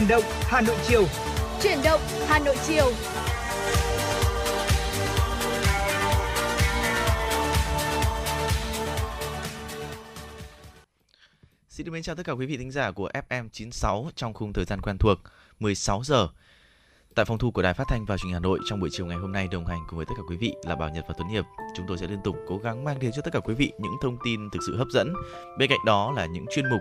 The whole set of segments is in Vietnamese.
Chuyển động Hà Nội chiều. Chuyển động Hà Nội chiều. Xin được mến chào tất cả quý vị thính giả của FM96 trong khung thời gian quen thuộc 16 giờ. Tại phòng thu của Đài Phát thanh và Truyền hình Hà Nội, trong buổi chiều ngày hôm nay đồng hành cùng với tất cả quý vị là Bảo Nhật và Tuấn Hiệp. Chúng tôi sẽ liên tục cố gắng mang đến cho tất cả quý vị những thông tin thực sự hấp dẫn. Bên cạnh đó là những chuyên mục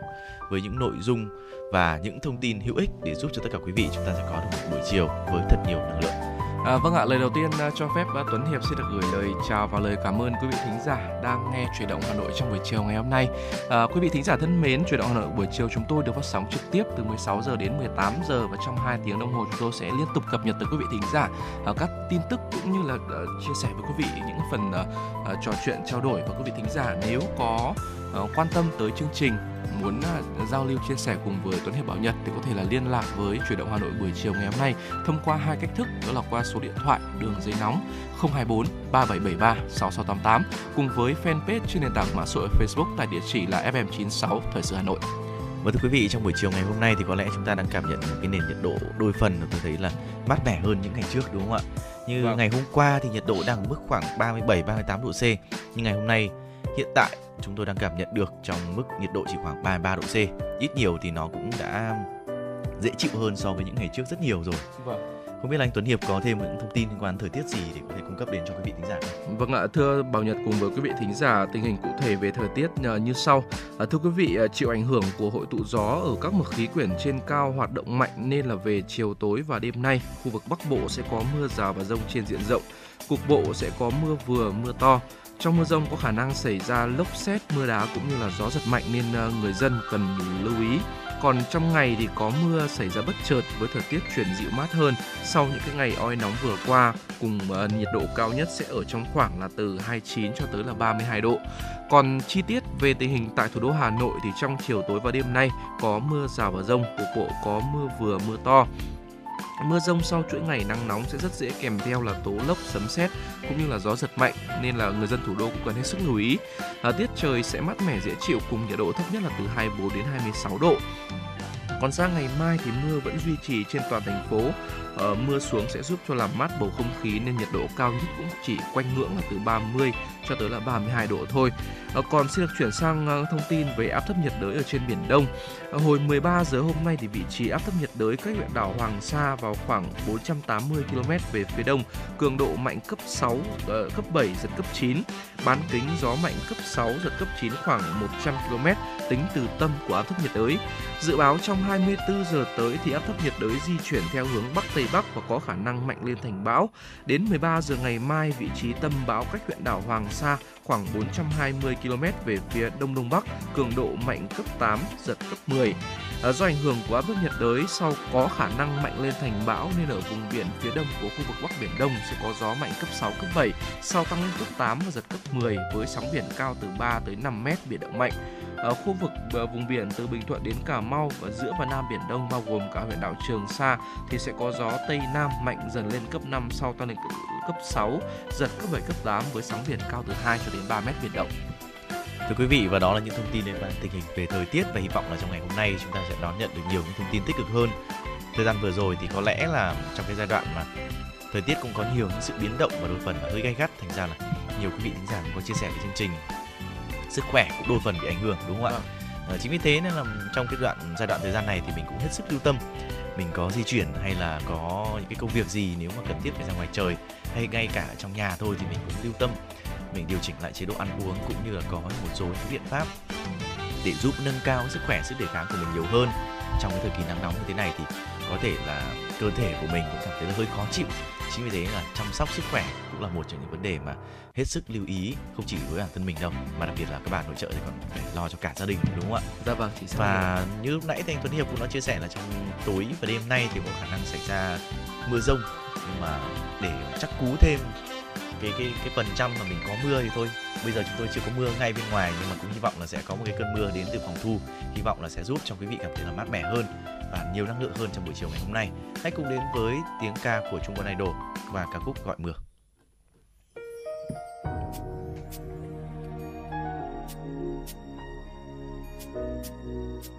với những nội dung và những thông tin hữu ích để giúp cho tất cả quý vị chúng ta sẽ có được một buổi chiều với thật nhiều năng lượng. À, vâng ạ, lời đầu tiên à, cho phép à, Tuấn Hiệp xin được gửi lời chào và lời cảm ơn quý vị thính giả đang nghe chuyển động Hà Nội trong buổi chiều ngày hôm nay. À, quý vị thính giả thân mến, chuyển động Hà Nội buổi chiều chúng tôi được phát sóng trực tiếp từ 16 giờ đến 18 giờ và trong 2 tiếng đồng hồ chúng tôi sẽ liên tục cập nhật tới quý vị thính giả à, các tin tức cũng như là uh, chia sẻ với quý vị những phần uh, uh, trò chuyện trao đổi và quý vị thính giả nếu có uh, quan tâm tới chương trình muốn uh, giao lưu chia sẻ cùng với Tuấn Hiệp Bảo Nhật thì có thể là liên lạc với chuyển động Hà Nội buổi chiều ngày hôm nay thông qua hai cách thức đó là qua số điện thoại đường dây nóng 024 3773 6688 cùng với fanpage trên nền tảng mạng xã hội Facebook tại địa chỉ là FM96 Thời sự Hà Nội. Và thưa quý vị, trong buổi chiều ngày hôm nay thì có lẽ chúng ta đang cảm nhận một cái nền nhiệt độ đôi phần tôi thấy là mát mẻ hơn những ngày trước đúng không ạ? Như vâng. ngày hôm qua thì nhiệt độ đang ở mức khoảng 37 38 độ C, nhưng ngày hôm nay hiện tại chúng tôi đang cảm nhận được trong mức nhiệt độ chỉ khoảng 33 độ C. Ít nhiều thì nó cũng đã dễ chịu hơn so với những ngày trước rất nhiều rồi. Vâng. Không biết là anh Tuấn Hiệp có thêm những thông tin liên quan thời tiết gì để có thể cung cấp đến cho quý vị thính giả không? Vâng ạ, thưa Bảo Nhật cùng với quý vị thính giả tình hình cụ thể về thời tiết như sau. À, thưa quý vị, chịu ảnh hưởng của hội tụ gió ở các mực khí quyển trên cao hoạt động mạnh nên là về chiều tối và đêm nay, khu vực Bắc Bộ sẽ có mưa rào và rông trên diện rộng. Cục bộ sẽ có mưa vừa, mưa to. Trong mưa rông có khả năng xảy ra lốc xét, mưa đá cũng như là gió giật mạnh nên ờ, người dân cần lưu ý. Còn trong ngày thì có mưa xảy ra bất chợt với thời tiết chuyển dịu mát hơn sau những cái ngày oi nóng vừa qua cùng ờ, nhiệt độ cao nhất sẽ ở trong khoảng là từ 29 cho tới là 32 độ. Còn chi tiết về tình hình tại thủ đô Hà Nội thì trong chiều tối và đêm nay có mưa rào và rông, cục bộ có mưa vừa mưa to. Mưa rông sau chuỗi ngày nắng nóng sẽ rất dễ kèm theo là tố lốc, sấm sét cũng như là gió giật mạnh nên là người dân thủ đô cũng cần hết sức lưu ý. À, tiết trời sẽ mát mẻ dễ chịu cùng nhiệt độ thấp nhất là từ 24 đến 26 độ. Còn sang ngày mai thì mưa vẫn duy trì trên toàn thành phố. Ờ, mưa xuống sẽ giúp cho làm mát bầu không khí nên nhiệt độ cao nhất cũng chỉ quanh ngưỡng là từ 30 cho tới là 32 độ thôi. Ờ, còn xin được chuyển sang ờ, thông tin về áp thấp nhiệt đới ở trên biển Đông. Ờ, hồi 13 giờ hôm nay thì vị trí áp thấp nhiệt đới cách huyện đảo Hoàng Sa vào khoảng 480 km về phía đông, cường độ mạnh cấp 6, cấp 7 giật cấp 9, bán kính gió mạnh cấp 6 giật cấp 9 khoảng 100 km tính từ tâm của áp thấp nhiệt đới. Dự báo trong 24 giờ tới thì áp thấp nhiệt đới di chuyển theo hướng bắc tây bắc và có khả năng mạnh lên thành bão. Đến 13 giờ ngày mai, vị trí tâm bão cách huyện đảo Hoàng Sa khoảng 420 km về phía đông đông bắc, cường độ mạnh cấp 8, giật cấp 10. Ờ, do ảnh hưởng của áp thấp nhiệt đới sau có khả năng mạnh lên thành bão nên ở vùng biển phía đông của khu vực Bắc Biển Đông sẽ có gió mạnh cấp 6, cấp 7, sau tăng lên cấp 8 và giật cấp 10 với sóng biển cao từ 3 tới 5 mét biển động mạnh. Ở khu vực ờ, vùng biển từ Bình Thuận đến Cà Mau và giữa và Nam Biển Đông bao gồm cả huyện đảo Trường Sa thì sẽ có gió Tây Nam mạnh dần lên cấp 5 sau tăng lên cấp 6, giật cấp 7, cấp 8 với sóng biển cao từ 2 cho đến 3 mét biển động. Thưa quý vị và đó là những thông tin liên quan tình hình về thời tiết và hy vọng là trong ngày hôm nay chúng ta sẽ đón nhận được nhiều những thông tin tích cực hơn. Thời gian vừa rồi thì có lẽ là trong cái giai đoạn mà thời tiết cũng có nhiều những sự biến động và đôi phần hơi gay gắt thành ra là nhiều quý vị thính giả cũng có chia sẻ với chương trình sức khỏe cũng đôi phần bị ảnh hưởng đúng không ạ? À, chính vì thế nên là trong cái đoạn giai đoạn thời gian này thì mình cũng hết sức lưu tâm mình có di chuyển hay là có những cái công việc gì nếu mà cần thiết phải ra ngoài trời hay ngay cả trong nhà thôi thì mình cũng lưu tâm mình điều chỉnh lại chế độ ăn uống cũng như là có một số những biện pháp để giúp nâng cao sức khỏe sức đề kháng của mình nhiều hơn. Trong cái thời kỳ nắng nóng như thế này thì có thể là cơ thể của mình cũng cảm thấy là hơi khó chịu. Chính vì thế là chăm sóc sức khỏe cũng là một trong những vấn đề mà hết sức lưu ý không chỉ với bản thân mình đâu mà đặc biệt là các bạn nội trợ thì còn phải lo cho cả gia đình đúng không ạ? Dạ vâng chị và như lúc nãy thì anh Tuấn Hiệp cũng đã chia sẻ là trong tối và đêm nay thì có khả năng xảy ra mưa rông. Nhưng mà để chắc cú thêm cái cái cái phần trăm mà mình có mưa thì thôi. Bây giờ chúng tôi chưa có mưa ngay bên ngoài, nhưng mà cũng hy vọng là sẽ có một cái cơn mưa đến từ phòng thu. Hy vọng là sẽ giúp cho quý vị cảm thấy là mát mẻ hơn và nhiều năng lượng hơn trong buổi chiều ngày hôm nay. Hãy cùng đến với tiếng ca của trung quân idol và ca khúc gọi mưa. mang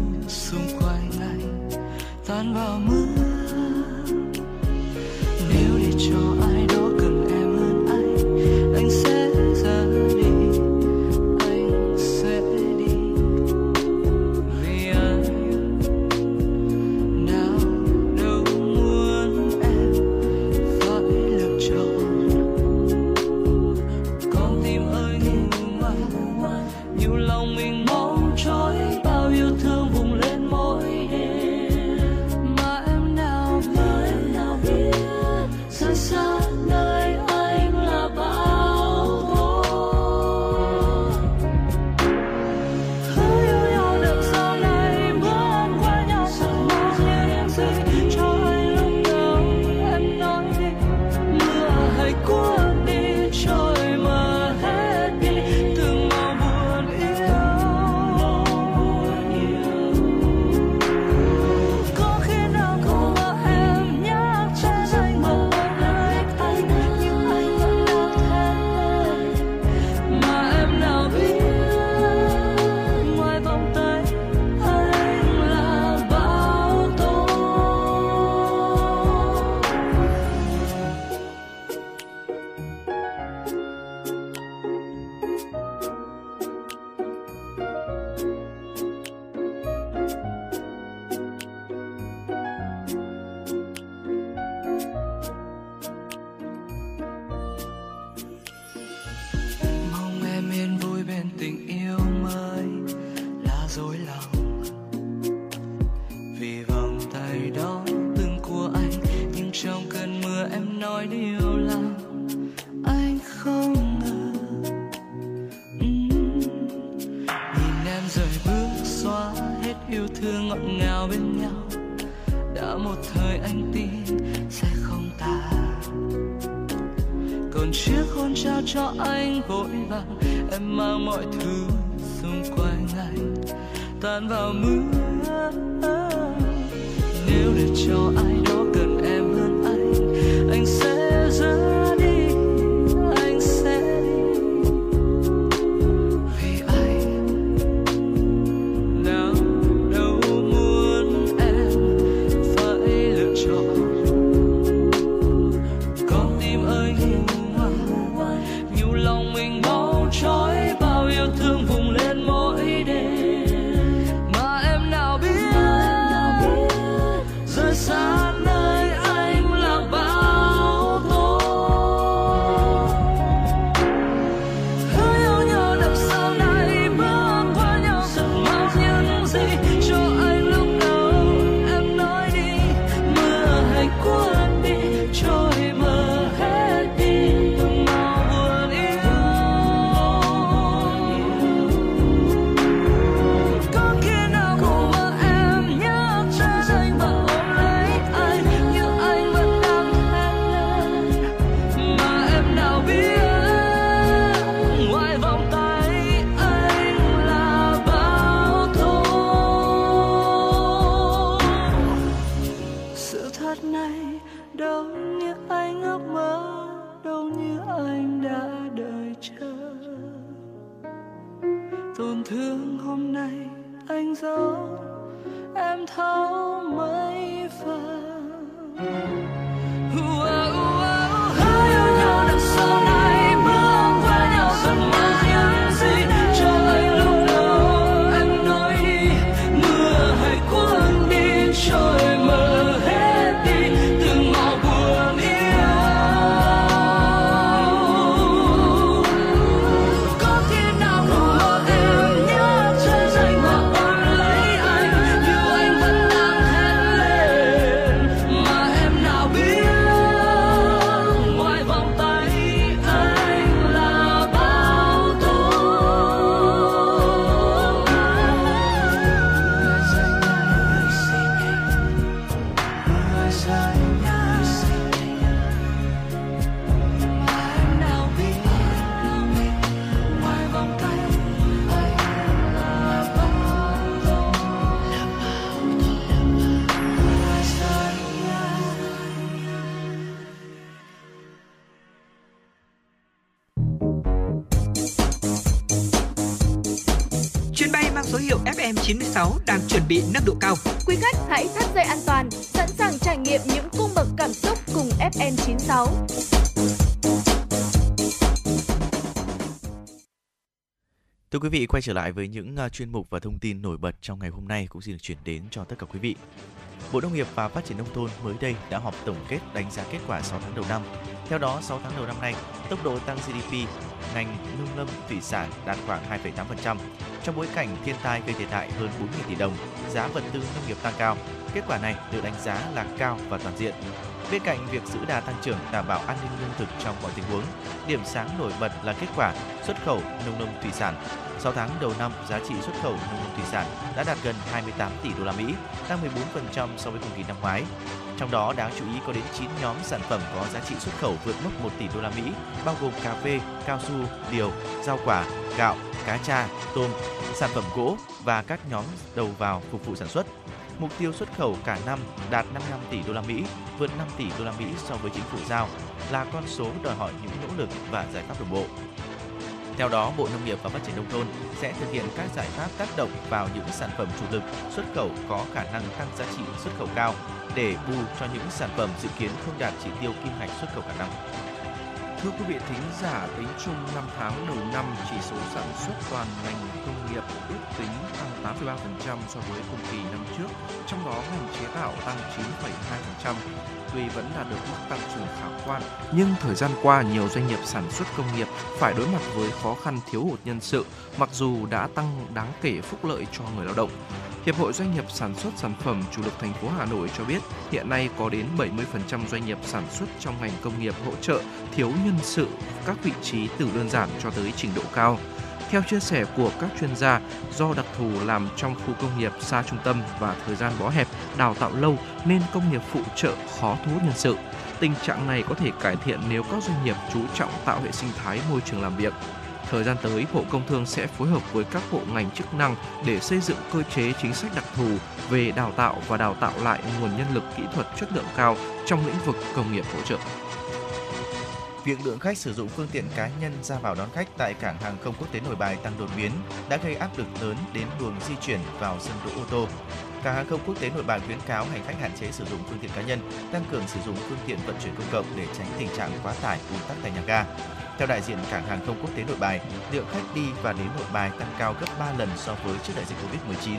xung quanh anh tan vào mưa. Nếu để cho anh the moon. Vị, quay trở lại với những ờ, chuyên mục và thông tin nổi bật trong ngày hôm nay cũng xin được chuyển đến cho tất cả quý vị. Bộ Nông nghiệp và Phát triển Nông thôn mới đây đã họp tổng kết đánh giá kết quả 6 tháng đầu năm. Theo đó, 6 tháng đầu năm nay, tốc độ tăng GDP ngành nông lâm thủy sản đạt khoảng 2,8%. Trong bối cảnh thiên tai gây thiệt hại hơn 4.000 tỷ đồng, giá vật tư nông nghiệp tăng cao. Kết quả này được đánh giá là cao và toàn diện. Bên cạnh việc giữ đà tăng trưởng đảm bảo an ninh lương thực trong mọi tình huống, điểm sáng nổi bật là kết quả xuất khẩu nông lâm thủy sản 6 tháng đầu năm, giá trị xuất khẩu nông lâm thủy sản đã đạt gần 28 tỷ đô la Mỹ, tăng 14% so với cùng kỳ năm ngoái. Trong đó đáng chú ý có đến 9 nhóm sản phẩm có giá trị xuất khẩu vượt mức 1 tỷ đô la Mỹ, bao gồm cà phê, cao su, điều, rau quả, gạo, cá tra, tôm, sản phẩm gỗ và các nhóm đầu vào phục vụ sản xuất. Mục tiêu xuất khẩu cả năm đạt 55 tỷ đô la Mỹ, vượt 5 tỷ đô la Mỹ so với chính phủ giao, là con số đòi hỏi những nỗ lực và giải pháp đồng bộ. Theo đó, Bộ Nông nghiệp và Phát triển nông thôn sẽ thực hiện các giải pháp tác động vào những sản phẩm chủ lực xuất khẩu có khả năng tăng giá trị xuất khẩu cao để bù cho những sản phẩm dự kiến không đạt chỉ tiêu kim ngạch xuất khẩu cả năm. Thưa quý vị thính giả, tính chung 5 tháng đầu năm, chỉ số sản xuất toàn ngành công nghiệp ước tính tăng 8,3% so với cùng kỳ năm trước, trong đó ngành chế tạo tăng 9,2%. Tuy vẫn đạt được mức tăng trưởng khả quan, nhưng thời gian qua nhiều doanh nghiệp sản xuất công nghiệp phải đối mặt với khó khăn thiếu hụt nhân sự, mặc dù đã tăng đáng kể phúc lợi cho người lao động. Hiệp hội Doanh nghiệp sản xuất sản phẩm chủ lực thành phố Hà Nội cho biết, hiện nay có đến 70% doanh nghiệp sản xuất trong ngành công nghiệp hỗ trợ thiếu nhân sự các vị trí từ đơn giản cho tới trình độ cao. Theo chia sẻ của các chuyên gia, do đặc thù làm trong khu công nghiệp xa trung tâm và thời gian bó hẹp, đào tạo lâu nên công nghiệp phụ trợ khó thu hút nhân sự. Tình trạng này có thể cải thiện nếu các doanh nghiệp chú trọng tạo hệ sinh thái môi trường làm việc. Thời gian tới, Bộ Công Thương sẽ phối hợp với các bộ ngành chức năng để xây dựng cơ chế chính sách đặc thù về đào tạo và đào tạo lại nguồn nhân lực kỹ thuật chất lượng cao trong lĩnh vực công nghiệp hỗ trợ. Việc lượng khách sử dụng phương tiện cá nhân ra vào đón khách tại cảng hàng không quốc tế Nội Bài tăng đột biến đã gây áp lực lớn đến luồng di chuyển vào sân đỗ ô tô. Cảng hàng không quốc tế Nội Bài khuyến cáo hành khách hạn chế sử dụng phương tiện cá nhân, tăng cường sử dụng phương tiện vận chuyển công cộng để tránh tình trạng quá tải ùn tắc tại nhà ga. Theo đại diện cảng hàng không quốc tế Nội Bài, lượng khách đi và đến Nội Bài tăng cao gấp 3 lần so với trước đại dịch Covid-19,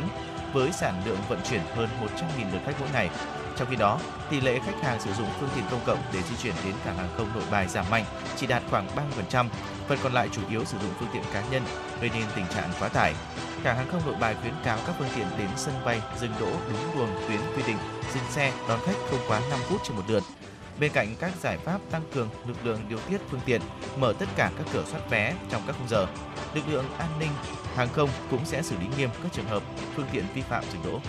với sản lượng vận chuyển hơn 100.000 lượt khách mỗi ngày. Trong khi đó, tỷ lệ khách hàng sử dụng phương tiện công cộng để di chuyển đến cảng hàng không Nội Bài giảm mạnh, chỉ đạt khoảng 30%, phần còn lại chủ yếu sử dụng phương tiện cá nhân, gây nên tình trạng quá tải. Cảng hàng không Nội Bài khuyến cáo các phương tiện đến sân bay dừng đỗ đúng luồng tuyến quy định, dừng xe đón khách không quá 5 phút trên một lượt. Bên cạnh các giải pháp tăng cường lực lượng điều tiết phương tiện, mở tất cả các cửa soát vé trong các khung giờ, lực lượng an ninh hàng không cũng sẽ xử lý nghiêm các trường hợp phương tiện vi phạm dừng đỗ.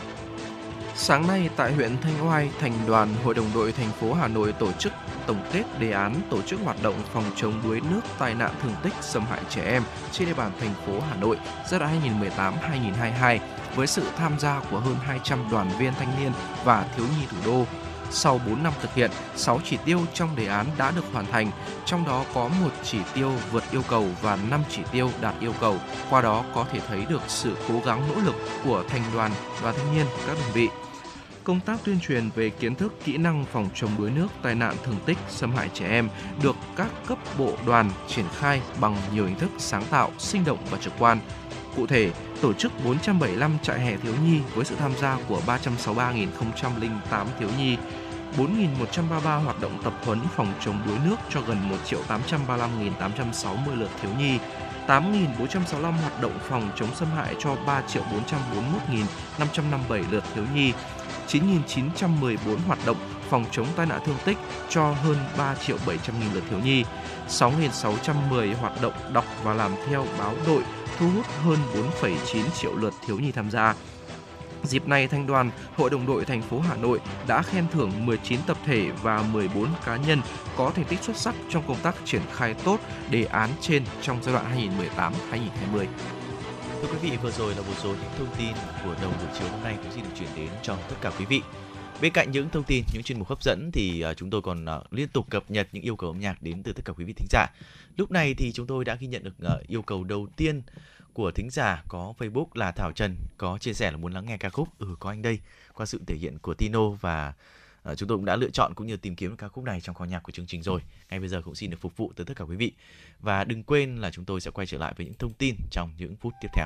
Sáng nay tại huyện Thanh Oai, Thành đoàn Hội đồng đội thành phố Hà Nội tổ chức tổng kết đề án tổ chức hoạt động phòng chống đuối nước tai nạn thương tích xâm hại trẻ em trên địa bàn thành phố Hà Nội giai đoạn 2018-2022 với sự tham gia của hơn 200 đoàn viên thanh niên và thiếu nhi thủ đô. Sau 4 năm thực hiện, 6 chỉ tiêu trong đề án đã được hoàn thành, trong đó có một chỉ tiêu vượt yêu cầu và 5 chỉ tiêu đạt yêu cầu. Qua đó có thể thấy được sự cố gắng nỗ lực của thành đoàn, đoàn thanh niên, các đơn vị công tác tuyên truyền về kiến thức, kỹ năng phòng chống đuối nước, tai nạn thương tích, xâm hại trẻ em được các cấp bộ đoàn triển khai bằng nhiều hình thức sáng tạo, sinh động và trực quan. Cụ thể, tổ chức 475 trại hè thiếu nhi với sự tham gia của 363.008 thiếu nhi, 4.133 hoạt động tập huấn phòng chống đuối nước cho gần 1.835.860 lượt thiếu nhi, 8.465 hoạt động phòng chống xâm hại cho 3.441.557 lượt thiếu nhi, 9.914 hoạt động phòng chống tai nạn thương tích cho hơn 3 triệu 700 nghìn lượt thiếu nhi, 6.610 hoạt động đọc và làm theo báo đội thu hút hơn 4,9 triệu lượt thiếu nhi tham gia. Dịp này, Thanh đoàn Hội đồng đội thành phố Hà Nội đã khen thưởng 19 tập thể và 14 cá nhân có thành tích xuất sắc trong công tác triển khai tốt đề án trên trong giai đoạn 2018-2020. Thưa quý vị, vừa rồi là một số những thông tin của đầu buổi chiều hôm nay cũng xin được chuyển đến cho tất cả quý vị. Bên cạnh những thông tin, những chuyên mục hấp dẫn thì à, chúng tôi còn à, liên tục cập nhật những yêu cầu âm nhạc đến từ tất cả quý vị thính giả. Lúc này thì chúng tôi đã ghi nhận được à, yêu cầu đầu tiên của thính giả có Facebook là Thảo Trần có chia sẻ là muốn lắng nghe ca khúc Ừ có anh đây qua sự thể hiện của Tino và uh, chúng tôi cũng đã lựa chọn cũng như tìm kiếm ca khúc này trong kho nhạc của chương trình rồi. Ngay bây giờ cũng xin được phục vụ tới tất cả quý vị. Và đừng quên là chúng tôi sẽ quay trở lại với những thông tin trong những phút tiếp theo.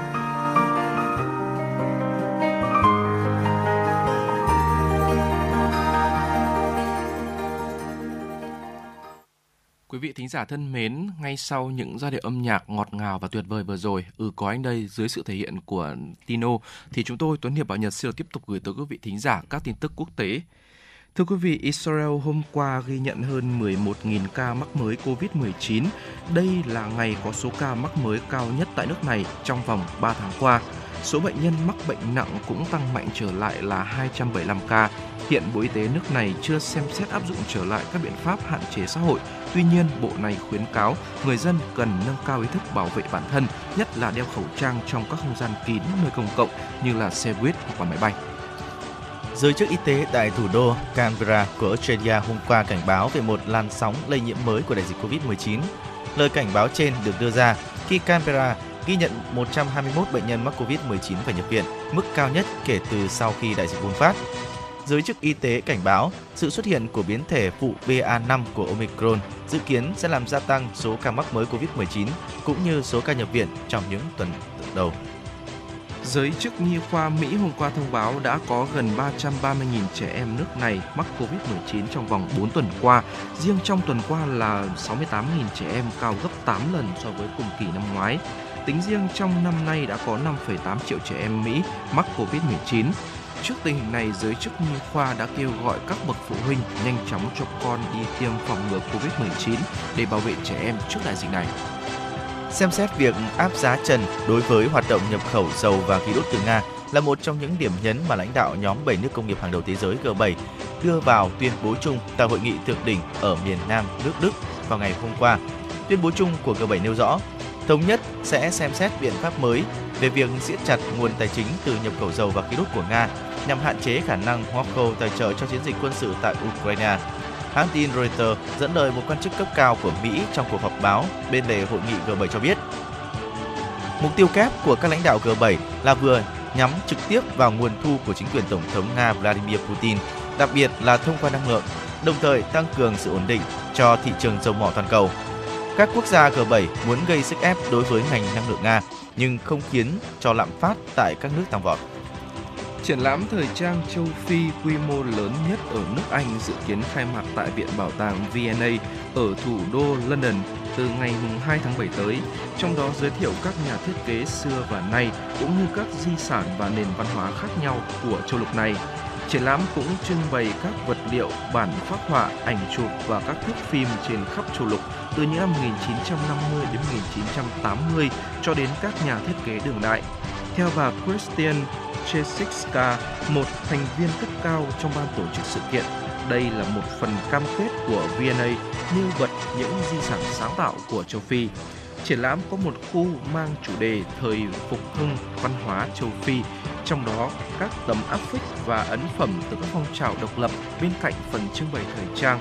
giả thân mến, ngay sau những giai điệu âm nhạc ngọt ngào và tuyệt vời vừa rồi, ừ có anh đây dưới sự thể hiện của Tino, thì chúng tôi Tuấn Hiệp Bảo Nhật xin được tiếp tục gửi tới quý vị thính giả các tin tức quốc tế. Thưa quý vị, Israel hôm qua ghi nhận hơn 11.000 ca mắc mới COVID-19. Đây là ngày có số ca mắc mới cao nhất tại nước này trong vòng 3 tháng qua. Số bệnh nhân mắc bệnh nặng cũng tăng mạnh trở lại là 275 ca. Hiện Bộ Y tế nước này chưa xem xét áp dụng trở lại các biện pháp hạn chế xã hội. Tuy nhiên, Bộ này khuyến cáo người dân cần nâng cao ý thức bảo vệ bản thân, nhất là đeo khẩu trang trong các không gian kín nơi công cộng như là xe buýt hoặc là máy bay. Giới chức y tế tại thủ đô Canberra của Australia hôm qua cảnh báo về một làn sóng lây nhiễm mới của đại dịch Covid-19. Lời cảnh báo trên được đưa ra khi Canberra ghi nhận 121 bệnh nhân mắc Covid-19 phải nhập viện, mức cao nhất kể từ sau khi đại dịch bùng phát. Giới chức y tế cảnh báo sự xuất hiện của biến thể phụ BA5 của Omicron dự kiến sẽ làm gia tăng số ca mắc mới Covid-19 cũng như số ca nhập viện trong những tuần đầu. Giới chức nhi khoa Mỹ hôm qua thông báo đã có gần 330.000 trẻ em nước này mắc COVID-19 trong vòng 4 tuần qua. Riêng trong tuần qua là 68.000 trẻ em cao gấp 8 lần so với cùng kỳ năm ngoái. Tính riêng trong năm nay đã có 5,8 triệu trẻ em Mỹ mắc COVID-19. Trước tình hình này, giới chức nhi khoa đã kêu gọi các bậc phụ huynh nhanh chóng cho con đi tiêm phòng ngừa COVID-19 để bảo vệ trẻ em trước đại dịch này xem xét việc áp giá trần đối với hoạt động nhập khẩu dầu và khí đốt từ Nga là một trong những điểm nhấn mà lãnh đạo nhóm 7 nước công nghiệp hàng đầu thế giới G7 đưa vào tuyên bố chung tại hội nghị thượng đỉnh ở miền Nam nước Đức vào ngày hôm qua. Tuyên bố chung của G7 nêu rõ, thống nhất sẽ xem xét biện pháp mới về việc siết chặt nguồn tài chính từ nhập khẩu dầu và khí đốt của Nga nhằm hạn chế khả năng Moscow tài trợ cho chiến dịch quân sự tại Ukraine. Hãng tin Reuters dẫn lời một quan chức cấp cao của Mỹ trong cuộc họp báo bên lề hội nghị G7 cho biết, mục tiêu kép của các lãnh đạo G7 là vừa nhắm trực tiếp vào nguồn thu của chính quyền Tổng thống Nga Vladimir Putin, đặc biệt là thông qua năng lượng, đồng thời tăng cường sự ổn định cho thị trường dầu mỏ toàn cầu. Các quốc gia G7 muốn gây sức ép đối với ngành năng lượng Nga, nhưng không khiến cho lạm phát tại các nước tăng vọt. Triển lãm thời trang châu Phi quy mô lớn nhất ở nước Anh dự kiến khai mạc tại Viện Bảo tàng V&A ở thủ đô London từ ngày 2 tháng 7 tới, trong đó giới thiệu các nhà thiết kế xưa và nay cũng như các di sản và nền văn hóa khác nhau của châu lục này. Triển lãm cũng trưng bày các vật liệu, bản phác họa, ảnh chụp và các thước phim trên khắp châu lục từ những năm 1950 đến 1980 cho đến các nhà thiết kế đường đại. Theo bà Christian Chesikska, một thành viên cấp cao trong ban tổ chức sự kiện. Đây là một phần cam kết của VNA nêu bật những di sản sáng tạo của châu Phi. Triển lãm có một khu mang chủ đề thời phục hưng văn hóa châu Phi, trong đó các tấm áp phích và ấn phẩm từ các phong trào độc lập bên cạnh phần trưng bày thời trang.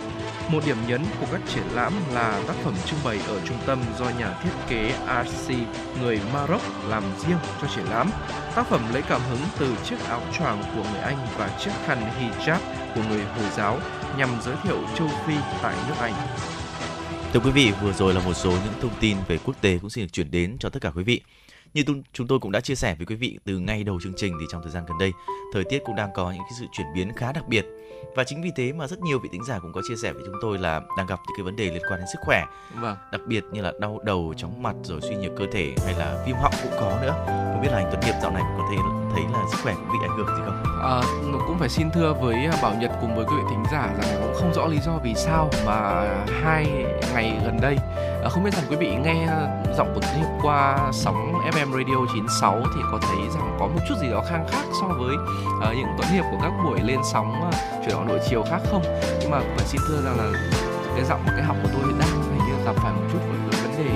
Một điểm nhấn của các triển lãm là tác phẩm trưng bày ở trung tâm do nhà thiết kế RC người Maroc làm riêng cho triển lãm. Tác phẩm lấy cảm hứng từ chiếc áo choàng của người Anh và chiếc khăn hijab của người Hồi giáo nhằm giới thiệu châu Phi tại nước Anh. Thưa quý vị, vừa rồi là một số những thông tin về quốc tế cũng xin được chuyển đến cho tất cả quý vị. Như chúng tôi cũng đã chia sẻ với quý vị từ ngay đầu chương trình thì trong thời gian gần đây, thời tiết cũng đang có những cái sự chuyển biến khá đặc biệt. Và chính vì thế mà rất nhiều vị tính giả cũng có chia sẻ với chúng tôi là đang gặp những cái vấn đề liên quan đến sức khỏe. Vâng. đặc biệt như là đau đầu chóng mặt rồi suy nhược cơ thể hay là viêm họng cũng có nữa. Không biết là anh Tuấn Hiệp dạo này có thể thấy là sức khỏe cũng bị ảnh hưởng gì không? À, cũng phải xin thưa với à, Bảo Nhật cùng với quý vị thính giả rằng cũng không rõ lý do vì sao mà hai ngày gần đây à, không biết rằng quý vị nghe giọng của Hiệp qua sóng FM Radio 96 thì có thấy rằng có một chút gì đó khang khác so với uh, những Tuấn Hiệp của các buổi lên sóng uh, chuyển động nội chiều khác không? Nhưng mà phải xin thưa rằng là cái giọng và cái học của tôi hiện đang hình như gặp phải một chút với vấn đề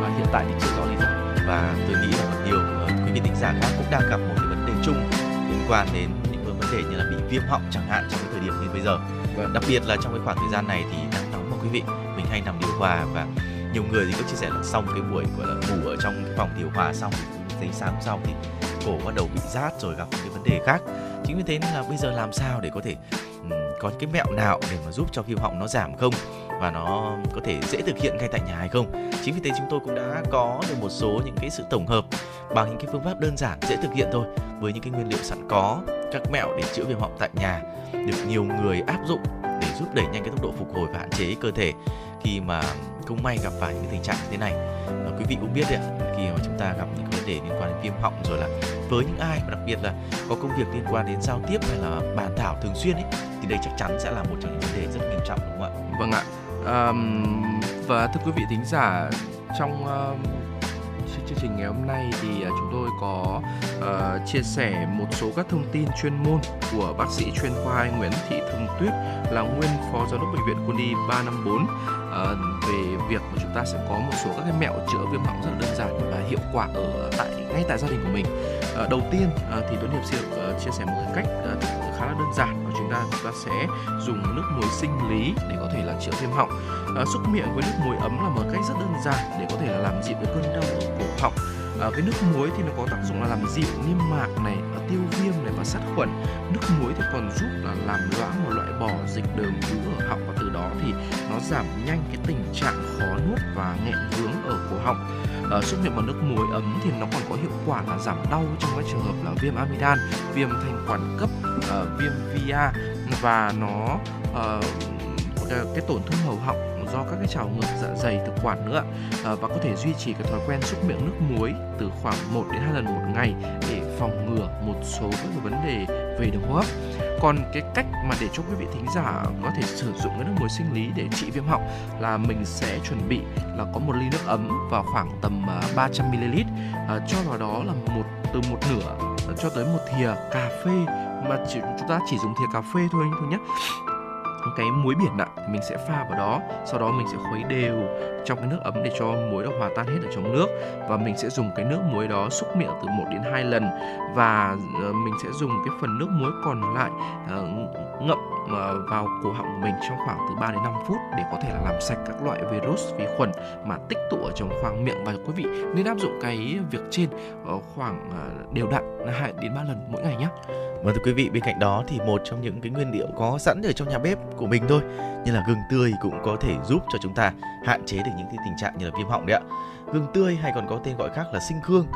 mà hiện tại thì chưa rõ lý do và tôi nghĩ là nhiều uh, quý vị thính giả khác cũng đang gặp một cái vấn đề chung liên quan đến những vấn đề như là bị viêm họng chẳng hạn trong cái thời điểm như bây giờ. Vâng. đặc biệt là trong cái khoảng thời gian này thì nắng nóng mà quý vị mình hay nằm điều hòa và nhiều người thì có chia sẻ là xong cái buổi gọi là ngủ ở trong cái phòng điều hòa xong thì thấy sáng sau thì cổ bắt đầu bị rát rồi gặp những cái vấn đề khác. Chính vì thế nên là bây giờ làm sao để có thể um, có cái mẹo nào để mà giúp cho viêm họng nó giảm không và nó có thể dễ thực hiện ngay tại nhà hay không? Chính vì thế chúng tôi cũng đã có được một số những cái sự tổng hợp bằng những cái phương pháp đơn giản dễ thực hiện thôi. Với những cái nguyên liệu sẵn có các mẹo để chữa viêm họng tại nhà được nhiều người áp dụng để giúp đẩy nhanh cái tốc độ phục hồi và hạn chế cơ thể khi mà không may gặp phải những tình trạng như thế này. À, quý vị cũng biết đấy ạ khi mà chúng ta gặp những vấn đề liên quan đến viêm họng rồi là với những ai mà đặc biệt là có công việc liên quan đến giao tiếp hay là bàn thảo thường xuyên ấy thì đây chắc chắn sẽ là một trong những vấn đề rất nghiêm trọng đúng không ạ? Vâng ạ. Um, và thưa quý vị thính giả trong uh, chương trình ngày hôm nay thì à, chúng tôi có uh, chia sẻ một số các thông tin chuyên môn của bác sĩ chuyên khoa Nguyễn Thị Thông Tuyết là nguyên phó giám đốc bệnh viện Quân y 354 uh, ờ, về việc chúng ta sẽ có một số các cái mẹo chữa viêm họng rất là đơn giản và hiệu quả ở tại ngay tại gia đình của mình. à, đầu tiên à, thì Tuấn Hiệp xin được ờ, chia sẻ một cái cách à, khá là đơn giản và chúng ta chúng ta sẽ dùng nước muối sinh lý để có thể là chữa viêm họng. à, xúc miệng với nước muối ấm là một cách rất đơn giản để có thể là làm dịu cái cơn đau ở cổ họng à, cái nước muối thì nó có tác dụng là làm dịu niêm mạc này tiêu viêm này và sát khuẩn nước muối thì còn giúp là làm loãng một loại bỏ dịch đờm ứ ở họng và đó thì nó giảm nhanh cái tình trạng khó nuốt và nghẹn vướng ở cổ họng. À, xúc miệng bằng nước muối ấm thì nó còn có hiệu quả là giảm đau trong các trường hợp là viêm amidan viêm thanh quản cấp uh, viêm VA và nó uh, cái tổn thương hầu họng do các cái trào ngược dạ dày thực quản nữa à, và có thể duy trì cái thói quen xúc miệng nước muối từ khoảng 1 đến 2 lần một ngày để phòng ngừa một số các vấn đề về đường hô hấp còn cái cách mà để cho quý vị thính giả có thể sử dụng cái nước muối sinh lý để trị viêm họng là mình sẽ chuẩn bị là có một ly nước ấm vào khoảng tầm à, 300 ml à, cho vào đó là một từ một nửa cho tới một thìa cà phê. Mà chỉ, chúng ta chỉ dùng thìa cà phê thôi anh thôi nhé cái muối biển ạ, thì mình sẽ pha vào đó, sau đó mình sẽ khuấy đều trong cái nước ấm để cho muối nó hòa tan hết ở trong nước. Và mình sẽ dùng cái nước muối đó xúc miệng từ 1 đến 2 lần. Và ờ, mình sẽ dùng cái phần nước muối còn lại ờ, ngậm Ờ, vào cổ họng của mình trong khoảng từ 3 đến 5 phút để có thể là làm sạch các loại virus vi khuẩn mà tích tụ ở trong khoang miệng và quý vị nên áp dụng cái việc trên ờ, khoảng ờ, đều đặn 2 đến 3 lần mỗi ngày nhé. Và vâng thưa quý vị, bên cạnh đó thì một trong những cái nguyên liệu có sẵn ở trong nhà bếp của mình thôi, như là gừng tươi cũng có thể giúp cho chúng ta hạn chế được những cái tình trạng như là viêm họng đấy ạ. Gừng tươi hay còn có tên gọi khác là sinh khương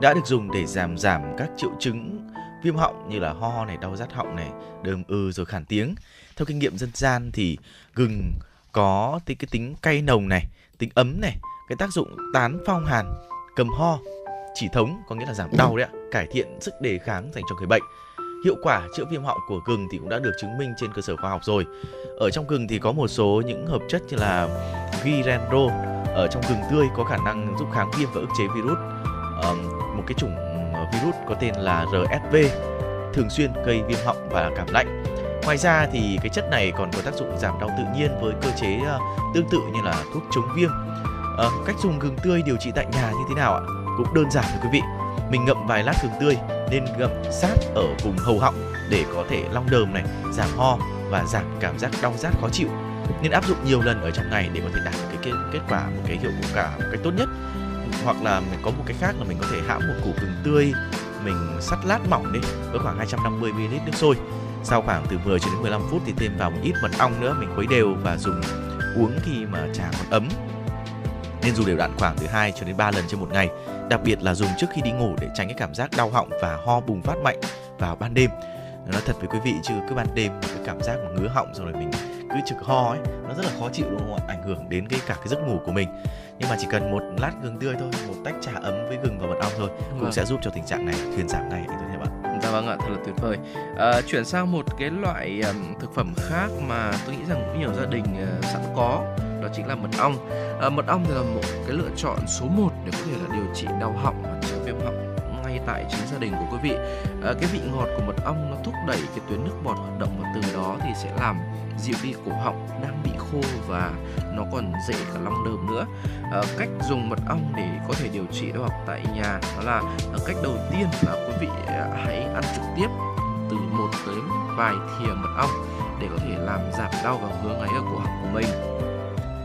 đã được dùng để giảm giảm các triệu chứng viêm họng như là ho này, đau rát họng này, đờm ư rồi khản tiếng. Theo kinh nghiệm dân gian thì gừng có cái tính cay nồng này, tính ấm này, cái tác dụng tán phong hàn, cầm ho, chỉ thống có nghĩa là giảm đau đấy ạ, cải thiện sức đề kháng dành cho người bệnh hiệu quả chữa viêm họng của gừng thì cũng đã được chứng minh trên cơ sở khoa học rồi. Ở trong gừng thì có một số những hợp chất như là girandol ở trong gừng tươi có khả năng giúp kháng viêm và ức chế virus. Um, một cái chủng virus có tên là RSV thường xuyên gây viêm họng và cảm lạnh. Ngoài ra thì cái chất này còn có tác dụng giảm đau tự nhiên với cơ chế ờ, tương tự như là thuốc chống viêm. À, cách dùng gừng tươi điều trị tại nhà như thế nào ạ? Cũng đơn giản thôi quý vị. Mình ngậm vài lát gừng tươi nên ngậm sát ở vùng hầu họng để có thể long đờm này giảm ho và giảm cảm giác đau rát khó chịu nên áp dụng nhiều lần ở trong ngày để có thể đạt được cái kết, kết quả một cái hiệu quả một cách tốt nhất hoặc là mình có một cái khác là mình có thể hãm một củ gừng tươi, mình sắt lát mỏng đi, với khoảng 250 ml nước sôi. Sau khoảng từ 10 cho đến 15 phút thì thêm vào một ít mật ong nữa, mình khuấy đều và dùng uống khi mà trà còn ấm. Nên dùng đều đặn khoảng từ 2 cho đến 3 lần trên một ngày, đặc biệt là dùng trước khi đi ngủ để tránh cái cảm giác đau họng và ho bùng phát mạnh vào ban đêm. Nói thật với quý vị, chứ cứ ban đêm cái cảm giác mà ngứa họng rồi mình cứ trực ho ấy nó rất là khó chịu đúng không ạ ảnh hưởng đến cái cả cái giấc ngủ của mình nhưng mà chỉ cần một lát gừng tươi thôi một tách trà ấm với gừng và mật ong thôi cũng Vâng. sẽ giúp cho tình trạng này thuyên giảm ngay anh Tuấn ạ Dạ vâng ạ, thật là tuyệt vời. À, chuyển sang một cái loại ừm, thực phẩm khác mà tôi nghĩ rằng cũng nhiều gia đình ờ, sẵn có, đó chính là mật ong. À, mật ong thì là một cái lựa chọn số 1 để có thể là điều trị đau họng và chữa ngay tại chính gia đình của quý vị. À, cái vị ngọt của mật ong nó thúc đẩy cái tuyến nước bọt hoạt động và từ đó thì sẽ làm dịu đi cổ họng đang bị khô và nó còn dễ cả long đờm nữa. À, cách dùng mật ong để có thể điều trị đau tại nhà đó là ờ, cách đầu tiên là quý vị hãy ăn trực tiếp từ một tới vài thìa mật ong để có thể làm giảm đau và ngứa ngáy ở cổ họng của mình.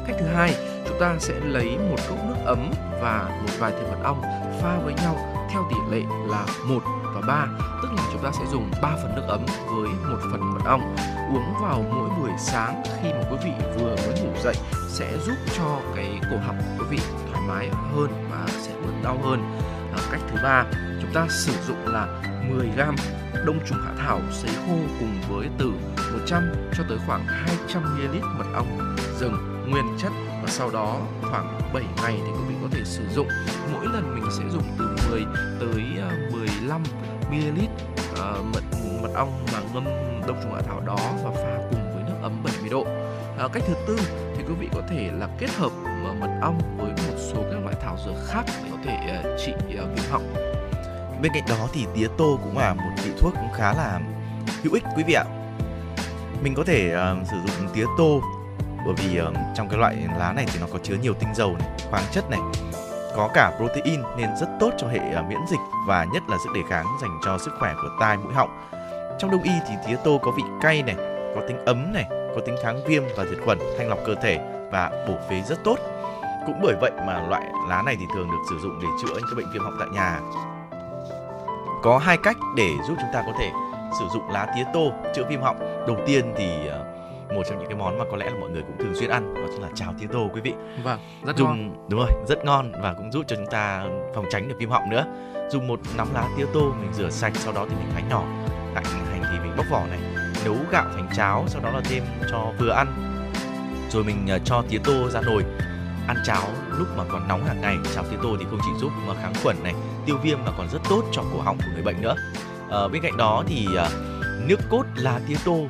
Cách thứ hai, chúng ta sẽ lấy một cốc nước ấm và một vài thìa mật ong pha với nhau theo tỷ lệ là 1 và 3, tức là chúng ta sẽ dùng 3 phần nước ấm với một phần mật ong uống vào mỗi buổi sáng khi mà quý vị vừa mới ngủ dậy sẽ giúp cho cái cổ họng của quý vị thoải mái hơn và sẽ bớt đau hơn. À, cách thứ ba, chúng ta sử dụng là 10 gram đông trùng hạ thảo sấy khô cùng với từ 100 cho tới khoảng 200 ml mật ong rừng nguyên chất và sau đó khoảng 7 ngày thì quý vị có thể sử dụng mỗi lần mình sẽ dùng từ 10 tới à, 15 ml à, mật mật ong mà ngâm đông trùng hạ thảo đó và pha cùng với nước ấm 70 độ. À, cách thứ tư thì quý vị có thể là kết hợp à, mật ong với một số các loại thảo dược khác để có thể uh, trị uh, viêm họng. Bên cạnh đó thì tía tô cũng là một vị thuốc cũng khá là hữu ích quý vị ạ. Mình có thể uh, sử dụng tía tô bởi vì uh, trong cái loại lá này thì nó có chứa nhiều tinh dầu này, khoáng chất này có cả protein nên rất tốt cho hệ à, miễn dịch và nhất là sức đề kháng dành cho sức khỏe của tai mũi họng. Trong đông y thì tía tô có vị cay này, có tính ấm này, có tính kháng viêm và diệt khuẩn, thanh lọc cơ thể và bổ phế rất tốt. Cũng bởi vậy mà loại lá này thì thường được sử dụng để chữa những cái bệnh viêm họng tại nhà. Có hai cách để giúp chúng ta có thể sử dụng lá tía tô chữa viêm họng. Đầu tiên thì à, một trong những cái món mà có lẽ là mọi người cũng thường xuyên ăn đó chính là cháo tía tô quý vị. Vâng rất dùng ngon. đúng rồi rất ngon và cũng giúp cho chúng ta phòng tránh được viêm họng nữa. Dùng một nắm lá tía tô mình rửa sạch sau đó thì mình thái nhỏ. Hành hành thì mình bóc vỏ này nấu gạo thành cháo sau đó là thêm cho vừa ăn. Rồi mình ờ, cho tía tô ra nồi. Ăn cháo lúc mà còn nóng hàng ngày cháo tía tô thì không chỉ giúp mà kháng khuẩn này tiêu viêm mà còn rất tốt cho cổ họng của người bệnh nữa. Ờ, bên cạnh đó thì ờ, nước cốt lá tía tô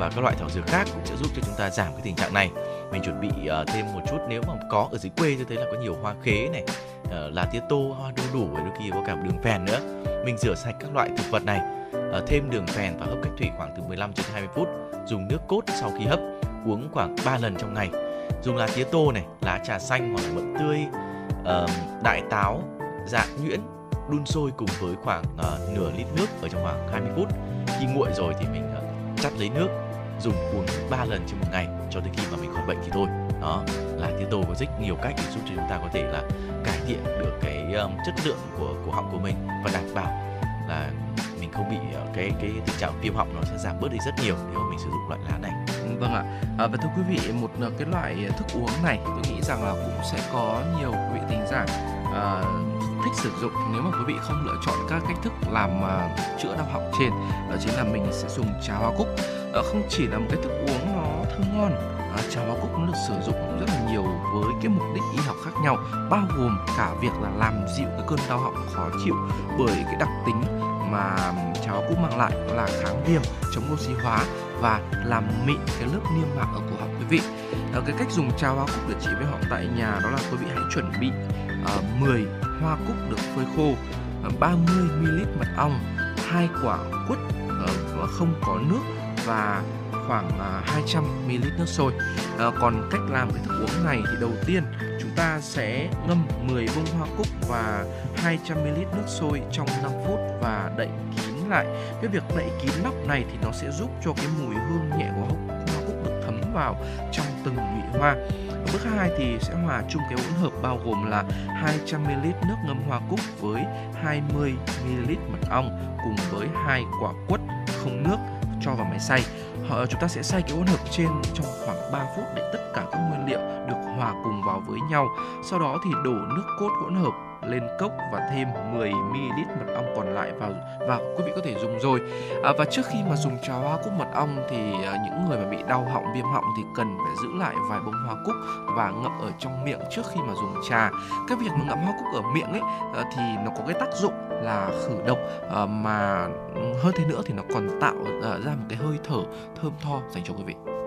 và các loại thảo dược khác cũng sẽ giúp cho chúng ta giảm cái tình trạng này. Mình chuẩn bị uh, thêm một chút nếu mà có ở dưới quê tôi thấy là có nhiều hoa khế này uh, lá tía tô hoa đu đủ và đôi khi có cả đường phèn nữa. Mình rửa sạch các loại thực vật này uh, thêm đường phèn và hấp cách thủy khoảng từ 15 đến 20 phút dùng nước cốt sau khi hấp uống khoảng 3 lần trong ngày. Dùng lá tía tô này lá trà xanh hoặc là mận tươi uh, đại táo dạ nhuyễn đun sôi cùng với khoảng uh, nửa lít nước ở trong khoảng 20 phút. Khi nguội rồi thì mình uh, chắt lấy nước dùng uống 3 lần trên một ngày cho tới khi mà mình khỏi bệnh thì thôi. Đó là tía tô có rất nhiều cách để giúp cho chúng ta có thể là cải thiện được cái um, chất lượng của của họng của mình. Và đảm bảo là mình không bị ờ, cái cái tình trạng viêm họng nó sẽ giảm bớt đi rất nhiều nếu mà mình sử dụng loại lá này. Vâng ạ. À, và thưa quý vị, một ờ, cái loại thức uống này tôi nghĩ rằng là cũng sẽ có nhiều quý vị thính giả à, thích sử dụng. Nếu mà quý vị không lựa chọn các cách thức làm à, chữa đau họng trên đó chính là mình sẽ dùng trà hoa cúc. Ờ, không chỉ là một cái thức uống nó thơm ngon à, trà hoa cúc nó được sử dụng rất là nhiều với cái mục đích y học khác nhau bao gồm cả việc là làm dịu cái cơn đau họng khó chịu bởi cái đặc tính mà trà hoa cúc mang lại đó là kháng viêm chống oxy hóa và làm mịn cái lớp niêm mạc ở cổ họng quý vị. à, cái cách dùng trà hoa cúc để trị với họng tại nhà đó là quý vị hãy chuẩn bị ờ, à, 10 hoa cúc được phơi khô, 30 ml mật ong, hai quả quất ờ, không có nước và khoảng à, 200 ml nước sôi. À, còn cách làm cái thức uống này thì đầu tiên chúng ta sẽ ngâm 10 bông hoa cúc và 200 ml nước sôi trong 5 phút và đậy kín lại. Cái việc đậy kín nắp này thì nó sẽ giúp cho cái mùi hương nhẹ của hoa cúc được thấm vào trong từng nhụy hoa. Ở bước 2 thì sẽ hòa chung cái hỗn hợp bao gồm là 200ml nước ngâm hoa cúc với 20ml mật ong cùng với hai quả quất không nước cho vào máy xay. Họ, chúng ta sẽ xay cái hỗn hợp trên trong khoảng 3 phút để tất cả các nguyên liệu được hòa cùng vào với nhau. Sau đó thì đổ nước cốt hỗn hợp lên cốc và thêm 10 ml mật ong còn lại vào và quý vị có thể dùng rồi. À, và trước khi mà dùng trà hoa cúc mật ong thì à, những người mà bị đau họng viêm họng thì cần phải giữ lại vài bông hoa cúc và ngậm ở trong miệng trước khi mà dùng trà. Cái việc mà ngậm hoa cúc ở miệng ấy à, thì nó có cái tác dụng là khử độc à, mà ừ, hơn thế nữa thì nó còn tạo à, ra một cái hơi thở thơm tho dành cho quý vị.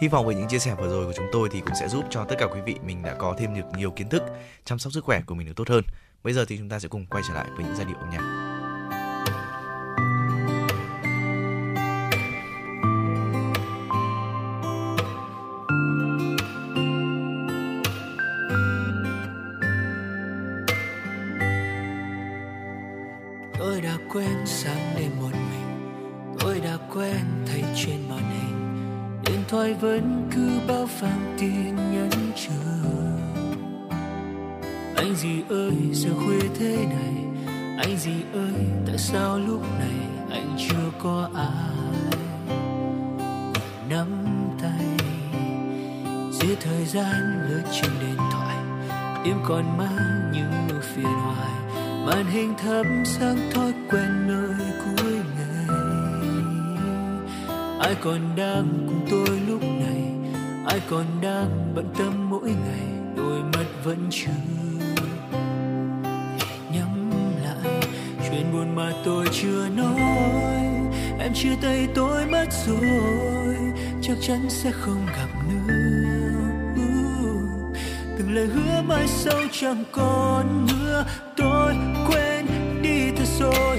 Hy vọng với những chia sẻ vừa rồi của chúng tôi thì cũng sẽ giúp cho tất cả quý vị mình đã có thêm được nhiều kiến thức chăm sóc sức khỏe của mình được tốt hơn. Bây giờ thì chúng ta sẽ cùng quay trở lại với những giai điệu âm nhạc. Vẫn cứ bao phang tin nhắn chờ. Anh gì ơi, giờ khuya thế này? Anh gì ơi, tại sao lúc này anh chưa có ai? Nắm tay, giữa thời gian lướt trên điện thoại tim còn mang những nỗi phiền hoài. Màn hình thấm sáng thói quen nơi cũ ai còn đang cùng tôi lúc này? Ai còn đang bận tâm mỗi ngày? Đôi mắt vẫn chưa nhắm lại. Chuyện buồn mà tôi chưa nói. Em chia tay tôi mất rồi. Chắc chắn sẽ không gặp nữa. Từng lời hứa mai sau chẳng còn nữa. Tôi quên đi thật rồi.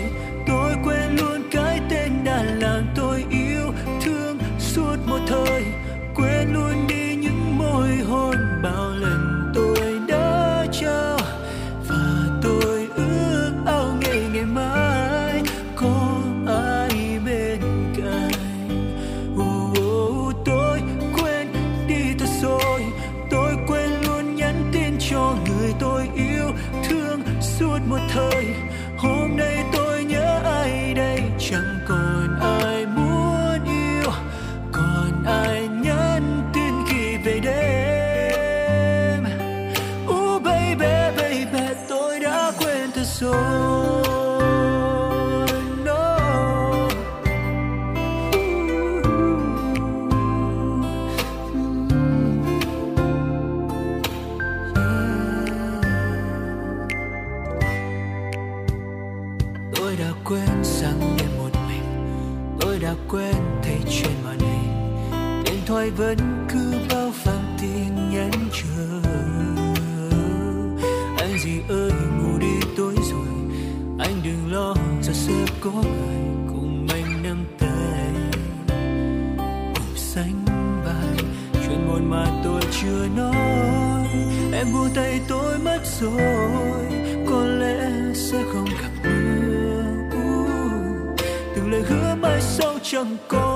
Vẫn cứ bao phang tin nhắn chờ. Anh gì ơi ngủ đi tối rồi. Anh đừng lo giờ sẽ có người cùng anh nắm tay. Cùng sánh vai chuyện buồn mà tôi chưa nói. Em buông tay tôi mất rồi có lẽ sẽ không gặp nữa. Uh, từng lời hứa mai sau chẳng còn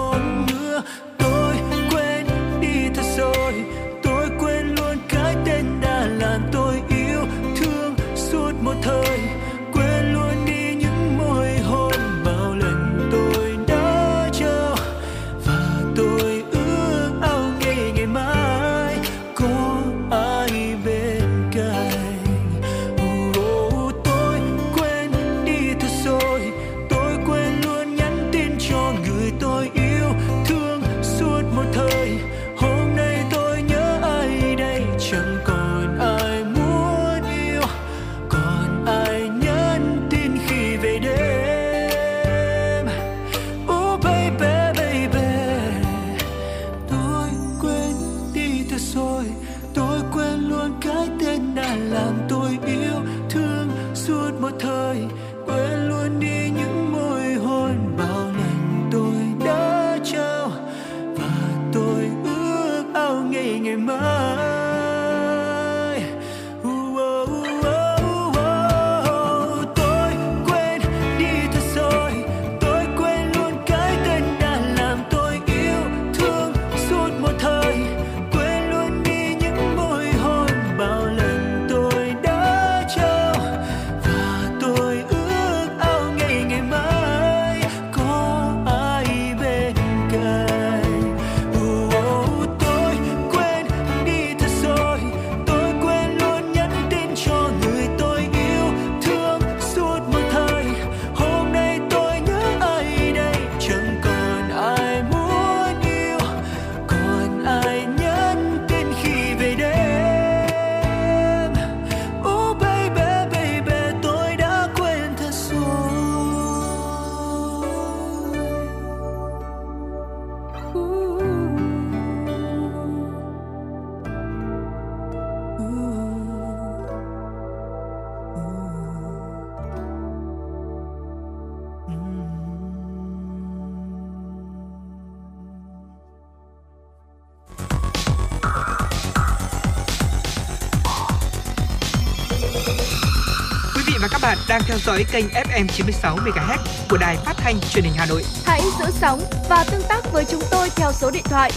bạn đang theo dõi kênh FM 96 MHz của đài phát thanh truyền hình Hà Nội. Hãy giữ sóng và tương tác với chúng tôi theo số điện thoại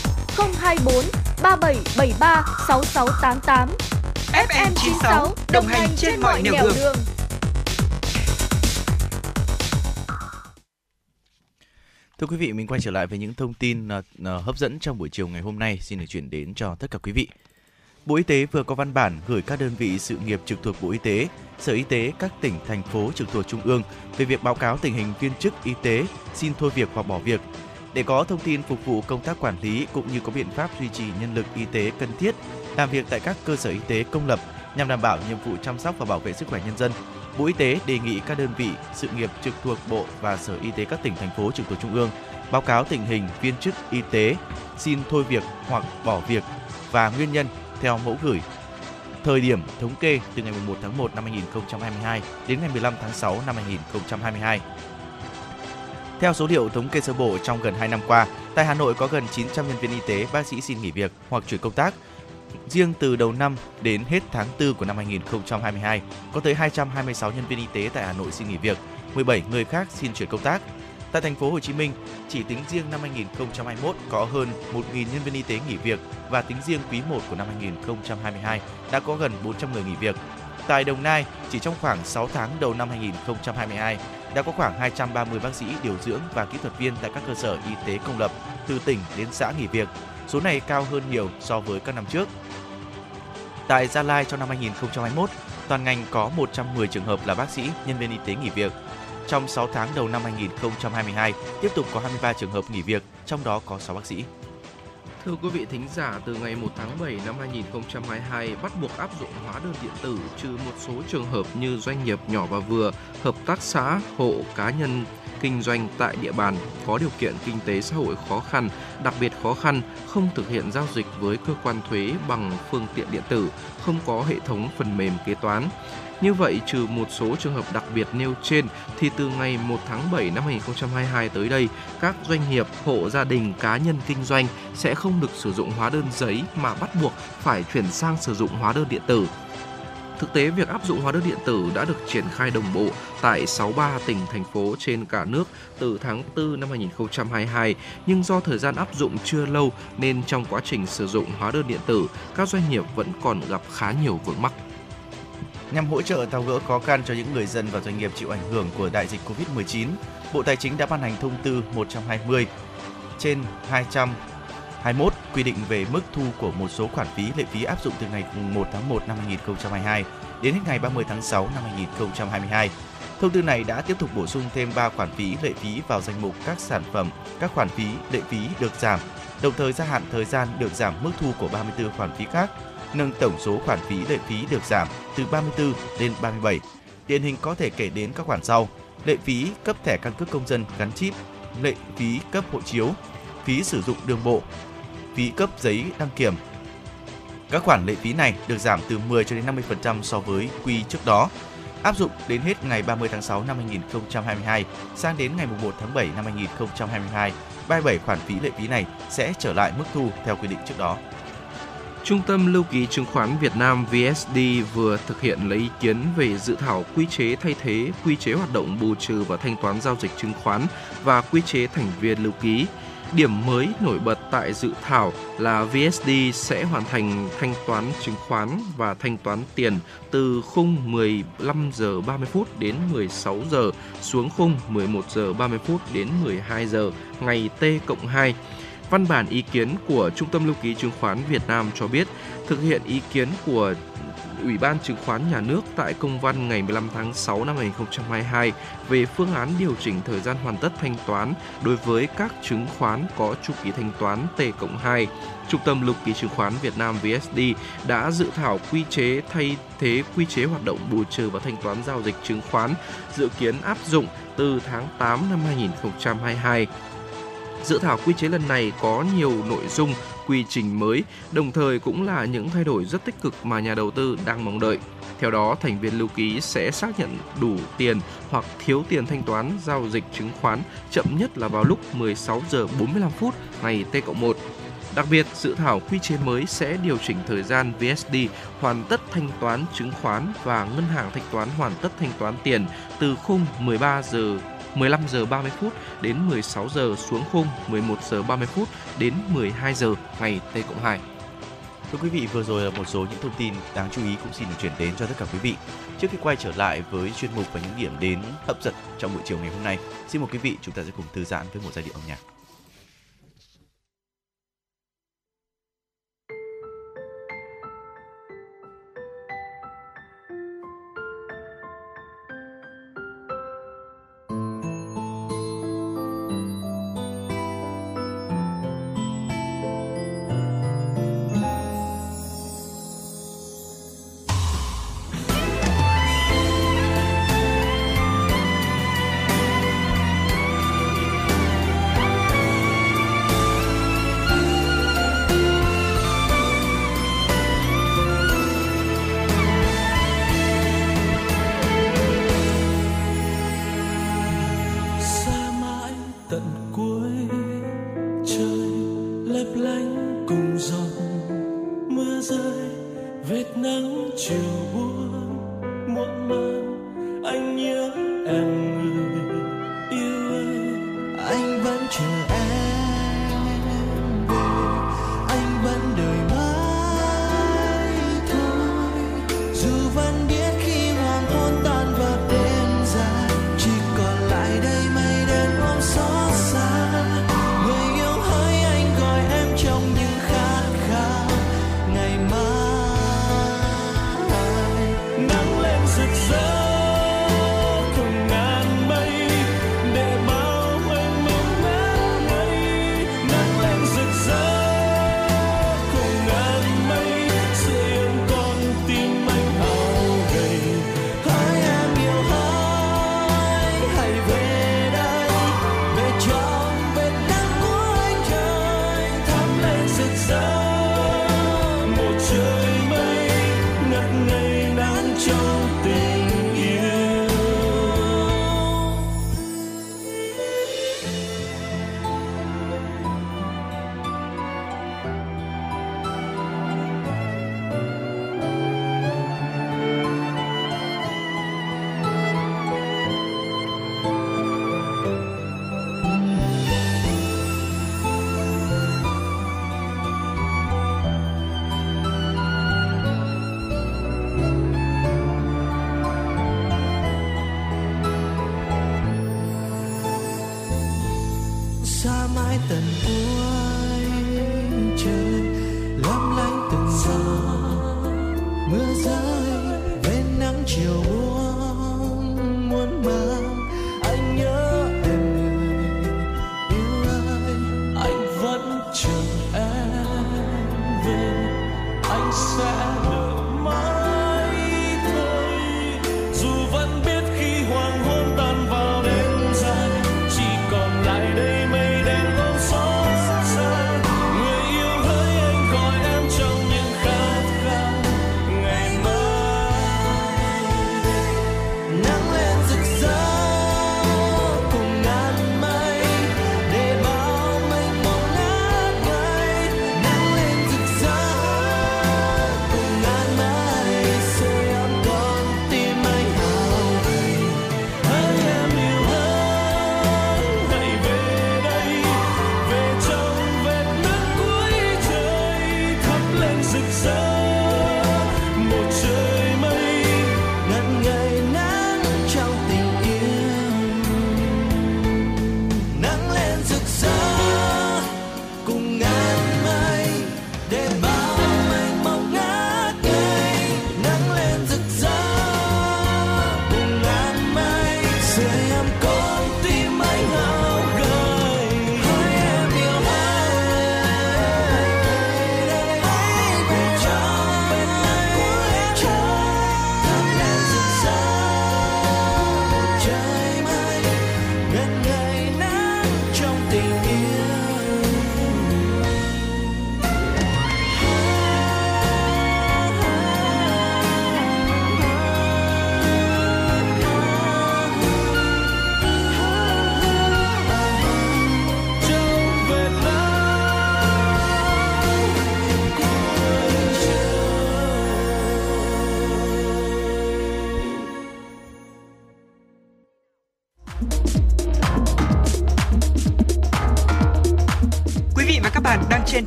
024 3773 6688. FM 96 đồng hành trên mọi nẻo đường. đường. Thưa quý vị, mình quay trở lại với những thông tin uh, hấp dẫn trong buổi chiều ngày hôm nay xin được chuyển đến cho tất cả quý vị. Bộ Y tế vừa có văn bản gửi các đơn vị sự nghiệp trực thuộc Bộ Y tế, Sở Y tế các tỉnh, thành phố trực thuộc Trung ương về việc báo cáo tình hình viên chức y tế xin thôi việc hoặc bỏ việc để có thông tin phục vụ công tác quản lý cũng như có biện pháp duy trì nhân lực y tế cần thiết làm việc tại các cơ sở y tế công lập nhằm đảm bảo nhiệm vụ chăm sóc và bảo vệ sức khỏe nhân dân. Bộ Y tế đề nghị các đơn vị sự nghiệp trực thuộc Bộ và Sở Y tế các tỉnh thành phố trực thuộc Trung ương báo cáo tình hình viên chức y tế xin thôi việc hoặc bỏ việc và nguyên nhân theo mẫu gửi. Thời điểm thống kê từ ngày 1 tháng 1 năm 2022 đến ngày 15 tháng 6 năm 2022. Theo số liệu thống kê sơ bộ trong gần 2 năm qua, tại Hà Nội có gần 900 nhân viên y tế, bác sĩ xin nghỉ việc hoặc chuyển công tác. Riêng từ đầu năm đến hết tháng 4 của năm 2022, có tới 226 nhân viên y tế tại Hà Nội xin nghỉ việc, 17 người khác xin chuyển công tác. Tại thành phố Hồ Chí Minh, chỉ tính riêng năm 2021 có hơn 1.000 nhân viên y tế nghỉ việc và tính riêng quý 1 của năm 2022 đã có gần 400 người nghỉ việc. Tại Đồng Nai, chỉ trong khoảng 6 tháng đầu năm 2022, đã có khoảng 230 bác sĩ điều dưỡng và kỹ thuật viên tại các cơ sở y tế công lập từ tỉnh đến xã nghỉ việc. Số này cao hơn nhiều so với các năm trước. Tại Gia Lai trong năm 2021, toàn ngành có 110 trường hợp là bác sĩ, nhân viên y tế nghỉ việc. Trong 6 tháng đầu năm 2022, tiếp tục có 23 trường hợp nghỉ việc, trong đó có 6 bác sĩ. Thưa quý vị thính giả, từ ngày 1 tháng 7 năm 2022 bắt buộc áp dụng hóa đơn điện tử trừ một số trường hợp như doanh nghiệp nhỏ và vừa, hợp tác xã, hộ, cá nhân kinh doanh tại địa bàn có điều kiện kinh tế xã hội khó khăn, đặc biệt khó khăn, không thực hiện giao dịch với cơ quan thuế bằng phương tiện điện tử, không có hệ thống phần mềm kế toán. Như vậy, trừ một số trường hợp đặc biệt nêu trên, thì từ ngày 1 tháng 7 năm 2022 tới đây, các doanh nghiệp, hộ gia đình, cá nhân kinh doanh sẽ không được sử dụng hóa đơn giấy mà bắt buộc phải chuyển sang sử dụng hóa đơn điện tử. Thực tế, việc áp dụng hóa đơn điện tử đã được triển khai đồng bộ tại 63 tỉnh, thành phố trên cả nước từ tháng 4 năm 2022, nhưng do thời gian áp dụng chưa lâu nên trong quá trình sử dụng hóa đơn điện tử, các doanh nghiệp vẫn còn gặp khá nhiều vướng mắc nhằm hỗ trợ tháo gỡ khó khăn cho những người dân và doanh nghiệp chịu ảnh hưởng của đại dịch Covid-19, Bộ Tài chính đã ban hành thông tư 120 trên 221 quy định về mức thu của một số khoản phí lệ phí áp dụng từ ngày 1 tháng 1 năm 2022 đến hết ngày 30 tháng 6 năm 2022. Thông tư này đã tiếp tục bổ sung thêm 3 khoản phí lệ phí vào danh mục các sản phẩm, các khoản phí lệ phí được giảm, đồng thời gia hạn thời gian được giảm mức thu của 34 khoản phí khác nâng tổng số khoản phí lệ phí được giảm từ 34 lên 37. Điển hình có thể kể đến các khoản sau: lệ phí cấp thẻ căn cước công dân gắn chip, lệ phí cấp hộ chiếu, phí sử dụng đường bộ, phí cấp giấy đăng kiểm. Các khoản lệ phí này được giảm từ 10 cho đến 50% so với quy trước đó, áp dụng đến hết ngày 30 tháng 6 năm 2022 sang đến ngày 1 tháng 7 năm 2022. 37 khoản phí lệ phí này sẽ trở lại mức thu theo quy định trước đó. Trung tâm Lưu ký Chứng khoán Việt Nam VSD vừa thực hiện lấy ý kiến về dự thảo quy chế thay thế, quy chế hoạt động bù trừ và thanh toán giao dịch chứng khoán và quy chế thành viên lưu ký. Điểm mới nổi bật tại dự thảo là VSD sẽ hoàn thành thanh toán chứng khoán và thanh toán tiền từ khung 15 giờ 30 phút đến 16 giờ, xuống khung 11 giờ 30 phút đến 12 giờ, ngày T cộng 2. Văn bản ý kiến của Trung tâm Lưu ký Chứng khoán Việt Nam cho biết, thực hiện ý kiến của Ủy ban Chứng khoán Nhà nước tại công văn ngày 15 tháng 6 năm 2022 về phương án điều chỉnh thời gian hoàn tất thanh toán đối với các chứng khoán có chu kỳ thanh toán T cộng 2. Trung tâm Lưu ký Chứng khoán Việt Nam VSD đã dự thảo quy chế thay thế quy chế hoạt động bù trừ và thanh toán giao dịch chứng khoán dự kiến áp dụng từ tháng 8 năm 2022 Dự thảo quy chế lần này có nhiều nội dung, quy trình mới, đồng thời cũng là những thay đổi rất tích cực mà nhà đầu tư đang mong đợi. Theo đó, thành viên lưu ký sẽ xác nhận đủ tiền hoặc thiếu tiền thanh toán giao dịch chứng khoán chậm nhất là vào lúc 16 giờ 45 phút ngày T cộng 1. Đặc biệt, dự thảo quy chế mới sẽ điều chỉnh thời gian VSD hoàn tất thanh toán chứng khoán và ngân hàng thanh toán hoàn tất thanh toán tiền từ khung 13 giờ 15 giờ 30 phút đến 16 giờ xuống khung 11 giờ 30 phút đến 12 giờ ngày T+2. Thưa quý vị, vừa rồi là một số những thông tin đáng chú ý cũng xin được chuyển đến cho tất cả quý vị. Trước khi quay trở lại với chuyên mục và những điểm đến hấp dẫn trong buổi chiều ngày hôm nay, xin mời quý vị chúng ta sẽ cùng thư giãn với một giai điệu âm nhạc.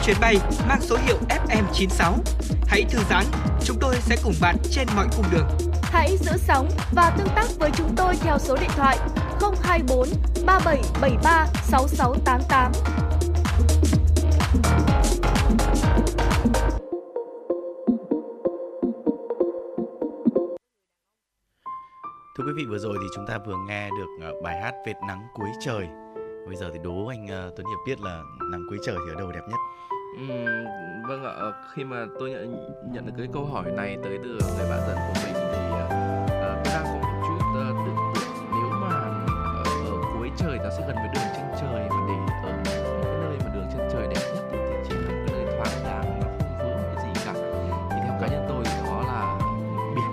Chuyến bay mang số hiệu FM96. Hãy thư giãn, chúng tôi sẽ cùng bạn trên mọi cung đường. Hãy giữ sóng và tương tác với chúng tôi theo số điện thoại 024 3773 6688. Thưa quý vị vừa rồi thì chúng ta vừa nghe được ờ, bài hát Vệt nắng cuối trời. Bây giờ thì đố anh ờ, Tuấn Hiệp biết là nắng cuối trời thì ở đâu đẹp nhất? Vâng ạ, ờ, khi mà tôi nhận nhận được cái câu hỏi này tới từ người bạn thân của mình thì ờ, tôi đang có một chút ờ, tưởng tượng nếu mà ở, ở cuối trời ta sẽ gần với đường chân trời và để ở một cái nơi mà đường chân trời đẹp nhất thì, thì chỉ là một cái nơi thoáng đãng nó không vướng cái gì cả thì theo cá nhân tôi thì đó là biển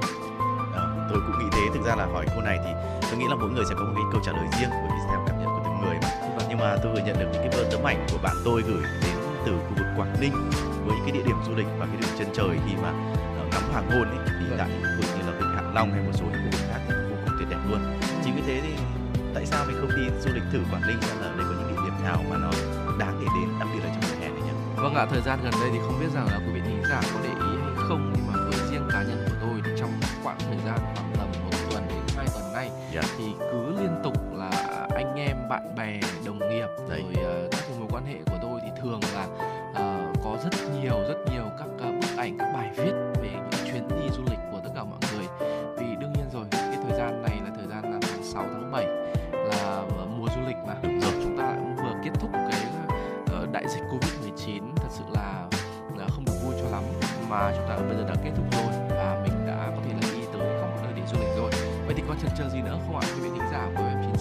Ờ, tôi cũng nghĩ thế. Thực ra là hỏi câu này thì tôi nghĩ là mỗi người sẽ có một cái câu trả lời riêng bởi vì theo cảm nhận của từng người mà. Nhưng mà tôi vừa nhận được những cái tấm ảnh của bạn tôi gửi đến từ khu vực Quảng Ninh với những cái địa điểm du lịch và cái đường chân trời khi mà ờ, ngắm hoàng hôn ấy thì Vâng. tại những khu vực như là Vịnh Hạ Long hay một số những khu vực khác thì vô cùng tuyệt đẹp luôn. Chính vì thế thì tại sao mình không đi du lịch thử Quảng Ninh xem là đây có những địa điểm nào mà nó đáng để đến đặc biệt là trong mùa hè này nhỉ? Vâng ạ, thời gian gần đây thì không biết rằng là quý vị thính giả có để ý hay không nhưng mà với riêng cá nhân của tôi thì trong quãng thời gian khoảng tầm một tuần đến hai tuần nay Dạ. thì cứ liên tục là anh em bạn bè đồng nghiệp Đấy. rồi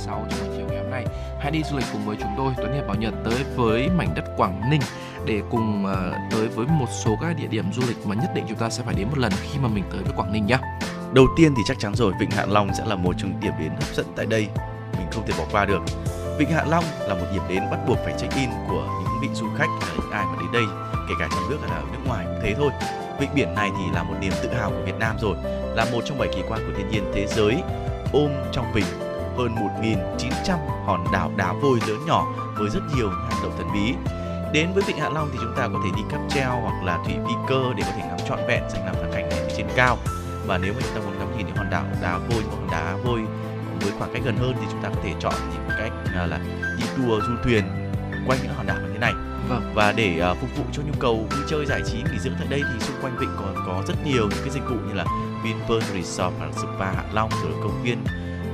16 trong buổi chiều ngày hôm nay. Hãy đi du lịch cùng với chúng tôi Tuấn Hiệp Bảo Nhật tới với mảnh đất Quảng Ninh để cùng ờ, tới với một số các địa điểm du lịch mà nhất định chúng ta sẽ phải đến một lần khi mà mình tới với Quảng Ninh nhé. Đầu tiên thì chắc chắn rồi Vịnh Hạ Long sẽ là một trong điểm đến hấp dẫn tại đây. Mình không thể bỏ qua được. Vịnh Hạ Long là một điểm đến bắt buộc phải check-in của những vị du khách là những ai mà đến đây, kể cả trong nước hay là ở nước ngoài cũng thế thôi. Vịnh biển này thì là một niềm tự hào của Việt Nam rồi, là một trong bảy kỳ quan của thiên nhiên thế giới ôm trong mình hơn 1.900 hòn đảo đá vôi lớn nhỏ với rất nhiều những hang động thần bí. Đến với Vịnh Hạ Long thì chúng ta có thể đi cáp treo hoặc là thủy phi cơ để có thể ngắm trọn vẹn danh lam thắng cảnh này từ trên cao và nếu mà chúng ta muốn ngắm nhìn những hòn đảo đá vôi hòn đá vôi với khoảng cách gần hơn thì chúng ta có thể chọn những cách à, là đi tour du thuyền quanh những hòn đảo như thế này Vâng. và để à, phục vụ cho nhu cầu vui chơi giải trí nghỉ dưỡng tại đây thì xung quanh vịnh còn có rất nhiều những cái dịch vụ như là Vinpearl Resort là Spa Hạ Long rồi công viên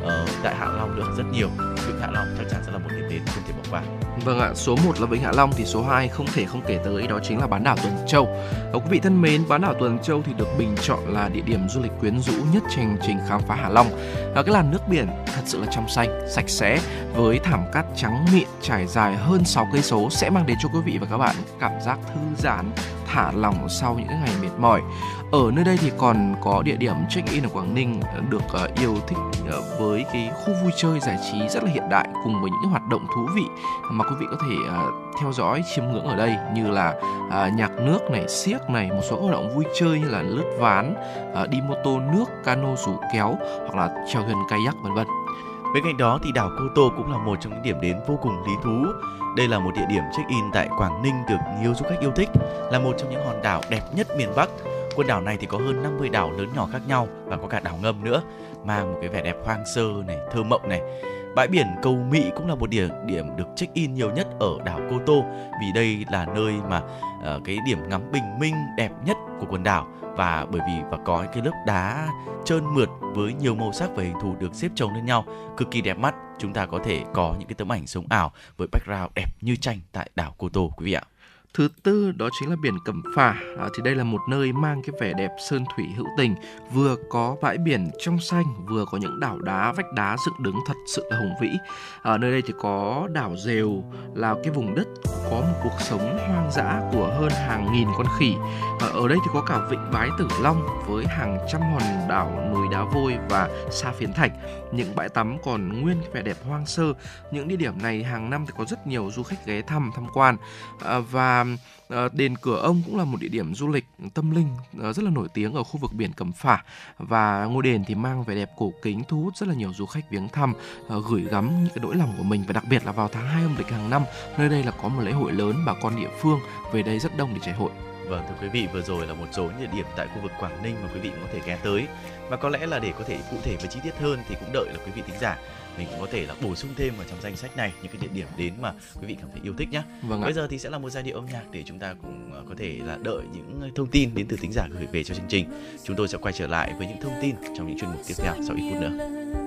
Ờ, ở tại Hạ Long nữa rất nhiều vịnh Hạ Long chắc chắn sẽ là một điểm đến không thể bỏ qua Vâng ạ, số 1 là Vịnh Hạ Long thì số 2 không thể không kể tới đó chính là bán đảo Tuần Châu. Và quý vị thân mến, bán đảo Tuần Châu thì được bình chọn là địa điểm du lịch quyến rũ nhất trên hành trình khám phá Hạ Long. Và cái làn nước biển thật sự là trong xanh, sạch sẽ với thảm cát trắng mịn trải dài hơn 6 cây số sẽ mang đến cho quý vị và các bạn cảm giác thư giãn, thả lỏng sau những ngày mệt mỏi. Ở nơi đây thì còn có địa điểm check-in ở Quảng Ninh ờ, được ờ, yêu thích ờ, với cái khu vui chơi giải trí rất là hiện đại cùng với những hoạt động thú vị mà quý vị có thể theo dõi chiêm ngưỡng ở đây như là nhạc nước này, xiếc này, một số hoạt động vui chơi như là lướt ván, đi mô tô nước, cano rủ kéo hoặc là chèo thuyền kayak vân vân. Bên cạnh đó thì đảo Cô Tô cũng là một trong những điểm đến vô cùng lý thú. Đây là một địa điểm check-in tại Quảng Ninh được nhiều du khách yêu thích, là một trong những hòn đảo đẹp nhất miền Bắc. Quần đảo này thì có hơn 50 đảo lớn nhỏ khác nhau và có cả đảo ngầm nữa, mang một cái vẻ đẹp hoang sơ này, thơ mộng này. Bãi biển Cầu Mỹ cũng là một điểm điểm được check-in nhiều nhất ở đảo Cô Tô vì đây là nơi mà uh, cái điểm ngắm bình minh đẹp nhất của quần đảo. Và bởi vì và có cái lớp đá trơn mượt với nhiều màu sắc và hình thù được xếp chồng lên nhau cực kỳ đẹp mắt. Chúng ta có thể có những cái tấm ảnh sống ảo với background đẹp như tranh tại đảo Cô Tô quý vị ạ. Thứ tư đó chính là biển Cẩm Phả. À, thì đây là một nơi mang cái vẻ đẹp sơn thủy hữu tình, vừa có bãi biển trong xanh, vừa có những đảo đá vách đá dựng đứng thật sự là hùng vĩ. Ở nơi đây thì có đảo Dều là cái vùng đất có một cuộc sống hoang dã của hơn hàng nghìn con khỉ. À, ở đây thì có cả vịnh Bái Tử Long với hàng trăm hòn đảo núi đá vôi và sa phiến thạch. Những bãi tắm còn nguyên vẻ đẹp hoang sơ. Những địa điểm này hàng năm thì có rất nhiều du khách ghé thăm tham quan. À, và và Ờ, đền Cửa Ông cũng là một địa điểm du lịch tâm linh ờ, rất là nổi tiếng ở khu vực biển Cẩm Phả. Và ngôi đền thì mang vẻ đẹp cổ kính, thu hút rất là nhiều du khách viếng thăm ờ, gửi gắm những cái nỗi lòng của mình. Và đặc biệt là vào tháng 2 âm lịch hàng năm, nơi đây là có một lễ hội lớn, bà con địa phương về đây rất đông để chảy hội. Vâng thưa quý vị vừa rồi là một số những địa điểm tại khu vực Quảng Ninh mà quý vị cũng có thể ghé tới và có lẽ là để có thể cụ thể và chi tiết hơn thì cũng đợi là quý vị thính giả mình cũng có thể là bổ sung thêm vào trong danh sách này những cái địa điểm đến mà quý vị cảm thấy yêu thích nhé. Vâng Bây giờ thì sẽ là một giai điệu âm nhạc để chúng ta cũng ờ, có thể là đợi những thông tin đến từ thính giả gửi về cho chương trình. Chúng tôi sẽ quay trở lại với những thông tin trong những chuyên mục tiếp theo sau ít phút nữa.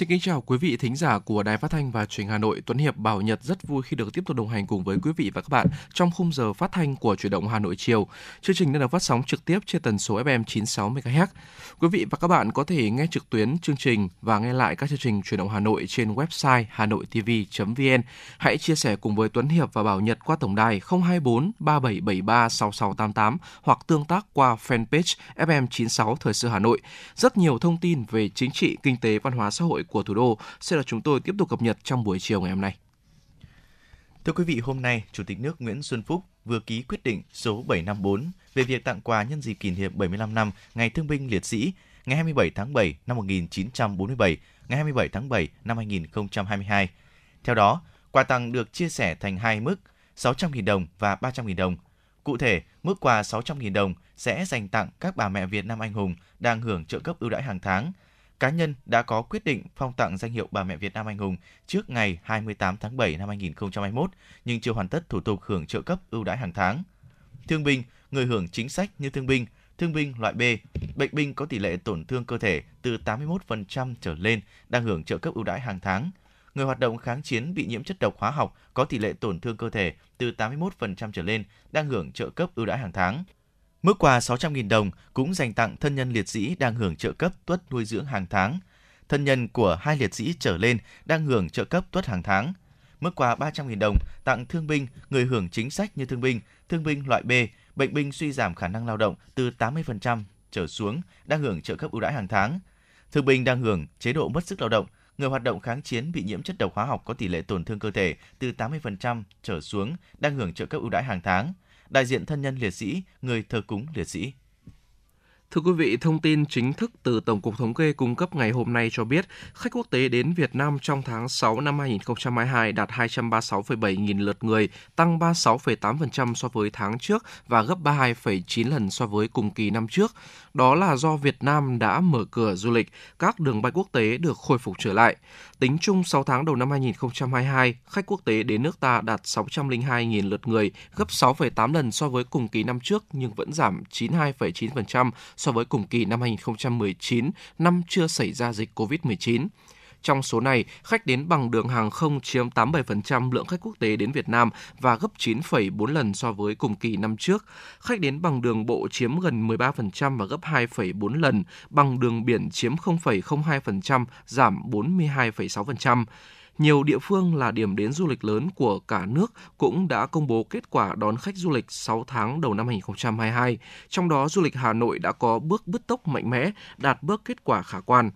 Xin kính chào quý vị thính giả của Đài Phát thanh và Truyền hình Hà Nội. Tuấn Hiệp Bảo Nhật rất vui khi được tiếp tục đồng hành cùng với quý vị và các bạn trong khung giờ phát thanh của Chuyển động Hà Nội chiều. Chương trình đang được phát sóng trực tiếp trên tần số FM 96 MHz. Quý vị và các bạn có thể nghe trực tuyến chương trình và nghe lại các chương trình Chuyển động Hà Nội trên website hanoitv.vn. Hãy chia sẻ cùng với Tuấn Hiệp và Bảo Nhật qua tổng đài 024 3773 6688 hoặc tương tác qua fanpage FM 96 Thời sự Hà Nội. Rất nhiều thông tin về chính trị, kinh tế, văn hóa xã hội của thủ đô sẽ là chúng tôi tiếp tục cập nhật trong buổi chiều ngày hôm nay. Thưa quý vị, hôm nay, Chủ tịch nước Nguyễn Xuân Phúc vừa ký quyết định số 754 về việc tặng quà nhân dịp kỷ niệm 75 năm Ngày Thương binh Liệt sĩ ngày 27 tháng 7 năm 1947, ngày 27 tháng 7 năm 2022. Theo đó, quà tặng được chia sẻ thành hai mức 600.000 đồng và 300.000 đồng. Cụ thể, mức quà 600.000 đồng sẽ dành tặng các bà mẹ Việt Nam anh hùng đang hưởng trợ cấp ưu đãi hàng tháng cá nhân đã có quyết định phong tặng danh hiệu bà mẹ Việt Nam anh hùng trước ngày 28 tháng 7 năm 2021 nhưng chưa hoàn tất thủ tục hưởng trợ cấp ưu đãi hàng tháng. Thương binh, người hưởng chính sách như thương binh, thương binh loại B, bệnh binh có tỷ lệ tổn thương cơ thể từ 81% trở lên đang hưởng trợ cấp ưu đãi hàng tháng. Người hoạt động kháng chiến bị nhiễm chất độc hóa học có tỷ lệ tổn thương cơ thể từ 81% trở lên đang hưởng trợ cấp ưu đãi hàng tháng. Mức quà 600.000 đồng cũng dành tặng thân nhân liệt sĩ đang hưởng trợ cấp tuất nuôi dưỡng hàng tháng. Thân nhân của hai liệt sĩ trở lên đang hưởng trợ cấp tuất hàng tháng. Mức quà 300.000 đồng tặng thương binh, người hưởng chính sách như thương binh, thương binh loại B, bệnh binh suy giảm khả năng lao động từ 80% trở xuống đang hưởng trợ cấp ưu đãi hàng tháng. Thương binh đang hưởng chế độ mất sức lao động, người hoạt động kháng chiến bị nhiễm chất độc hóa học có tỷ lệ tổn thương cơ thể từ 80% trở xuống đang hưởng trợ cấp ưu đãi hàng tháng đại diện thân nhân liệt sĩ, người thờ cúng liệt sĩ. Thưa quý vị, thông tin chính thức từ Tổng cục Thống kê cung cấp ngày hôm nay cho biết, khách quốc tế đến Việt Nam trong tháng 6 năm 2022 đạt 236,7 nghìn lượt người, tăng 36,8% so với tháng trước và gấp 32,9 lần so với cùng kỳ năm trước. Đó là do Việt Nam đã mở cửa du lịch, các đường bay quốc tế được khôi phục trở lại. Tính chung 6 tháng đầu năm 2022, khách quốc tế đến nước ta đạt 602.000 lượt người, gấp 6,8 lần so với cùng kỳ năm trước nhưng vẫn giảm 92,9% so với cùng kỳ năm 2019, năm chưa xảy ra dịch COVID-19. Trong số này, khách đến bằng đường hàng không chiếm 87% lượng khách quốc tế đến Việt Nam và gấp 9,4 lần so với cùng kỳ năm trước. Khách đến bằng đường bộ chiếm gần 13% và gấp 2,4 lần, bằng đường biển chiếm 0,02%, giảm 42,6%. Nhiều địa phương là điểm đến du lịch lớn của cả nước cũng đã công bố kết quả đón khách du lịch 6 tháng đầu năm 2022. Trong đó, du lịch Hà Nội đã có bước bứt tốc mạnh mẽ, đạt bước kết quả khả quan.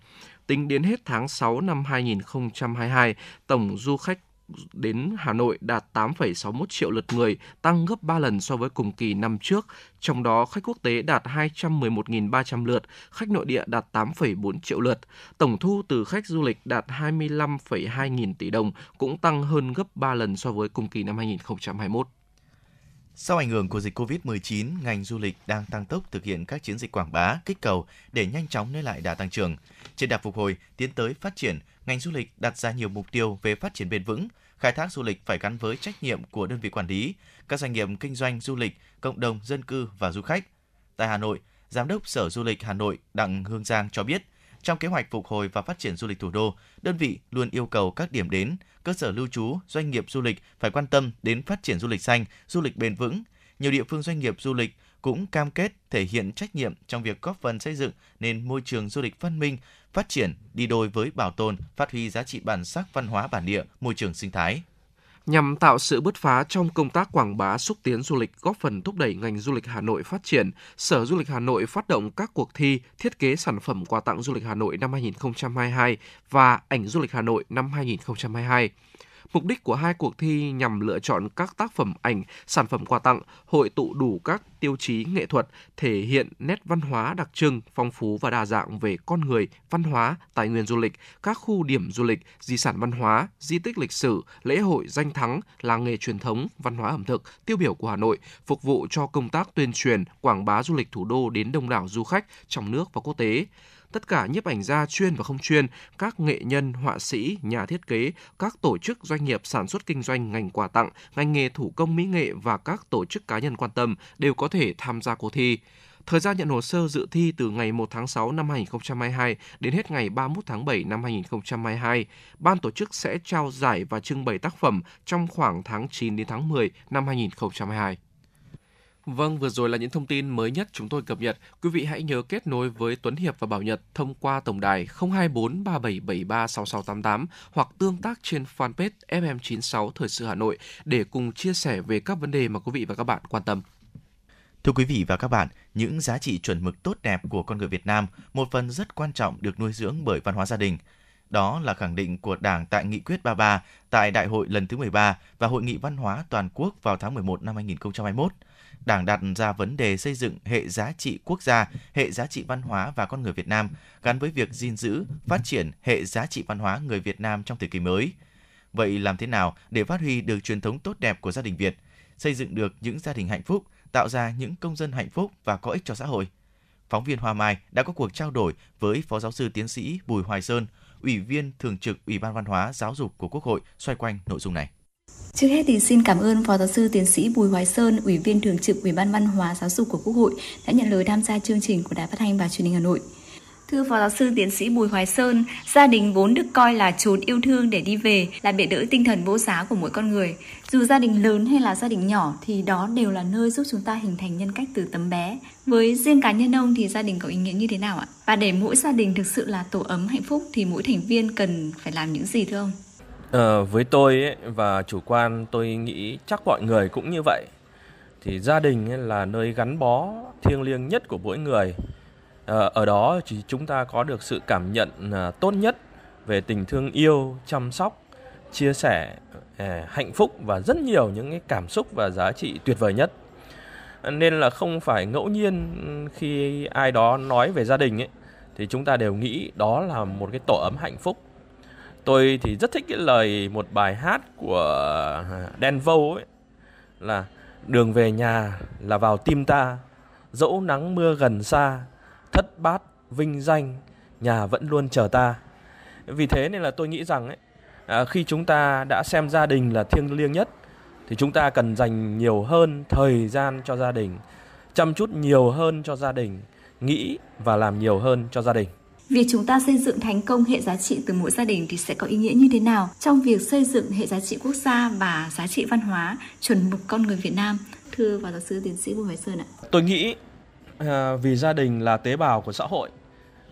Tính đến hết tháng 6 năm 2022, tổng du khách đến Hà Nội đạt 8,61 triệu lượt người, tăng gấp 3 lần so với cùng kỳ năm trước. Trong đó, khách quốc tế đạt 211.300 lượt, khách nội địa đạt 8,4 triệu lượt. Tổng thu từ khách du lịch đạt 25,2 nghìn tỷ đồng, cũng tăng hơn gấp 3 lần so với cùng kỳ năm 2021. Sau ảnh hưởng của dịch COVID-19, ngành du lịch đang tăng tốc thực hiện các chiến dịch quảng bá, kích cầu để nhanh chóng lấy lại đà tăng trưởng. Trên đà phục hồi, tiến tới phát triển, ngành du lịch đặt ra nhiều mục tiêu về phát triển bền vững. Khai thác du lịch phải gắn với trách nhiệm của đơn vị quản lý, các doanh nghiệp kinh doanh du lịch, cộng đồng dân cư và du khách. Tại Hà Nội, Giám đốc Sở Du lịch Hà Nội Đặng Hương Giang cho biết, trong kế hoạch phục hồi và phát triển du lịch thủ đô, đơn vị luôn yêu cầu các điểm đến, cơ sở lưu trú, doanh nghiệp du lịch phải quan tâm đến phát triển du lịch xanh, du lịch bền vững. Nhiều địa phương doanh nghiệp du lịch cũng cam kết thể hiện trách nhiệm trong việc góp phần xây dựng nên môi trường du lịch văn minh, phát triển đi đôi với bảo tồn, phát huy giá trị bản sắc văn hóa bản địa, môi trường sinh thái. Nhằm tạo sự bứt phá trong công tác quảng bá xúc tiến du lịch góp phần thúc đẩy ngành du lịch Hà Nội phát triển, Sở Du lịch Hà Nội phát động các cuộc thi thiết kế sản phẩm quà tặng du lịch Hà Nội năm 2022 và ảnh du lịch Hà Nội năm 2022. Mục đích của hai cuộc thi nhằm lựa chọn các tác phẩm ảnh, sản phẩm quà tặng, hội tụ đủ các tiêu chí nghệ thuật, thể hiện nét văn hóa đặc trưng, phong phú và đa dạng về con người, văn hóa, tài nguyên du lịch, các khu điểm du lịch, di sản văn hóa, di tích lịch sử, lễ hội danh thắng, làng nghề truyền thống, văn hóa ẩm thực, tiêu biểu của Hà Nội, phục vụ cho công tác tuyên truyền, quảng bá du lịch thủ đô đến đông đảo du khách trong nước và quốc tế tất cả nhiếp ảnh gia chuyên và không chuyên, các nghệ nhân, họa sĩ, nhà thiết kế, các tổ chức doanh nghiệp sản xuất kinh doanh ngành quà tặng, ngành nghề thủ công mỹ nghệ và các tổ chức cá nhân quan tâm đều có thể tham gia cuộc thi. Thời gian nhận hồ sơ dự thi từ ngày 1 tháng 6 năm 2022 đến hết ngày 31 tháng 7 năm 2022. Ban tổ chức sẽ trao giải và trưng bày tác phẩm trong khoảng tháng 9 đến tháng 10 năm 2022. Vâng, vừa rồi là những thông tin mới nhất chúng tôi cập nhật. Quý vị hãy nhớ kết nối với Tuấn Hiệp và Bảo Nhật thông qua tổng đài 024 3773 6688 hoặc tương tác trên fanpage FM96 Thời sự Hà Nội để cùng chia sẻ về các vấn đề mà quý vị và các bạn quan tâm. Thưa quý vị và các bạn, những giá trị chuẩn mực tốt đẹp của con người Việt Nam một phần rất quan trọng được nuôi dưỡng bởi văn hóa gia đình. Đó là khẳng định của Đảng tại Nghị quyết 33 tại Đại hội lần thứ 13 và Hội nghị Văn hóa Toàn quốc vào tháng 11 năm 2021. Đảng đặt ra vấn đề xây dựng hệ giá trị quốc gia, hệ giá trị văn hóa và con người Việt Nam gắn với việc gìn giữ, phát triển hệ giá trị văn hóa người Việt Nam trong thời kỳ mới. Vậy làm thế nào để phát huy được truyền thống tốt đẹp của gia đình Việt, xây dựng được những gia đình hạnh phúc, tạo ra những công dân hạnh phúc và có ích cho xã hội? Phóng viên Hoa Mai đã có cuộc trao đổi với Phó Giáo sư Tiến sĩ Bùi Hoài Sơn, Ủy viên Thường trực Ủy ban Văn hóa Giáo dục của Quốc hội xoay quanh nội dung này. Trước hết thì xin cảm ơn Phó Giáo sư Tiến sĩ Bùi Hoài Sơn, Ủy viên Thường trực Ủy ban Văn hóa Giáo dục của Quốc hội đã nhận lời tham gia chương trình của Đài Phát thanh và Truyền hình Hà Nội. Thưa Phó Giáo sư Tiến sĩ Bùi Hoài Sơn, gia đình vốn được coi là chốn yêu thương để đi về, là bệ đỡ tinh thần vô giá của mỗi con người. Dù gia đình lớn hay là gia đình nhỏ thì đó đều là nơi giúp chúng ta hình thành nhân cách từ tấm bé. Với riêng cá nhân ông thì gia đình có ý nghĩa như thế nào ạ? Và để mỗi gia đình thực sự là tổ ấm hạnh phúc thì mỗi thành viên cần phải làm những gì thưa ông? À, với tôi ấy, và chủ quan tôi nghĩ chắc mọi người cũng như vậy. Thì gia đình ấy là nơi gắn bó thiêng liêng nhất của mỗi người. À, ở đó thì chúng ta có được sự cảm nhận à, tốt nhất về tình thương yêu, chăm sóc, chia sẻ, à, hạnh phúc và rất nhiều những cái cảm xúc và giá trị tuyệt vời nhất. Nên là không phải ngẫu nhiên khi ai đó nói về gia đình ấy thì chúng ta đều nghĩ đó là một cái tổ ấm hạnh phúc tôi thì rất thích cái lời một bài hát của Dan vâu ấy là đường về nhà là vào tim ta dẫu nắng mưa gần xa thất bát vinh danh nhà vẫn luôn chờ ta. Vì thế nên là tôi nghĩ rằng ấy à, khi chúng ta đã xem gia đình là thiêng liêng nhất thì chúng ta cần dành nhiều hơn thời gian cho gia đình chăm chút nhiều hơn cho gia đình nghĩ và làm nhiều hơn cho gia đình. Việc chúng ta xây dựng thành công hệ giá trị từ mỗi gia đình thì sẽ có ý nghĩa như thế nào trong việc xây dựng hệ giá trị quốc gia và giá trị văn hóa chuẩn mực con người Việt Nam? Thưa và giáo sư tiến sĩ Bùi Hoài Sơn ạ. Tôi nghĩ à, vì gia đình là tế bào của xã hội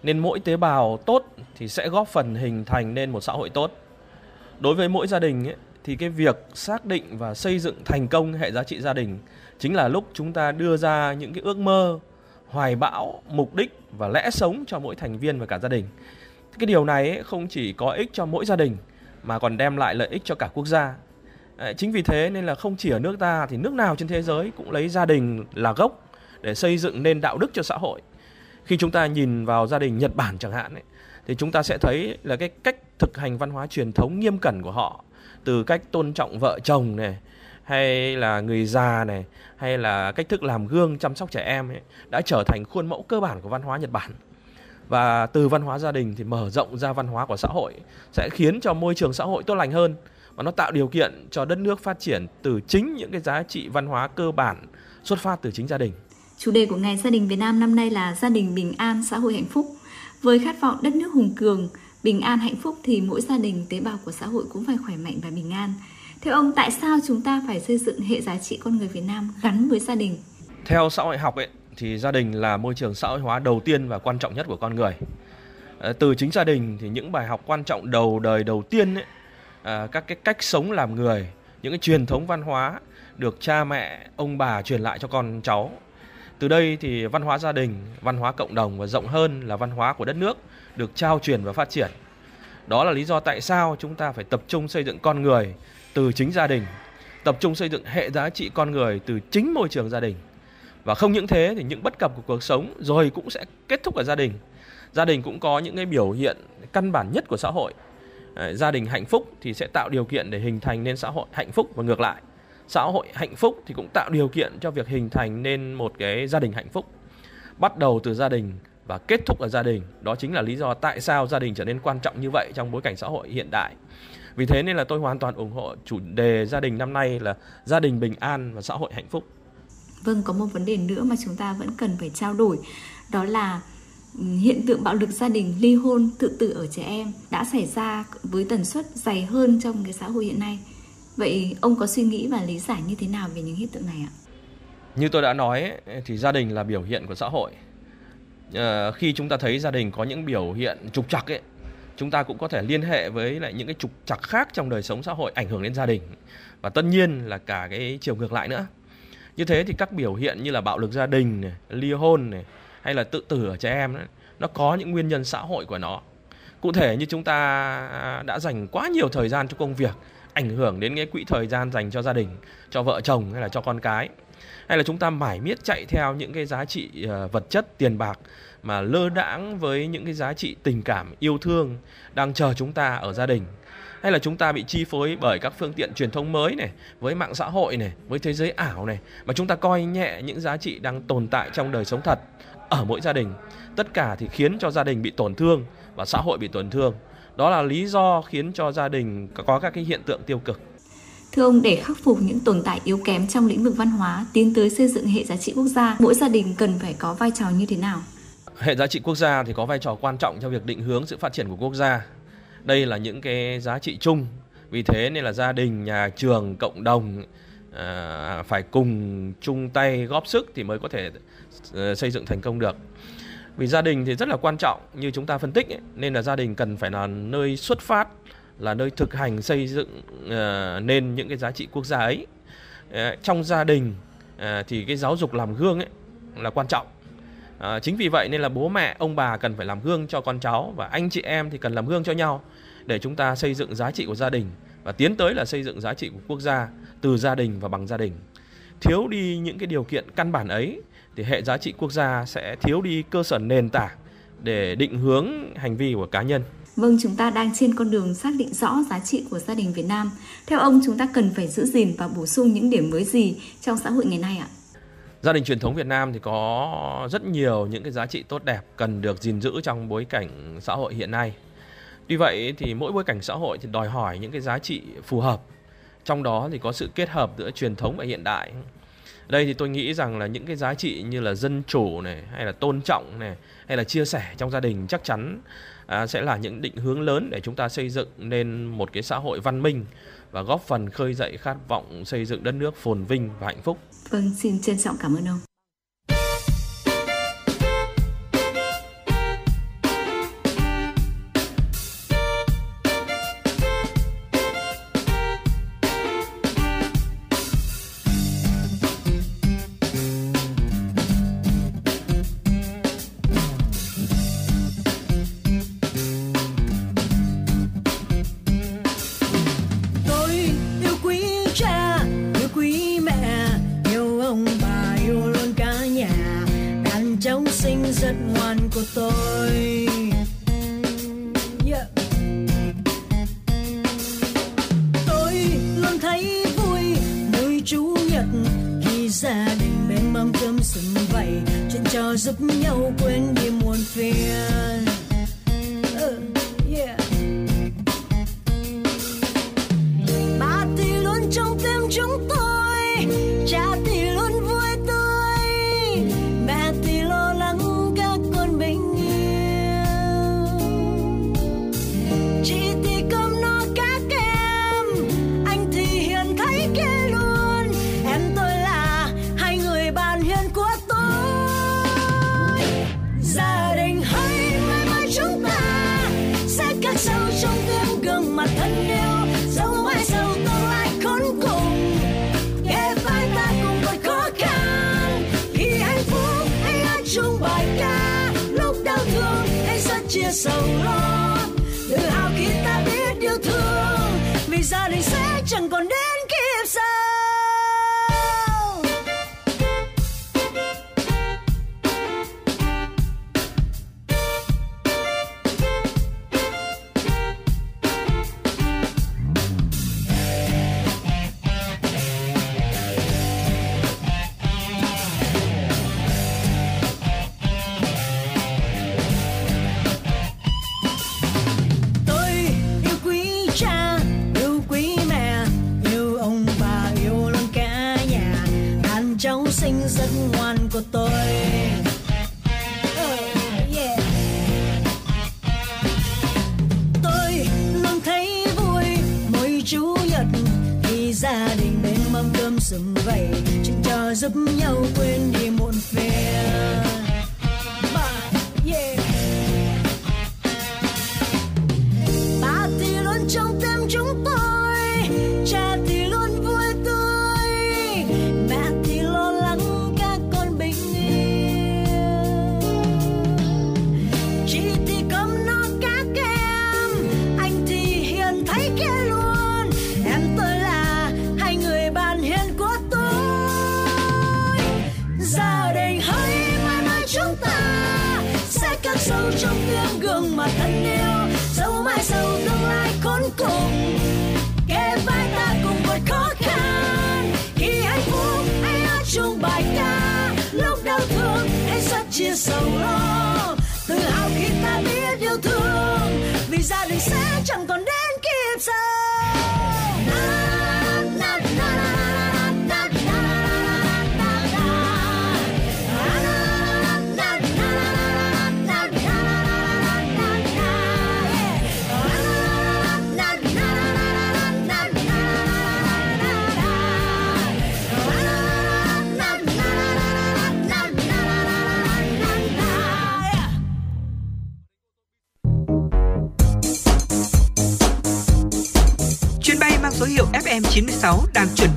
nên mỗi tế bào tốt thì sẽ góp phần hình thành nên một xã hội tốt. Đối với mỗi gia đình ấy, thì cái việc xác định và xây dựng thành công hệ giá trị gia đình chính là lúc chúng ta đưa ra những cái ước mơ hoài bão, mục đích và lẽ sống cho mỗi thành viên và cả gia đình. Cái điều này không chỉ có ích cho mỗi gia đình mà còn đem lại lợi ích cho cả quốc gia. Ờ, chính vì thế nên là không chỉ ở nước ta thì nước nào trên thế giới cũng lấy gia đình là gốc để xây dựng nên đạo đức cho xã hội. Khi chúng ta nhìn vào gia đình Nhật Bản chẳng hạn ấy, thì chúng ta sẽ thấy là cái cách thực hành văn hóa truyền thống nghiêm cẩn của họ từ cách tôn trọng vợ chồng này hay là người già này hay là cách thức làm gương chăm sóc trẻ em ấy, đã trở thành khuôn mẫu cơ bản của văn hóa Nhật Bản và từ văn hóa gia đình thì mở rộng ra văn hóa của xã hội sẽ khiến cho môi trường xã hội tốt lành hơn và nó tạo điều kiện cho đất nước phát triển từ chính những cái giá trị văn hóa cơ bản xuất phát từ chính gia đình. Chủ đề của Ngày Gia đình Việt Nam năm nay là gia đình bình an, xã hội hạnh phúc. Với khát vọng đất nước hùng cường, bình an hạnh phúc thì mỗi gia đình tế bào của xã hội cũng phải khỏe mạnh và bình an. Theo ông, tại sao chúng ta phải xây dựng hệ giá trị con người Việt Nam gắn với gia đình? Theo xã hội học ấy, thì gia đình là môi trường xã hội hóa đầu tiên và quan trọng nhất của con người. Ờ, từ chính gia đình thì những bài học quan trọng đầu đời đầu tiên ấy, à, các cái cách sống làm người, những cái truyền thống văn hóa được cha mẹ, ông bà truyền lại cho con cháu. Từ đây thì văn hóa gia đình, văn hóa cộng đồng và rộng hơn là văn hóa của đất nước được trao truyền và phát triển. Đó là lý do tại sao chúng ta phải tập trung xây dựng con người từ chính gia đình, tập trung xây dựng hệ giá trị con người từ chính môi trường gia đình và không những thế thì những bất cập của cuộc sống rồi cũng sẽ kết thúc ở gia đình gia đình cũng có những cái biểu hiện căn bản nhất của xã hội ờ, gia đình hạnh phúc thì sẽ tạo điều kiện để hình thành nên xã hội hạnh phúc và ngược lại xã hội hạnh phúc thì cũng tạo điều kiện cho việc hình thành nên một cái gia đình hạnh phúc bắt đầu từ gia đình và kết thúc ở gia đình. Đó chính là lý do tại sao gia đình trở nên quan trọng như vậy trong bối cảnh xã hội hiện đại. Vì thế nên là tôi hoàn toàn ủng hộ chủ đề gia đình năm nay là gia đình bình an và xã hội hạnh phúc. Vâng, có một vấn đề nữa mà chúng ta vẫn cần phải trao đổi, đó là ừ, hiện tượng bạo lực gia đình, ly hôn, tự tử ở trẻ em đã xảy ra với tần suất dày hơn trong cái xã hội hiện nay. Vậy ông có suy nghĩ và lý giải như thế nào về những hiện tượng này ạ? Như tôi đã nói thì gia đình là biểu hiện của xã hội. À, khi chúng ta thấy gia đình có những biểu hiện trục trặc ấy, chúng ta cũng có thể liên hệ với lại những cái trục trặc khác trong đời sống xã hội ảnh hưởng đến gia đình và tất nhiên là cả cái chiều ngược lại nữa. Như thế thì các biểu hiện như là bạo lực gia đình, này, ly hôn này, hay là tự tử ở trẻ em ấy, nó có những nguyên nhân xã hội của nó. Cụ thể như chúng ta đã dành quá nhiều thời gian cho công việc ảnh hưởng đến cái quỹ thời gian dành cho gia đình, cho vợ chồng hay là cho con cái. Hay là chúng ta mải miết chạy theo những cái giá trị ờ, vật chất, tiền bạc mà lơ đãng với những cái giá trị tình cảm, yêu thương đang chờ chúng ta ở gia đình. Hay là chúng ta bị chi phối bởi các phương tiện truyền thông mới này, với mạng xã hội này, với thế giới ảo này mà chúng ta coi nhẹ những giá trị đang tồn tại trong đời sống thật ở mỗi gia đình. Tất cả thì khiến cho gia đình bị tổn thương và xã hội bị tổn thương đó là lý do khiến cho gia đình có các cái hiện tượng tiêu cực. Thưa ông, để khắc phục những tồn tại yếu kém trong lĩnh vực văn hóa, tiến tới xây dựng hệ giá trị quốc gia, mỗi gia đình cần phải có vai trò như thế nào? Hệ giá trị quốc gia thì có vai trò quan trọng trong việc định hướng sự phát triển của quốc gia. Đây là những cái giá trị chung, vì thế nên là gia đình, nhà trường, cộng đồng à, phải cùng chung tay góp sức thì mới có thể uh, xây dựng thành công được. Vì gia đình thì rất là quan trọng như chúng ta phân tích ấy, nên là gia đình cần phải là nơi xuất phát là nơi thực hành xây dựng uh, nên những cái giá trị quốc gia ấy. Uh, trong gia đình uh, thì cái giáo dục làm gương ấy là quan trọng à, chính vì vậy nên là bố mẹ ông bà cần phải làm gương cho con cháu và anh chị em thì cần làm gương cho nhau để chúng ta xây dựng giá trị của gia đình và tiến tới là xây dựng giá trị của quốc gia từ gia đình và bằng gia đình thiếu đi những cái điều kiện căn bản ấy thì hệ giá trị quốc gia sẽ thiếu đi cơ sở nền tảng để định hướng hành vi của cá nhân. Vâng, chúng ta đang trên con đường xác định rõ giá trị của gia đình Việt Nam. Theo ông, chúng ta cần phải giữ gìn và bổ sung những điểm mới gì trong xã hội ngày nay ạ? Gia đình truyền thống Việt Nam thì có rất nhiều những cái giá trị tốt đẹp cần được gìn giữ trong bối cảnh xã hội hiện nay. Tuy vậy thì mỗi bối cảnh xã hội thì đòi hỏi những cái giá trị phù hợp. Trong đó thì có sự kết hợp giữa truyền thống và hiện đại đây thì tôi nghĩ rằng là những cái giá trị như là dân chủ này hay là tôn trọng này hay là chia sẻ trong gia đình chắc chắn à, sẽ là những định hướng lớn để chúng ta xây dựng nên một cái xã hội văn minh và góp phần khơi dậy khát vọng xây dựng đất nước phồn vinh và hạnh phúc. Vâng, xin trân trọng cảm ơn ông.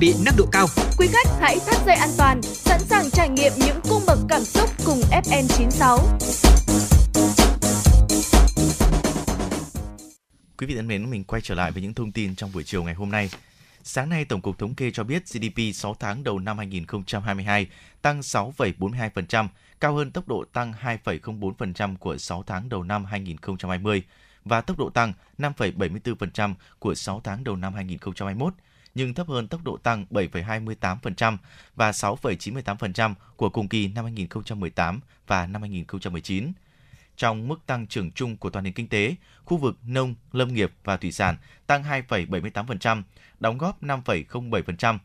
Chuẩn bị nâng độ cao. Quý khách hãy thắt dây an toàn, sẵn sàng trải nghiệm những cung bậc cảm xúc cùng FN96. Quý vị thân mến, mình quay trở lại với những thông tin trong buổi chiều ngày hôm nay. Sáng nay, Tổng cục Thống kê cho biết GDP 6 tháng đầu năm 2022 tăng 6,42%, cao hơn tốc độ tăng 2,04% của 6 tháng đầu năm 2020 và tốc độ tăng 5,74% của 6 tháng đầu năm 2021, nhưng thấp hơn tốc độ tăng 7,28% và 6,98% của cùng kỳ năm 2018 và năm 2019 trong mức tăng trưởng chung của toàn nền kinh tế, khu vực nông, lâm nghiệp và thủy sản tăng 2,78%, đóng góp 5,07%.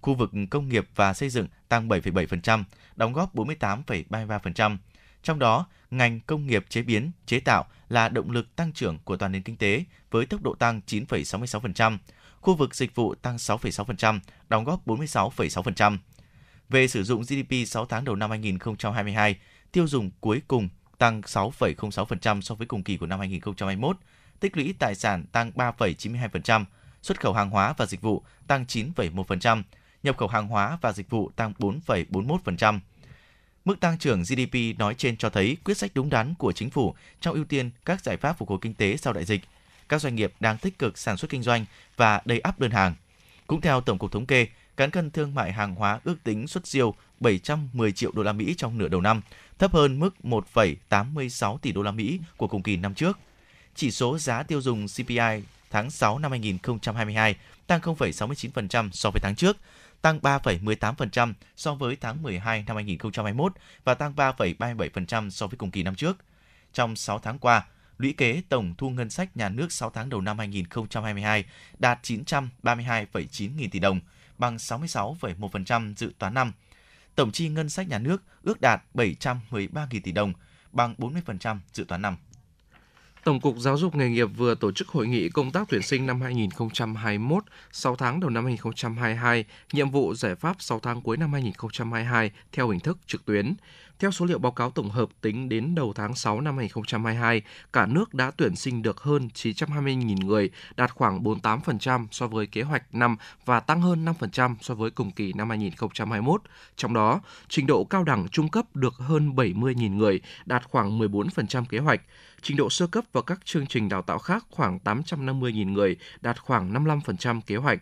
Khu vực công nghiệp và xây dựng tăng 7,7%, đóng góp 48,33%. Trong đó, ngành công nghiệp chế biến, chế tạo là động lực tăng trưởng của toàn nền kinh tế với tốc độ tăng 9,66%. Khu vực dịch vụ tăng 6,6%, đóng góp 46,6%. Về sử dụng GDP 6 tháng đầu năm 2022, tiêu dùng cuối cùng tăng 6,06% so với cùng kỳ của năm 2021, tích lũy tài sản tăng 3,92%, xuất khẩu hàng hóa và dịch vụ tăng 9,1%, nhập khẩu hàng hóa và dịch vụ tăng 4,41%. Mức tăng trưởng GDP nói trên cho thấy quyết sách đúng đắn của chính phủ trong ưu tiên các giải pháp phục hồi kinh tế sau đại dịch. Các doanh nghiệp đang tích cực sản xuất kinh doanh và đầy áp đơn hàng. Cũng theo Tổng cục Thống kê, cán cân thương mại hàng hóa ước tính xuất siêu 710 triệu đô la Mỹ trong nửa đầu năm, thấp hơn mức 1,86 tỷ đô la Mỹ của cùng kỳ năm trước. Chỉ số giá tiêu dùng CPI tháng 6 năm 2022 tăng 0,69% so với tháng trước, tăng 3,18% so với tháng 12 năm 2021 và tăng 3,37% so với cùng kỳ năm trước. Trong 6 tháng qua, lũy kế tổng thu ngân sách nhà nước 6 tháng đầu năm 2022 đạt 932,9 nghìn tỷ đồng, bằng 66,1% dự toán năm. Tổng chi ngân sách nhà nước ước đạt 713 nghìn tỷ đồng, bằng 40% dự toán năm. Tổng cục Giáo dục nghề nghiệp vừa tổ chức hội nghị công tác tuyển sinh năm 2021, 6 tháng đầu năm 2022, nhiệm vụ giải pháp 6 tháng cuối năm 2022 theo hình thức trực tuyến. Theo số liệu báo cáo tổng hợp tính đến đầu tháng 6 năm 2022, cả nước đã tuyển sinh được hơn 920.000 người, đạt khoảng 48% so với kế hoạch năm và tăng hơn 5% so với cùng kỳ năm 2021. Trong đó, trình độ cao đẳng trung cấp được hơn 70.000 người, đạt khoảng 14% kế hoạch. Trình độ sơ cấp và các chương trình đào tạo khác khoảng 850.000 người, đạt khoảng 55% kế hoạch.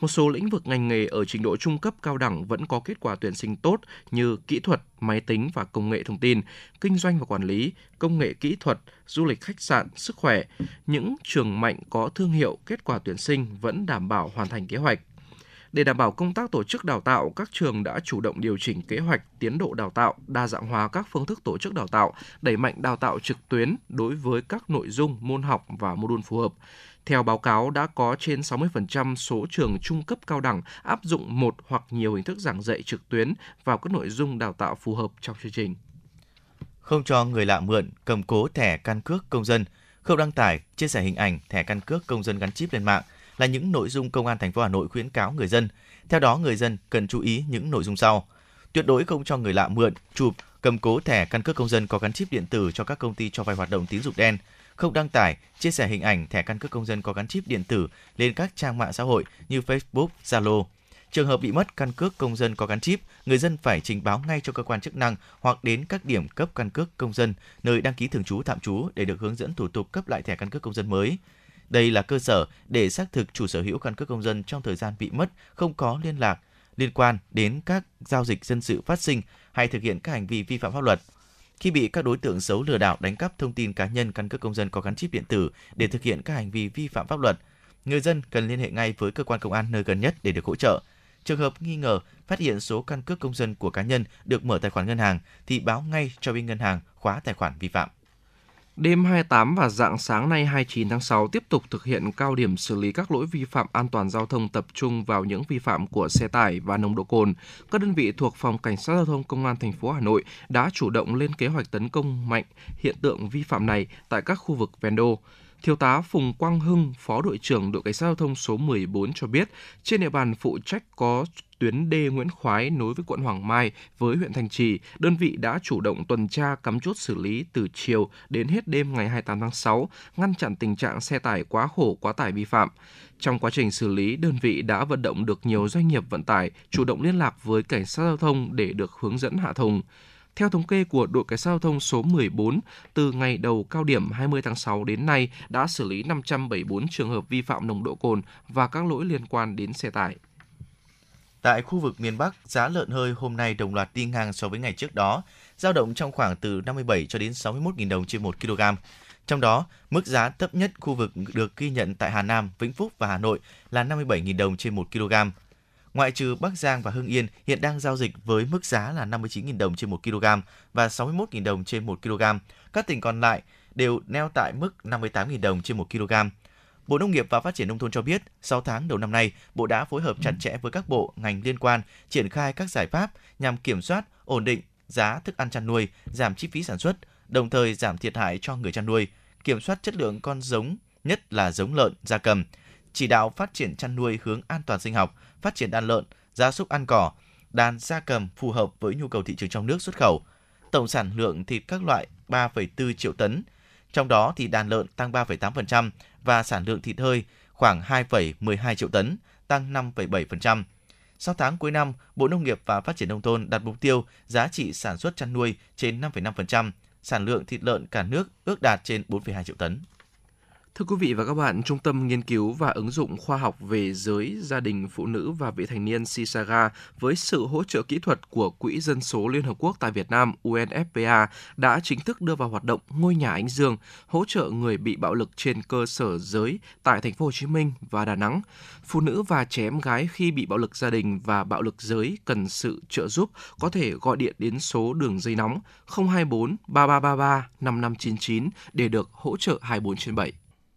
Một số lĩnh vực ngành nghề ở trình độ trung cấp cao đẳng vẫn có kết quả tuyển sinh tốt như kỹ thuật, máy tính và công nghệ thông tin, kinh doanh và quản lý, công nghệ kỹ thuật, du lịch khách sạn, sức khỏe. Những trường mạnh có thương hiệu kết quả tuyển sinh vẫn đảm bảo hoàn thành kế hoạch. Để đảm bảo công tác tổ chức đào tạo, các trường đã chủ động điều chỉnh kế hoạch, tiến độ đào tạo, đa dạng hóa các phương thức tổ chức đào tạo, đẩy mạnh đào tạo trực tuyến đối với các nội dung, môn học và mô đun phù hợp. Theo báo cáo, đã có trên 60% số trường trung cấp cao đẳng áp dụng một hoặc nhiều hình thức giảng dạy trực tuyến vào các nội dung đào tạo phù hợp trong chương trình. Không cho người lạ mượn, cầm cố thẻ căn cước công dân, không đăng tải, chia sẻ hình ảnh thẻ căn cước công dân gắn chip lên mạng là những nội dung công an thành phố Hà Nội khuyến cáo người dân. Theo đó, người dân cần chú ý những nội dung sau: tuyệt đối không cho người lạ mượn, chụp, cầm cố thẻ căn cước công dân có gắn chip điện tử cho các công ty cho vay hoạt động tín dụng đen, không đăng tải, chia sẻ hình ảnh thẻ căn cước công dân có gắn chip điện tử lên các trang mạng xã hội như Facebook, Zalo. Trường hợp bị mất căn cước công dân có gắn chip, người dân phải trình báo ngay cho cơ quan chức năng hoặc đến các điểm cấp căn cước công dân nơi đăng ký thường trú tạm trú để được hướng dẫn thủ tục cấp lại thẻ căn cước công dân mới. Đây là cơ sở để xác thực chủ sở hữu căn cước công dân trong thời gian bị mất không có liên lạc liên quan đến các giao dịch dân sự phát sinh hay thực hiện các hành vi vi phạm pháp luật. Khi bị các đối tượng xấu lừa đảo đánh cắp thông tin cá nhân căn cước công dân có gắn chip điện tử để thực hiện các hành vi vi phạm pháp luật, người dân cần liên hệ ngay với cơ quan công an nơi gần nhất để được hỗ trợ. Trường hợp nghi ngờ phát hiện số căn cước công dân của cá nhân được mở tài khoản ngân hàng thì báo ngay cho bên ngân hàng khóa tài khoản vi phạm. Đêm 28 và dạng sáng nay 29 tháng 6 tiếp tục thực hiện cao điểm xử lý các lỗi vi phạm an toàn giao thông tập trung vào những vi phạm của xe tải và nồng độ cồn. Các đơn vị thuộc Phòng Cảnh sát Giao thông Công an thành phố Hà Nội đã chủ động lên kế hoạch tấn công mạnh hiện tượng vi phạm này tại các khu vực ven đô. Thiếu tá Phùng Quang Hưng, Phó đội trưởng đội cảnh sát giao thông số 14 cho biết, trên địa bàn phụ trách có tuyến đê Nguyễn Khoái nối với quận Hoàng Mai với huyện Thanh Trì, đơn vị đã chủ động tuần tra cắm chốt xử lý từ chiều đến hết đêm ngày 28 tháng 6, ngăn chặn tình trạng xe tải quá khổ quá tải vi phạm. Trong quá trình xử lý, đơn vị đã vận động được nhiều doanh nghiệp vận tải chủ động liên lạc với cảnh sát giao thông để được hướng dẫn hạ thùng. Theo thống kê của đội cảnh sát giao thông số 14, từ ngày đầu cao điểm 20 tháng 6 đến nay đã xử lý 574 trường hợp vi phạm nồng độ cồn và các lỗi liên quan đến xe tải. Tại khu vực miền Bắc, giá lợn hơi hôm nay đồng loạt đi ngang so với ngày trước đó, giao động trong khoảng từ 57 cho đến 61.000 đồng trên 1 kg. Trong đó, mức giá thấp nhất khu vực được ghi nhận tại Hà Nam, Vĩnh Phúc và Hà Nội là 57.000 đồng trên 1 kg. Ngoại trừ Bắc Giang và Hưng Yên hiện đang giao dịch với mức giá là 59.000 đồng trên 1 kg và 61.000 đồng trên 1 kg. Các tỉnh còn lại đều neo tại mức 58.000 đồng trên 1 kg. Bộ Nông nghiệp và Phát triển Nông thôn cho biết, 6 tháng đầu năm nay, Bộ đã phối hợp chặt chẽ với các bộ, ngành liên quan, triển khai các giải pháp nhằm kiểm soát, ổn định giá thức ăn chăn nuôi, giảm chi phí sản xuất, đồng thời giảm thiệt hại cho người chăn nuôi, kiểm soát chất lượng con giống, nhất là giống lợn, gia cầm, chỉ đạo phát triển chăn nuôi hướng an toàn sinh học, phát triển đàn lợn, gia súc ăn cỏ, đàn gia cầm phù hợp với nhu cầu thị trường trong nước xuất khẩu. Tổng sản lượng thịt các loại 3,4 triệu tấn, trong đó thì đàn lợn tăng 3,8% và sản lượng thịt hơi khoảng 2,12 triệu tấn, tăng 5,7%. Sau tháng cuối năm, Bộ Nông nghiệp và Phát triển Nông thôn đặt mục tiêu giá trị sản xuất chăn nuôi trên 5,5%, sản lượng thịt lợn cả nước ước đạt trên 4,2 triệu tấn. Thưa quý vị và các bạn, Trung tâm Nghiên cứu và ứng dụng khoa học về giới, gia đình, phụ nữ và vị thành niên CISAGA với sự hỗ trợ kỹ thuật của Quỹ Dân số Liên Hợp Quốc tại Việt Nam UNFPA đã chính thức đưa vào hoạt động ngôi nhà Ánh Dương, hỗ trợ người bị bạo lực trên cơ sở giới tại thành phố Hồ Chí Minh và Đà Nẵng. Phụ nữ và trẻ em gái khi bị bạo lực gia đình và bạo lực giới cần sự trợ giúp có thể gọi điện đến số đường dây nóng 024 3333 5599 để được hỗ trợ 24 trên 7.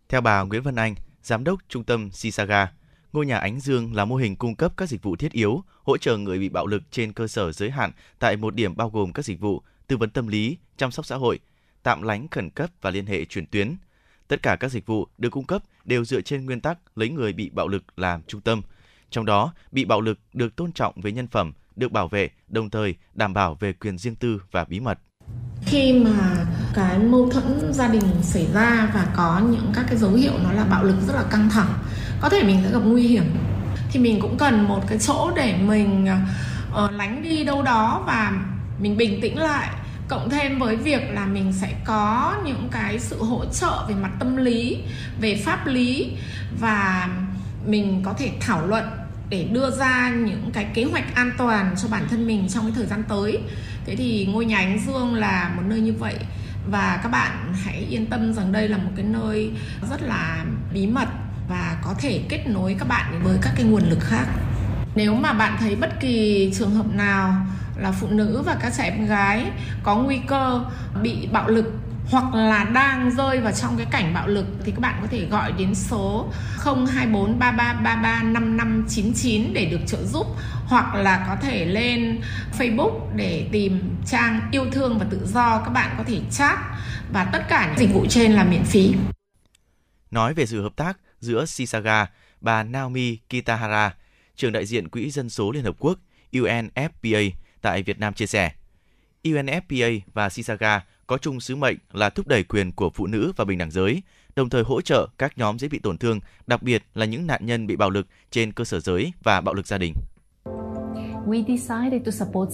Theo bà Nguyễn Văn Anh, Giám đốc Trung tâm Sisaga, ngôi nhà Ánh Dương là mô hình cung cấp các dịch vụ thiết yếu, hỗ trợ người bị bạo lực trên cơ sở giới hạn tại một điểm bao gồm các dịch vụ tư vấn tâm lý, chăm sóc xã hội, tạm lánh khẩn cấp và liên hệ chuyển tuyến. Tất cả các dịch vụ được cung cấp đều dựa trên nguyên tắc lấy người bị bạo lực làm trung tâm. Trong đó, bị bạo lực được tôn trọng về nhân phẩm, được bảo vệ, đồng thời đảm bảo về quyền riêng tư và bí mật khi mà cái mâu thuẫn gia đình xảy ra và có những các cái dấu hiệu nó là bạo lực rất là căng thẳng có thể mình sẽ gặp nguy hiểm. Thì mình cũng cần một cái chỗ để mình uh, lánh đi đâu đó và mình bình tĩnh lại. Cộng thêm với việc là mình sẽ có những cái sự hỗ trợ về mặt tâm lý về pháp lý và mình có thể thảo luận để đưa ra những cái kế hoạch an toàn cho bản thân mình trong cái thời gian tới thế thì ngôi nhà ánh dương là một nơi như vậy. Và các bạn hãy yên tâm rằng đây là một cái nơi rất là bí mật và có thể kết nối các bạn với các cái nguồn lực khác. Nếu mà bạn thấy bất kỳ trường hợp nào là phụ nữ và các trẻ em gái có nguy cơ bị bạo lực hoặc là đang rơi vào trong cái cảnh bạo lực thì các bạn có thể gọi đến số 024 3333 5599 để được trợ giúp. Hoặc là có thể lên Facebook để tìm trang yêu thương và tự do các bạn có thể chat. Và tất cả những dịch vụ trên là miễn phí. Nói về sự hợp tác giữa Sisaga, bà Naomi Kitahara, trưởng đại diện Quỹ Dân số Liên Hợp Quốc UNFPA tại Việt Nam chia sẻ, UNFPA và Sisaga có chung sứ mệnh là thúc đẩy quyền của phụ nữ và bình đẳng giới, đồng thời hỗ trợ các nhóm dễ bị tổn thương, đặc biệt là những nạn nhân bị bạo lực trên cơ sở giới và bạo lực gia đình.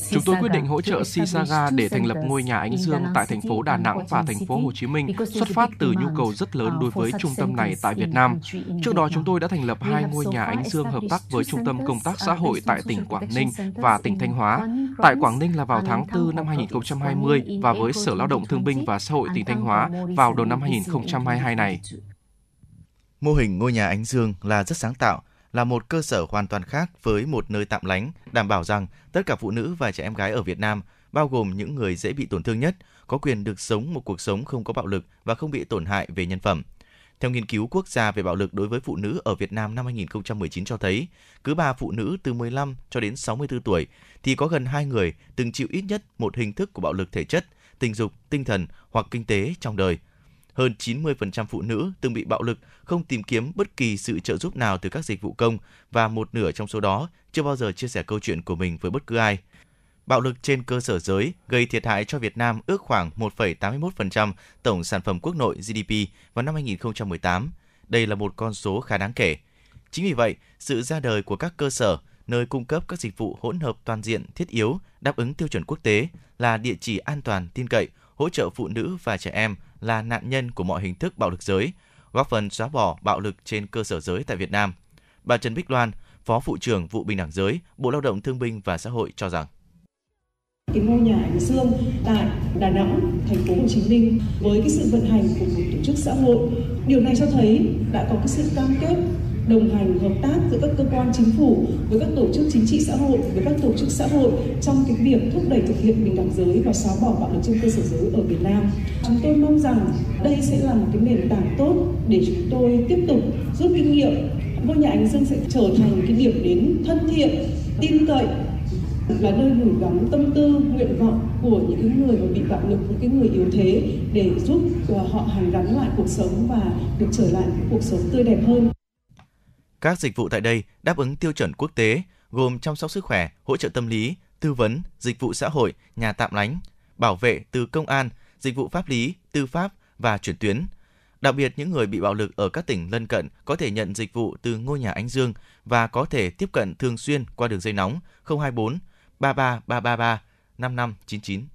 Chúng tôi quyết định hỗ trợ Sisaga để thành lập ngôi nhà ánh dương tại thành phố Đà Nẵng và thành phố Hồ Chí Minh, xuất phát từ nhu cầu rất lớn đối với trung tâm này tại Việt Nam. Trước đó chúng tôi đã thành lập hai ngôi nhà ánh dương hợp tác với Trung tâm Công tác Xã hội tại tỉnh Quảng Ninh và tỉnh Thanh Hóa. Tại Quảng Ninh là vào tháng 4 năm 2020 và với Sở Lao động Thương binh và Xã hội tỉnh Thanh Hóa vào đầu năm 2022 này. Mô hình ngôi nhà ánh dương là rất sáng tạo, là một cơ sở hoàn toàn khác với một nơi tạm lánh, đảm bảo rằng tất cả phụ nữ và trẻ em gái ở Việt Nam, bao gồm những người dễ bị tổn thương nhất, có quyền được sống một cuộc sống không có bạo lực và không bị tổn hại về nhân phẩm. Theo nghiên cứu quốc gia về bạo lực đối với phụ nữ ở Việt Nam năm 2019 cho thấy, cứ 3 phụ nữ từ 15 cho đến 64 tuổi thì có gần 2 người từng chịu ít nhất một hình thức của bạo lực thể chất, tình dục, tinh thần hoặc kinh tế trong đời – hơn 90% phụ nữ từng bị bạo lực không tìm kiếm bất kỳ sự trợ giúp nào từ các dịch vụ công và một nửa trong số đó chưa bao giờ chia sẻ câu chuyện của mình với bất cứ ai. Bạo lực trên cơ sở giới gây thiệt hại cho Việt Nam ước khoảng 1,81% tổng sản phẩm quốc nội GDP vào năm 2018. Đây là một con số khá đáng kể. Chính vì vậy, sự ra đời của các cơ sở nơi cung cấp các dịch vụ hỗn hợp toàn diện thiết yếu đáp ứng tiêu chuẩn quốc tế là địa chỉ an toàn tin cậy, hỗ trợ phụ nữ và trẻ em là nạn nhân của mọi hình thức bạo lực giới, góp phần xóa bỏ bạo lực trên cơ sở giới tại Việt Nam. Bà Trần Bích Loan, Phó Vụ trưởng Vụ Bình đẳng giới, Bộ Lao động Thương binh và Xã hội cho rằng cái ngôi nhà ánh dương tại Đà Nẵng, thành phố Hồ Chí Minh với cái sự vận hành của một tổ chức xã hội, điều này cho thấy đã có cái sự cam kết đồng hành hợp tác giữa các cơ quan chính phủ với các tổ chức chính trị xã hội với các tổ chức xã hội trong cái việc thúc đẩy thực hiện bình đẳng giới và xóa bỏ bạo lực trên cơ sở giới ở Việt Nam. Chúng tôi mong rằng đây sẽ là một cái nền tảng tốt để chúng tôi tiếp tục rút kinh nghiệm. Ngôi nhà ánh dương sẽ trở thành cái điểm đến thân thiện, tin cậy là nơi gửi gắm tâm tư, nguyện vọng của những người mà bị bạo lực, những cái người yếu thế để giúp ờ, họ hàn gắn lại cuộc sống và được trở lại cuộc sống tươi đẹp hơn. Các dịch vụ tại đây đáp ứng tiêu chuẩn quốc tế, gồm chăm sóc sức khỏe, hỗ trợ tâm lý, tư vấn, dịch vụ xã hội, nhà tạm lánh, bảo vệ từ công an, dịch vụ pháp lý, tư pháp và chuyển tuyến. Đặc biệt những người bị bạo lực ở các tỉnh lân cận có thể nhận dịch vụ từ ngôi nhà Ánh Dương và có thể tiếp cận thường xuyên qua đường dây nóng 024 33333 5599.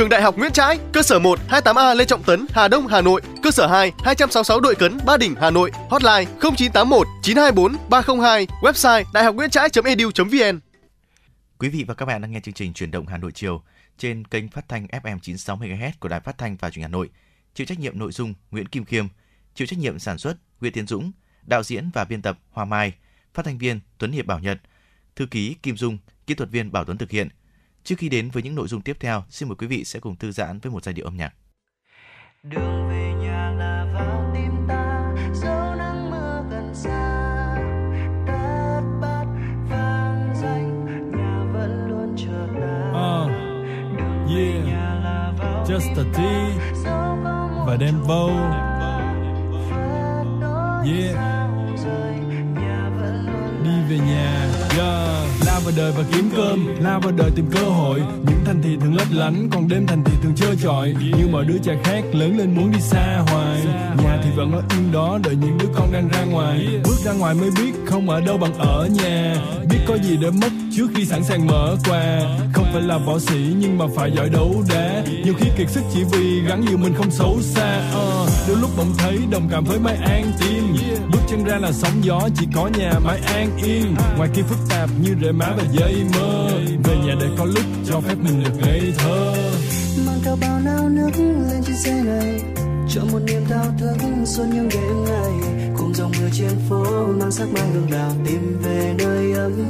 Trường Đại học Nguyễn Trãi, cơ sở 1 28A Lê Trọng Tấn, Hà Đông, Hà Nội, cơ sở 2 266 Đội Cấn, Ba Đình, Hà Nội, hotline 0981 924 302, website đạihocnguyentrai.edu.vn. Quý vị và các bạn đang nghe chương trình Chuyển động Hà Nội chiều trên kênh phát thanh FM 96 MHz của Đài Phát thanh và Truyền hình Hà Nội. Chịu trách nhiệm nội dung Nguyễn Kim Khiêm, chịu trách nhiệm sản xuất Nguyễn Tiến Dũng, đạo diễn và biên tập Hoa Mai, phát thanh viên Tuấn Hiệp Bảo Nhật, thư ký Kim Dung, kỹ thuật viên Bảo Tuấn thực hiện. Trước khi đến với những nội dung tiếp theo, xin mời quý vị sẽ cùng thư giãn với một giai điệu âm nhạc. Đường về nhà là vào tim ta Dẫu nắng mưa gần xa. Đất bát vang danh Nhà vẫn luôn chờ ta. Uh, Đường về yeah, nhà là vào just a tea. và đem vô. Yeah. Đi về nhà. Yeah lao vào đời và kiếm cơm lao vào đời tìm cơ hội. Những thành thị thường lấp lánh Còn đêm thành thị thường trơ trọi. Như mọi đứa trẻ khác lớn lên muốn đi xa hoài. Nhà thì vẫn ở yên đó Đợi những đứa con đang ra ngoài. Bước ra ngoài mới biết không ở đâu bằng ở nhà. Biết có gì để mất trước khi sẵn sàng mở quà. Không phải là võ sĩ nhưng mà phải giỏi đấu đá. Nhiều khi kiệt sức chỉ vì gắn nhiều mình không xấu xa. Uh, Đôi lúc bỗng thấy đồng cảm với mái an tim. Bước chân ra là sóng gió chỉ có nhà mái an yên. Ngoài kia phức tạp như rễ má và giấy mơ. Về nhà để có lúc cho phép mình được ngây thơ. Mang theo bao nao nước lên trên xe này. Cho một niềm thao thức suốt những đêm ngày. Cùng dòng mưa trên phố mang sắc mai hương đào tìm về nơi ấm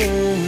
êm.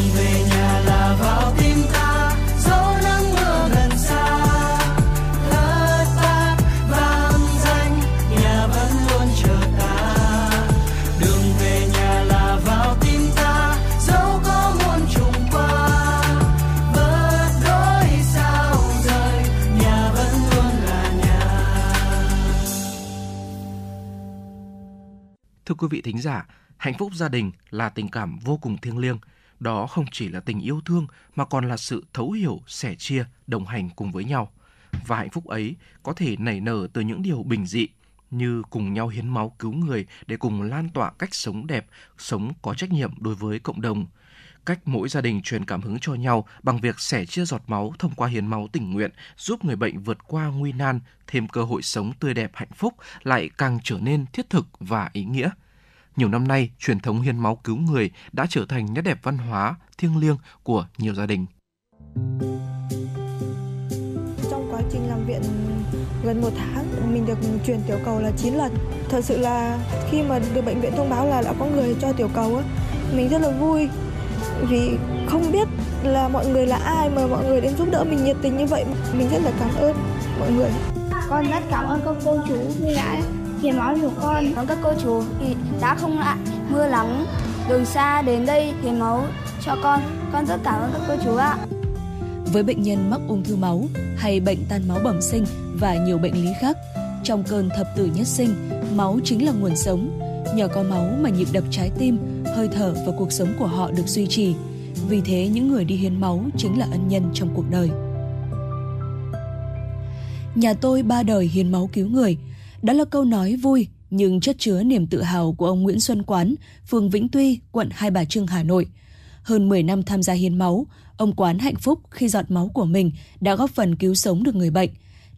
Thưa quý vị thính giả, hạnh phúc gia đình là tình cảm vô cùng thiêng liêng. Đó không chỉ là tình yêu thương mà còn là sự thấu hiểu, sẻ chia, đồng hành cùng với nhau. Và hạnh phúc ấy có thể nảy nở từ những điều bình dị như cùng nhau hiến máu cứu người để cùng lan tỏa cách sống đẹp, sống có trách nhiệm đối với cộng đồng. Cách mỗi gia đình truyền cảm hứng cho nhau bằng việc sẻ chia giọt máu thông qua hiến máu tình nguyện giúp người bệnh vượt qua nguy nan, thêm cơ hội sống tươi đẹp hạnh phúc lại càng trở nên thiết thực và ý nghĩa. Nhiều năm nay, truyền thống hiến máu cứu người đã trở thành nét đẹp văn hóa thiêng liêng của nhiều gia đình. Trong quá trình làm viện gần một tháng, mình được truyền tiểu cầu là 9 lần. Thật sự là khi mà được bệnh viện thông báo là đã có người cho tiểu cầu á, mình rất là vui vì không biết là mọi người là ai mà mọi người đến giúp đỡ mình nhiệt tình như vậy. Mình rất là cảm ơn mọi người. Con rất cảm ơn các cô chú vì đã hiến máu cho con. Cảm các cô chú vì đã không ngại mưa nắng đường xa đến đây hiến máu cho con. Con rất cảm ơn các cô chú ạ. Với bệnh nhân mắc ung thư máu hay bệnh tan máu bẩm sinh và nhiều bệnh lý khác, trong cơn thập tử nhất sinh, máu chính là nguồn sống. Nhờ có máu mà nhịp đập trái tim, hơi thở và cuộc sống của họ được duy trì. Vì thế những người đi hiến máu chính là ân nhân trong cuộc đời. Nhà tôi ba đời hiến máu cứu người. Đó là câu nói vui nhưng chất chứa niềm tự hào của ông Nguyễn Xuân Quán, phường Vĩnh Tuy, quận Hai Bà Trưng, Hà Nội. Hơn 10 năm tham gia hiến máu, ông Quán hạnh phúc khi giọt máu của mình đã góp phần cứu sống được người bệnh.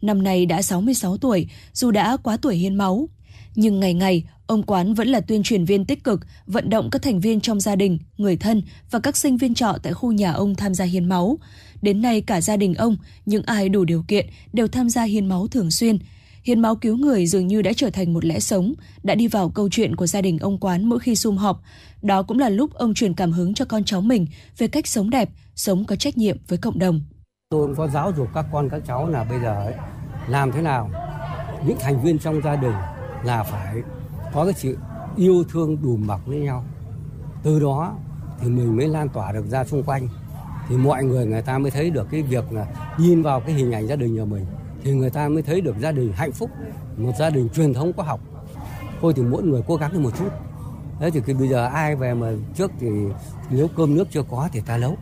Năm nay đã 66 tuổi, dù đã quá tuổi hiến máu. Nhưng ngày ngày, ông Quán vẫn là tuyên truyền viên tích cực, vận động các thành viên trong gia đình, người thân và các sinh viên trọ tại khu nhà ông tham gia hiến máu. Đến nay cả gia đình ông, những ai đủ điều kiện đều tham gia hiến máu thường xuyên. hiến máu cứu người dường như đã trở thành một lẽ sống, đã đi vào câu chuyện của gia đình ông Quán mỗi khi sum họp. Đó cũng là lúc ông truyền cảm hứng cho con cháu mình về cách sống đẹp, sống có trách nhiệm với cộng đồng. Tôi có giáo dục các con các cháu là bây giờ ấy, làm thế nào những thành viên trong gia đình là phải có cái sự yêu thương đùm bọc với nhau. Từ đó thì mình mới lan tỏa được ra xung quanh. Thì mọi người người ta mới thấy được cái việc là nhìn vào cái hình ảnh gia đình nhà mình. Thì người ta mới thấy được gia đình hạnh phúc, một gia đình truyền thống có học. Thôi thì mỗi người cố gắng được một chút. Đấy thì cái bây giờ ai về mà trước thì nếu cơm nước chưa có thì ta nấu.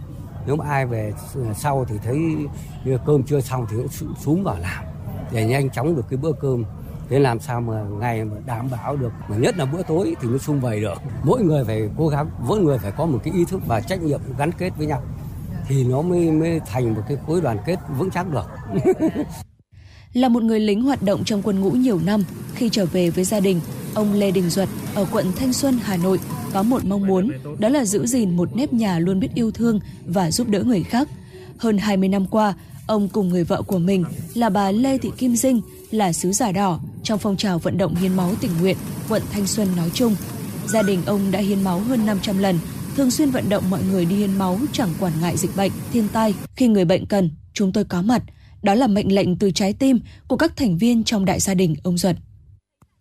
Nếu mà ai về ờ, sau thì thấy cơm chưa xong thì cũng xuống vào làm. Để nhanh chóng được cái bữa cơm thế làm sao mà ngày mà đảm bảo được mà nhất là bữa tối thì mới sung vầy được. Mỗi người phải cố gắng mỗi người phải có một cái ý thức và trách nhiệm gắn kết với nhau. Thì nó mới mới thành một cái khối đoàn kết vững chắc được. Là một người lính hoạt động trong quân ngũ nhiều năm, khi trở về với gia đình, ông Lê Đình Duật ở quận Thanh Xuân, Hà Nội có một mong muốn, đó là giữ gìn một nếp nhà luôn biết yêu thương và giúp đỡ người khác. Hơn 20 năm qua, ông cùng người vợ của mình là bà Lê Thị Kim Dinh là sứ giả đỏ trong phong trào vận động hiến máu tình nguyện quận Thanh Xuân nói chung. Gia đình ông đã hiến máu hơn 500 lần, thường xuyên vận động mọi người đi hiến máu chẳng quản ngại dịch bệnh, thiên tai. Khi người bệnh cần, chúng tôi có mặt – đó là mệnh lệnh từ trái tim của các thành viên trong đại gia đình ông Duật.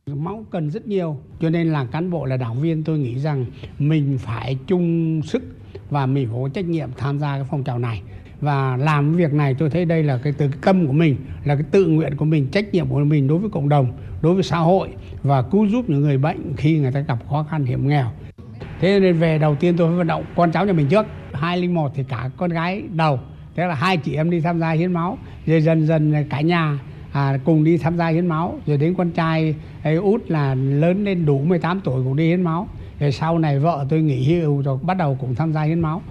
Máu cần rất nhiều, cho nên là cán bộ là đảng viên tôi nghĩ rằng mình phải chung sức và mình phải có trách nhiệm tham gia cái phong trào này và làm việc này tôi thấy đây là cái từ cái tâm của mình là cái tự nguyện của mình trách nhiệm của mình đối với cộng đồng đối với xã hội và cứu giúp những người bệnh khi người ta gặp khó khăn hiểm nghèo. Thế nên về đầu tiên tôi phải vận động con cháu nhà mình trước. 201 thì cả con gái đầu thế là hai chị em đi tham gia hiến máu. Rồi dần dần cả nhà à, cùng đi tham gia hiến máu. Rồi đến con trai ấy út là lớn lên đủ 18 tuổi cũng đi hiến máu. Rồi sau này vợ tôi nghỉ hưu rồi bắt đầu cũng tham gia hiến máu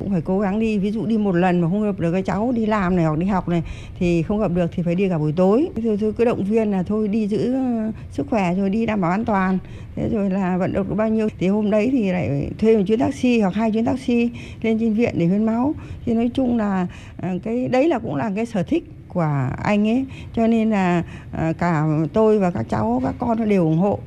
cũng phải cố gắng đi ví dụ đi một lần mà không gặp được cái cháu đi làm này hoặc đi học này thì không gặp được thì phải đi cả buổi tối. Rồi tôi cứ động viên là thôi đi giữ ờ, sức khỏe rồi đi đảm bảo an toàn. Thế rồi là vận động được bao nhiêu. Thì hôm đấy thì lại thuê một chuyến taxi hoặc hai chuyến taxi lên trên viện để hiến máu. Thì nói chung là ờ, cái đấy là cũng là cái sở thích của anh ấy. Cho nên là ờ, cả tôi và các cháu các con đều ủng hộ.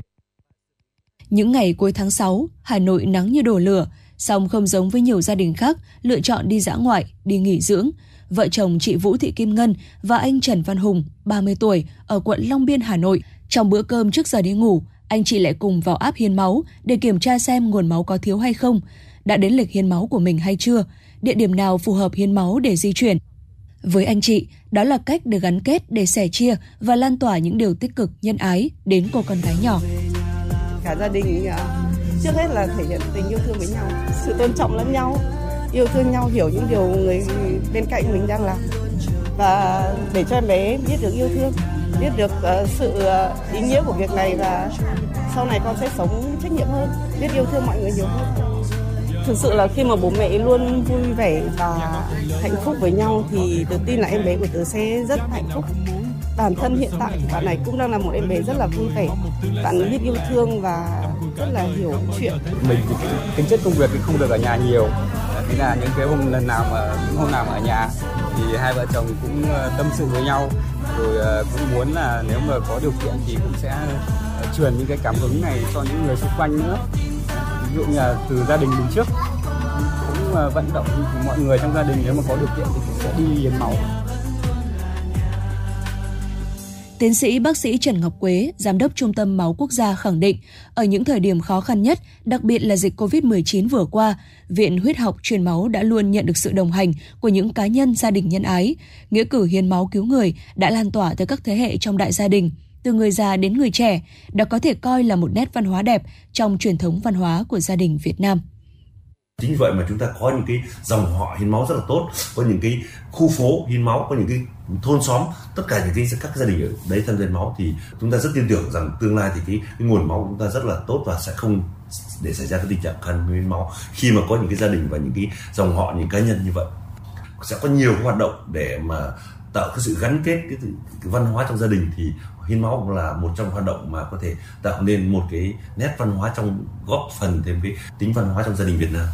Những ngày cuối tháng 6, Hà Nội nắng như đổ lửa, Song không giống với nhiều gia đình khác lựa chọn đi dã ngoại, đi nghỉ dưỡng. Vợ chồng chị Vũ Thị Kim Ngân và anh Trần Văn Hùng, 30 tuổi, ở quận Long Biên, Hà Nội. Trong bữa cơm trước giờ đi ngủ, anh chị lại cùng vào áp hiến máu để kiểm tra xem nguồn máu có thiếu hay không, đã đến lịch hiến máu của mình hay chưa, địa điểm nào phù hợp hiến máu để di chuyển. Với anh chị, đó là cách để gắn kết, để sẻ chia và lan tỏa những điều tích cực, nhân ái đến cô con gái nhỏ. Cả gia đình trước hết là thể hiện tình yêu thương với nhau sự tôn trọng lẫn nhau yêu thương nhau hiểu những điều người bên cạnh mình đang làm. Và để cho em bé biết được yêu thương biết được uh, sự ờ, ý nghĩa của việc này và sau này con sẽ sống trách nhiệm hơn biết yêu thương mọi người nhiều hơn. Thực sự là khi mà bố mẹ luôn vui vẻ và hạnh phúc với nhau thì tự tin là em bé của tớ sẽ rất hạnh phúc bản thân hiện tại thì bạn này cũng đang là một em bé rất là vui vẻ. Bạn biết yêu thương và rất là hiểu chuyện. Mình thì tính chất công việc thì không được ở nhà nhiều. Thế là những cái hôm, lần nào mà, những hôm nào mà ở nhà thì hai vợ chồng cũng ờ, tâm sự với nhau. Rồi ờ, cũng muốn là nếu mà có điều kiện thì cũng sẽ ờ, truyền những cái cảm hứng này cho những người xung quanh nữa. Ví dụ như là từ gia đình mình trước, cũng vận động mọi người trong gia đình nếu mà có điều kiện thì cũng sẽ đi hiến máu. Tiến sĩ bác sĩ Trần Ngọc Quế, Giám đốc Trung tâm Máu Quốc gia khẳng định, ở những thời điểm khó khăn nhất, đặc biệt là dịch COVID-19 vừa qua, Viện Huyết học Truyền máu đã luôn nhận được sự đồng hành của những cá nhân gia đình nhân ái. Nghĩa cử hiến máu cứu người đã lan tỏa tới các thế hệ trong đại gia đình, từ người già đến người trẻ, đó có thể coi là một nét văn hóa đẹp trong truyền thống văn hóa của gia đình Việt Nam. Chính vậy mà chúng ta có những cái dòng họ hiến máu rất là tốt, có những cái khu phố hiến máu, có những cái thôn xóm, tất cả những cái các gia đình ở đấy tham gia máu thì chúng ta rất tin tưởng rằng tương lai thì cái, cái nguồn máu của chúng ta rất là tốt và sẽ không để xảy ra cái tình trạng khan hiến máu khi mà có những cái gia đình và những cái dòng họ những cá nhân như vậy sẽ có nhiều hoạt động để mà tạo cái sự gắn kết cái, cái văn hóa trong gia đình thì hiến máu cũng là một trong hoạt động mà có thể tạo nên một cái nét văn hóa trong góp phần thêm cái tính văn hóa trong gia đình Việt Nam.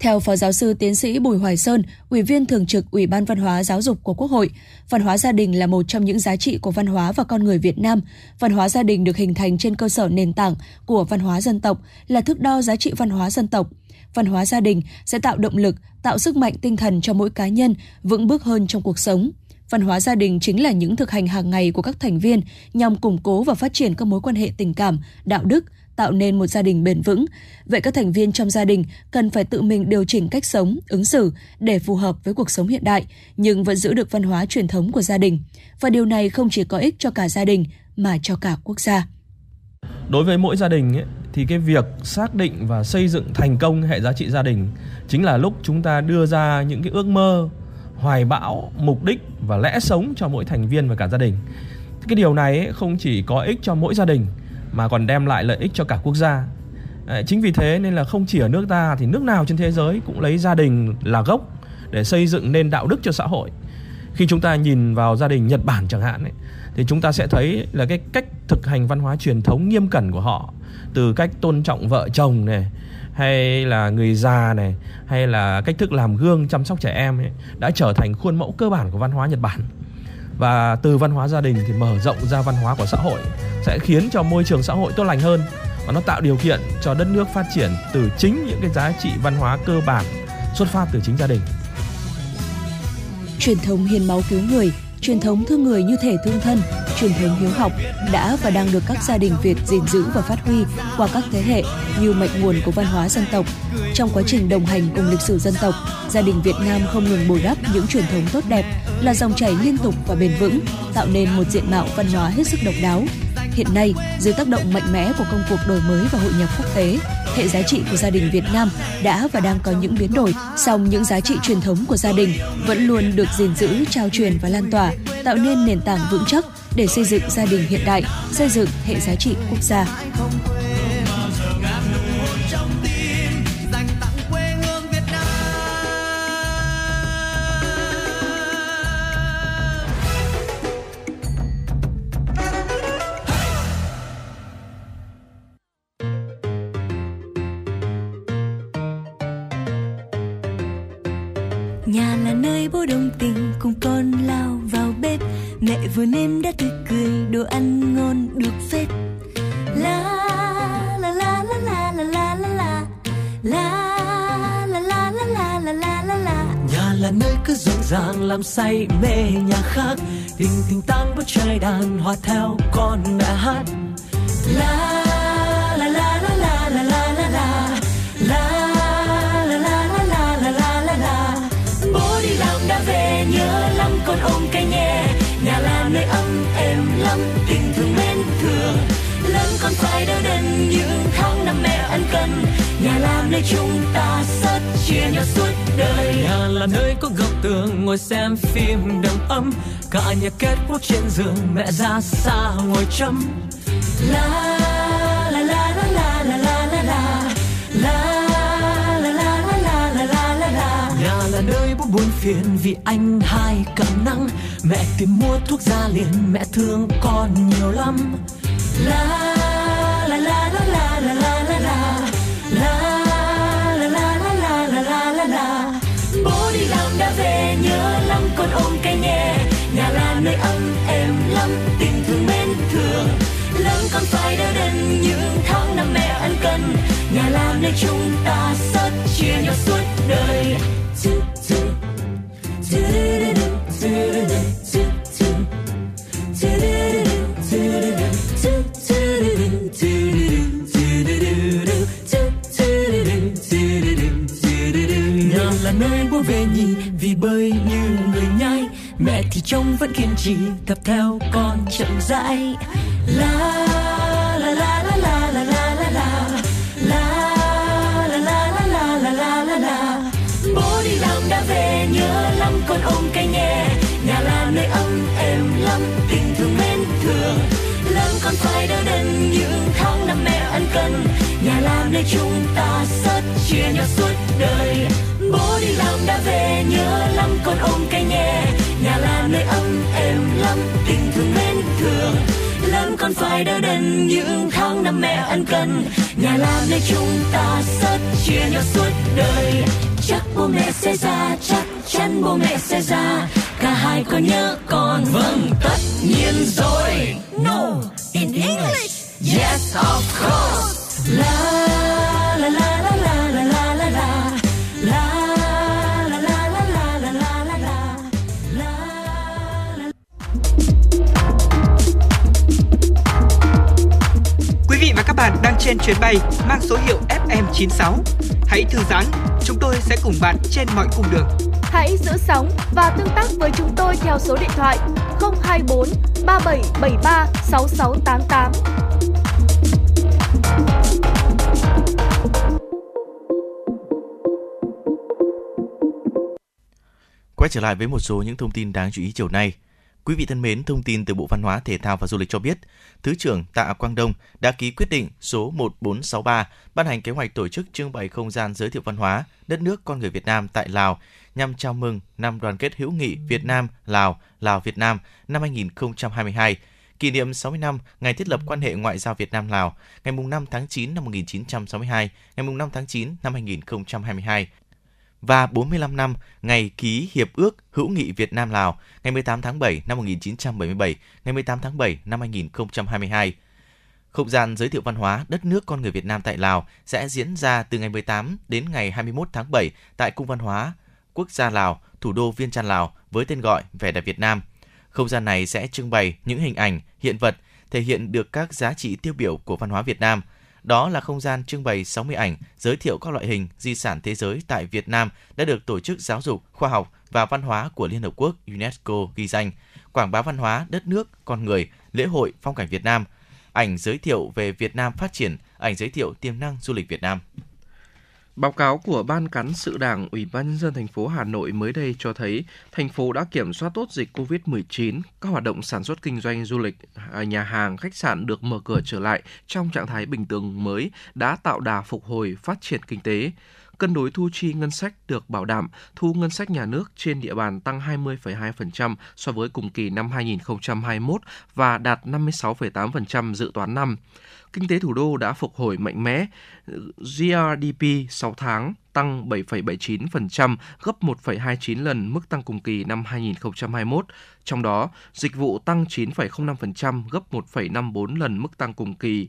Theo Phó Giáo sư Tiến sĩ Bùi Hoài Sơn, Ủy viên Thường trực Ủy ban Văn hóa Giáo dục của Quốc hội, văn hóa gia đình là một trong những giá trị của văn hóa và con người Việt Nam. Văn hóa gia đình được hình thành trên cơ sở nền tảng của văn hóa dân tộc, là thước đo giá trị văn hóa dân tộc. Văn hóa gia đình sẽ tạo động lực, tạo sức mạnh tinh thần cho mỗi cá nhân vững bước hơn trong cuộc sống. Văn hóa gia đình chính là những thực hành hàng ngày của các thành viên nhằm củng cố và phát triển các mối quan hệ tình cảm, đạo đức, tạo nên một gia đình bền vững. Vậy các thành viên trong gia đình cần phải tự mình điều chỉnh cách sống, ứng xử để phù hợp với cuộc sống hiện đại, nhưng vẫn giữ được văn hóa truyền thống của gia đình. Và điều này không chỉ có ích cho cả gia đình mà cho cả quốc gia. Đối với mỗi gia đình ấy, thì cái việc xác định và xây dựng thành công hệ giá trị gia đình chính là lúc chúng ta đưa ra những cái ước mơ, hoài bão, mục đích và lẽ sống cho mỗi thành viên và cả gia đình. Cái điều này ấy, không chỉ có ích cho mỗi gia đình mà còn đem lại lợi ích cho cả quốc gia. Ờ, chính vì thế nên là không chỉ ở nước ta thì nước nào trên thế giới cũng lấy gia đình là gốc để xây dựng nên đạo đức cho xã hội. Khi chúng ta nhìn vào gia đình Nhật Bản chẳng hạn ấy, thì chúng ta sẽ thấy là cái cách thực hành văn hóa truyền thống nghiêm cẩn của họ từ cách tôn trọng vợ chồng này hay là người già này hay là cách thức làm gương chăm sóc trẻ em ấy, đã trở thành khuôn mẫu cơ bản của văn hóa Nhật Bản và từ văn hóa gia đình thì mở rộng ra văn hóa của xã hội sẽ khiến cho môi trường xã hội tốt lành hơn và nó tạo điều kiện cho đất nước phát triển từ chính những cái giá trị văn hóa cơ bản xuất phát từ chính gia đình. Truyền thống hiến máu cứu người, truyền thống thương người như thể thương thân, truyền thống hiếu học đã và đang được các gia đình Việt gìn giữ và phát huy qua các thế hệ như mạch nguồn của văn hóa dân tộc. Trong quá trình đồng hành cùng lịch sử dân tộc, gia đình Việt Nam không ngừng bồi đắp những truyền thống tốt đẹp là dòng chảy liên tục và bền vững, tạo nên một diện mạo văn hóa hết sức độc đáo. Hiện nay, dưới tác động mạnh mẽ của công cuộc đổi mới và hội nhập quốc tế, hệ giá trị của gia đình Việt Nam đã và đang có những biến đổi, song những giá trị truyền thống của gia đình vẫn luôn được gìn giữ, trao truyền và lan tỏa, tạo nên nền tảng vững chắc để xây dựng gia đình hiện đại, xây dựng hệ giá trị quốc gia. Làm say mê nhà khác Tình tình tăng bức trai đàn hòa theo con mẹ hát La la la la la la la la la La la la la la Bố đi làm đã về nhớ lắm con ôm cây nhẹ Nhà là nơi ấm êm lắm tình thương mến thương Lớn con phải đỡ đần những tháng năm mẹ ân cần Nhà làm nơi chúng ta rất chia nhau suốt đời Nhà là nơi có góc tường ngồi xem phim đầm ấm Cả nhà kết phút trên giường mẹ ra xa ngồi chấm La la la la la la la la la La la la la la la la la la Nhà là nơi bố buồn phiền vì anh hai cảm nắng Mẹ tìm mua thuốc ra liền mẹ thương con nhiều lắm la la la la la la la La la con ôm cái nhẹ Nhà là nơi ấm êm lắm tình thương mến thương Lớn con phải đỡ đần những tháng năm mẹ ăn cần Nhà là nơi chúng ta sớt chia nhau suốt đời Nhà là nơi bố về nhìn vì bơi như người Mẹ thì trông vẫn kiên trì tập theo con chậm rãi La la la la la la la la la La la la la la la la la la Bố đi làm đã về nhớ lắm con ôm cây nhẹ Nhà là nơi ấm êm lắm tình thương mến thương Lớn con phải đỡ đần những tháng năm mẹ ăn cần Nhà là nơi chúng ta rất chia nhau suốt đời Bố đi làm đã về, nhớ lắm con ôm cây nhẹ Nhà là nơi ấm êm lắm, tình thương mến thương. Lớn con phải đỡ đần những tháng năm mẹ ân cần. Nhà là nơi chúng ta sớt chia nhau suốt đời. Chắc bố mẹ sẽ già chắc chắn bố mẹ sẽ già cả hai con nhớ con vâng tất nhiên rồi. No, in english. Yes, of course. La la la la. Bạn đang trên chuyến bay mang số hiệu FM96. Hãy thư giãn, chúng tôi sẽ cùng bạn trên mọi cung đường. Hãy giữ sóng và tương tác với chúng tôi theo số điện thoại 024 3773 6688. Quay trở lại với một số những thông tin đáng chú ý chiều nay. Quý vị thân mến, thông tin từ Bộ Văn hóa, Thể thao và Du lịch cho biết, Thứ trưởng Tạ Quang Đông đã ký quyết định số 1463 ban hành kế hoạch tổ chức trưng bày không gian giới thiệu văn hóa đất nước con người Việt Nam tại Lào nhằm chào mừng năm đoàn kết hữu nghị Việt Nam Lào Lào Việt Nam năm 2022 kỷ niệm 60 năm ngày thiết lập quan hệ ngoại giao Việt Nam Lào, ngày 5 tháng 9 năm 1962, ngày 5 tháng 9 năm 2022 và 45 năm ngày ký Hiệp ước Hữu nghị Việt Nam Lào ngày 18 tháng 7 năm 1977, ngày 18 tháng 7 năm 2022. Không gian giới thiệu văn hóa đất nước con người Việt Nam tại Lào sẽ diễn ra từ ngày 18 đến ngày 21 tháng 7 tại Cung văn hóa Quốc gia Lào, thủ đô Viên Chăn Lào với tên gọi Vẻ đẹp Việt Nam. Không gian này sẽ trưng bày những hình ảnh, hiện vật thể hiện được các giá trị tiêu biểu của văn hóa Việt Nam – đó là không gian trưng bày 60 ảnh giới thiệu các loại hình di sản thế giới tại Việt Nam đã được Tổ chức Giáo dục, Khoa học và Văn hóa của Liên Hợp Quốc UNESCO ghi danh, quảng bá văn hóa, đất nước, con người, lễ hội, phong cảnh Việt Nam, ảnh giới thiệu về Việt Nam phát triển, ảnh giới thiệu tiềm năng du lịch Việt Nam. Báo cáo của Ban cán sự Đảng Ủy ban nhân dân thành phố Hà Nội mới đây cho thấy thành phố đã kiểm soát tốt dịch COVID-19, các hoạt động sản xuất kinh doanh du lịch, à, nhà hàng, khách sạn được mở cửa trở lại trong trạng thái bình thường mới đã tạo đà phục hồi phát triển kinh tế. Cân đối thu chi ngân sách được bảo đảm, thu ngân sách nhà nước trên địa bàn tăng 20,2% so với cùng kỳ năm 2021 và đạt 56,8% dự toán năm kinh tế thủ đô đã phục hồi mạnh mẽ. GRDP 6 tháng tăng 7,79%, gấp 1,29 lần mức tăng cùng kỳ năm 2021. Trong đó, dịch vụ tăng 9,05%, gấp 1,54 lần mức tăng cùng kỳ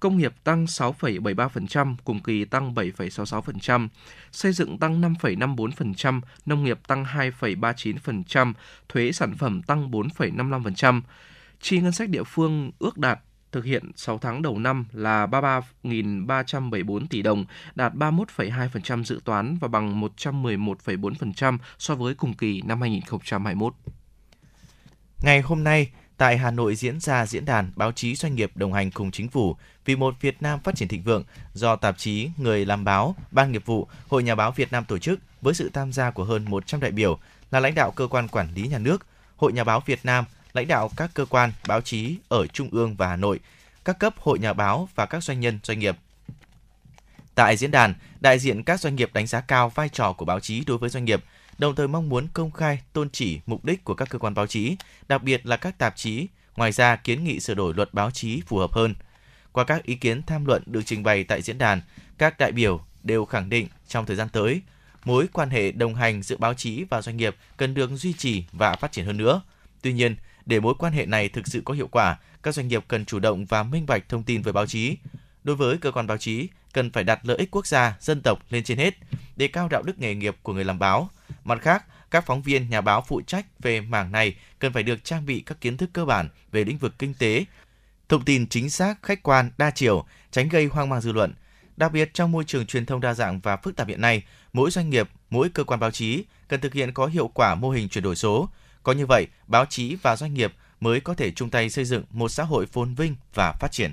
công nghiệp tăng 6,73%, cùng kỳ tăng 7,66%, xây dựng tăng 5,54%, nông nghiệp tăng 2,39%, thuế sản phẩm tăng 4,55%. Chi ngân sách địa phương ước đạt thực hiện 6 tháng đầu năm là 33.374 tỷ đồng, đạt 31,2% dự toán và bằng 111,4% so với cùng kỳ năm 2021. Ngày hôm nay, tại Hà Nội diễn ra diễn đàn báo chí doanh nghiệp đồng hành cùng chính phủ vì một Việt Nam phát triển thịnh vượng do tạp chí Người làm báo, Ban nghiệp vụ, Hội Nhà báo Việt Nam tổ chức với sự tham gia của hơn 100 đại biểu là lãnh đạo cơ quan quản lý nhà nước, Hội Nhà báo Việt Nam, lãnh đạo các cơ quan báo chí ở Trung ương và Hà Nội, các cấp hội nhà báo và các doanh nhân doanh nghiệp. Tại diễn đàn, đại diện các doanh nghiệp đánh giá cao vai trò của báo chí đối với doanh nghiệp, đồng thời mong muốn công khai tôn chỉ mục đích của các cơ quan báo chí, đặc biệt là các tạp chí, ngoài ra kiến nghị sửa đổi luật báo chí phù hợp hơn. Qua các ý kiến tham luận được trình bày tại diễn đàn, các đại biểu đều khẳng định trong thời gian tới, mối quan hệ đồng hành giữa báo chí và doanh nghiệp cần được duy trì và phát triển hơn nữa. Tuy nhiên, để mối quan hệ này thực sự có hiệu quả, các doanh nghiệp cần chủ động và minh bạch thông tin với báo chí. Đối với cơ quan báo chí, cần phải đặt lợi ích quốc gia, dân tộc lên trên hết, đề cao đạo đức nghề nghiệp của người làm báo. Mặt khác, các phóng viên, nhà báo phụ trách về mảng này cần phải được trang bị các kiến thức cơ bản về lĩnh vực kinh tế, thông tin chính xác, khách quan, đa chiều, tránh gây hoang mang dư luận. Đặc biệt trong môi trường truyền thông đa dạng và phức tạp hiện nay, mỗi doanh nghiệp, mỗi cơ quan báo chí cần thực hiện có hiệu quả mô hình chuyển đổi số, có như vậy, báo chí và doanh nghiệp mới có thể chung tay xây dựng một xã hội phồn vinh và phát triển.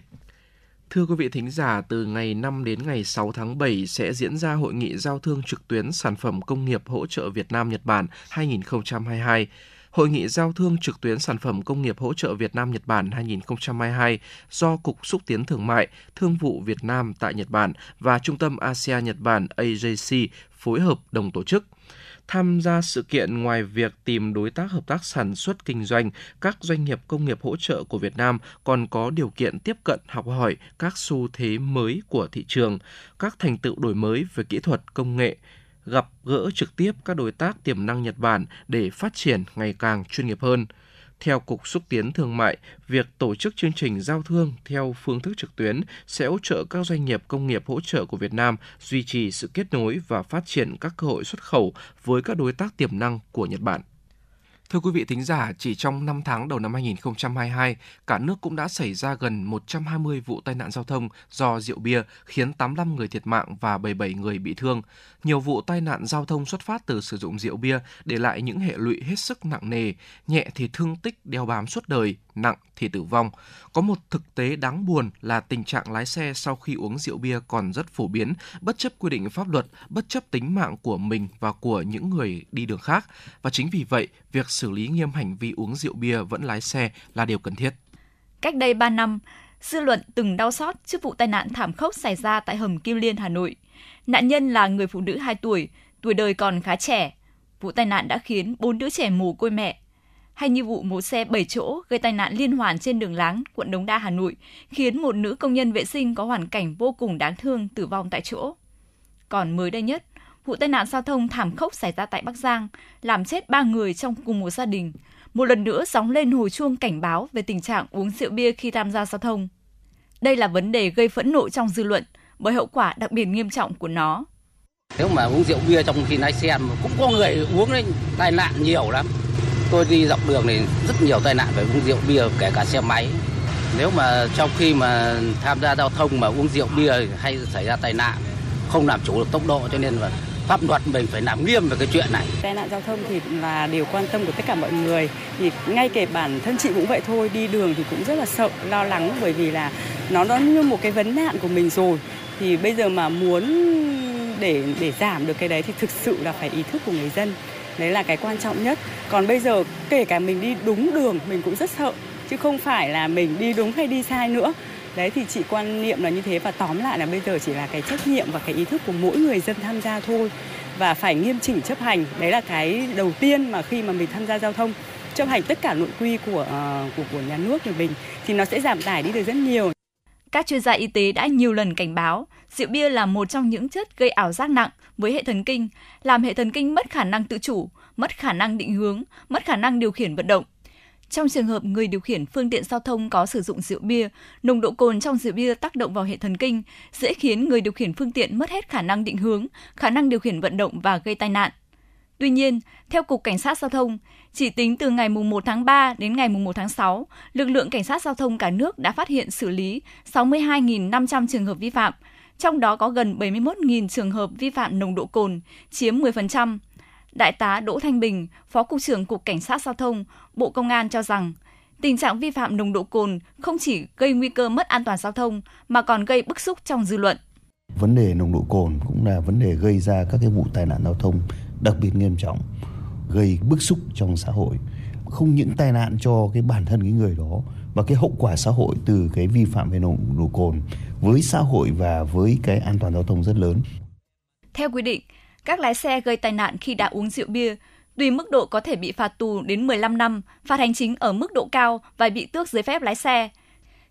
Thưa quý vị thính giả, từ ngày 5 đến ngày 6 tháng 7 sẽ diễn ra hội nghị giao thương trực tuyến sản phẩm công nghiệp hỗ trợ Việt Nam Nhật Bản 2022. Hội nghị giao thương trực tuyến sản phẩm công nghiệp hỗ trợ Việt Nam Nhật Bản 2022 do Cục xúc tiến thương mại, Thương vụ Việt Nam tại Nhật Bản và Trung tâm ASEAN Nhật Bản AJC phối hợp đồng tổ chức. Tham gia sự kiện ngoài việc tìm đối tác hợp tác sản xuất kinh doanh, các doanh nghiệp công nghiệp hỗ trợ của Việt Nam còn có điều kiện tiếp cận học hỏi các xu thế mới của thị trường, các thành tựu đổi mới về kỹ thuật công nghệ, gặp gỡ trực tiếp các đối tác tiềm năng Nhật Bản để phát triển ngày càng chuyên nghiệp hơn. Theo Cục Xúc tiến Thương mại, việc tổ chức chương trình giao thương theo phương thức trực tuyến sẽ hỗ trợ các doanh nghiệp công nghiệp hỗ trợ của Việt Nam duy trì sự kết nối và phát triển các cơ hội xuất khẩu với các đối tác tiềm năng của Nhật Bản. Thưa quý vị thính giả, chỉ trong 5 tháng đầu năm 2022, cả nước cũng đã xảy ra gần 120 vụ tai nạn giao thông do rượu bia khiến 85 người thiệt mạng và 77 người bị thương. Nhiều vụ tai nạn giao thông xuất phát từ sử dụng rượu bia để lại những hệ lụy hết sức nặng nề, nhẹ thì thương tích đeo bám suốt đời, nặng thì tử vong. Có một thực tế đáng buồn là tình trạng lái xe sau khi uống rượu bia còn rất phổ biến, bất chấp quy định pháp luật, bất chấp tính mạng của mình và của những người đi đường khác. Và chính vì vậy, việc xử lý nghiêm hành vi uống rượu bia vẫn lái xe là điều cần thiết. Cách đây 3 năm, dư luận từng đau xót trước vụ tai nạn thảm khốc xảy ra tại hầm Kim Liên, Hà Nội. Nạn nhân là người phụ nữ 2 tuổi, tuổi đời còn khá trẻ. Vụ tai nạn đã khiến bốn đứa trẻ mồ côi mẹ. Hay như vụ một xe 7 chỗ gây tai nạn liên hoàn trên đường Láng, quận Đống Đa, Hà Nội, khiến một nữ công nhân vệ sinh có hoàn cảnh vô cùng đáng thương tử vong tại chỗ. Còn mới đây nhất, vụ tai nạn giao thông thảm khốc xảy ra tại Bắc Giang, làm chết 3 người trong cùng một gia đình. Một lần nữa sóng lên hồi chuông cảnh báo về tình trạng uống rượu bia khi tham gia giao thông. Đây là vấn đề gây phẫn nộ trong dư luận bởi hậu quả đặc biệt nghiêm trọng của nó. Nếu mà uống rượu bia trong khi lái xe cũng có người uống đấy, tai nạn nhiều lắm. Tôi đi dọc đường này rất nhiều tai nạn phải uống rượu bia kể cả xe máy. Nếu mà trong khi mà tham gia giao thông mà uống rượu bia hay xảy ra tai nạn, không làm chủ được tốc độ cho nên là pháp luật mình phải làm nghiêm về cái chuyện này. Tai nạn giao thông thì là điều quan tâm của tất cả mọi người. Thì ngay kể bản thân chị cũng vậy thôi, đi đường thì cũng rất là sợ, lo lắng bởi vì là nó nó như một cái vấn nạn của mình rồi. Thì bây giờ mà muốn để để giảm được cái đấy thì thực sự là phải ý thức của người dân. Đấy là cái quan trọng nhất. Còn bây giờ kể cả mình đi đúng đường mình cũng rất sợ chứ không phải là mình đi đúng hay đi sai nữa đấy thì chị quan niệm là như thế và tóm lại là bây giờ chỉ là cái trách nhiệm và cái ý thức của mỗi người dân tham gia thôi và phải nghiêm chỉnh chấp hành đấy là cái đầu tiên mà khi mà mình tham gia giao thông chấp hành tất cả nội quy của uh, của của nhà nước của mình thì nó sẽ giảm tải đi được rất nhiều các chuyên gia y tế đã nhiều lần cảnh báo rượu bia là một trong những chất gây ảo giác nặng với hệ thần kinh, làm hệ thần kinh mất khả năng tự chủ, mất khả năng định hướng, mất khả năng điều khiển vận động. Trong trường hợp người điều khiển phương tiện giao thông có sử dụng rượu bia, nồng độ cồn trong rượu bia tác động vào hệ thần kinh dễ khiến người điều khiển phương tiện mất hết khả năng định hướng, khả năng điều khiển vận động và gây tai nạn. Tuy nhiên, theo Cục Cảnh sát Giao thông, chỉ tính từ ngày 1 tháng 3 đến ngày 1 tháng 6, lực lượng Cảnh sát Giao thông cả nước đã phát hiện xử lý 62.500 trường hợp vi phạm, trong đó có gần 71.000 trường hợp vi phạm nồng độ cồn, chiếm 10%. Đại tá Đỗ Thanh Bình, Phó Cục trưởng Cục Cảnh sát Giao thông, Bộ Công an cho rằng, tình trạng vi phạm nồng độ cồn không chỉ gây nguy cơ mất an toàn giao thông mà còn gây bức xúc trong dư luận. Vấn đề nồng độ cồn cũng là vấn đề gây ra các cái vụ tai nạn giao thông đặc biệt nghiêm trọng, gây bức xúc trong xã hội. Không những tai nạn cho cái bản thân cái người đó mà cái hậu quả xã hội từ cái vi phạm về nồng độ cồn với xã hội và với cái an toàn giao thông rất lớn. Theo quy định, các lái xe gây tai nạn khi đã uống rượu bia, tùy mức độ có thể bị phạt tù đến 15 năm, phạt hành chính ở mức độ cao và bị tước giấy phép lái xe.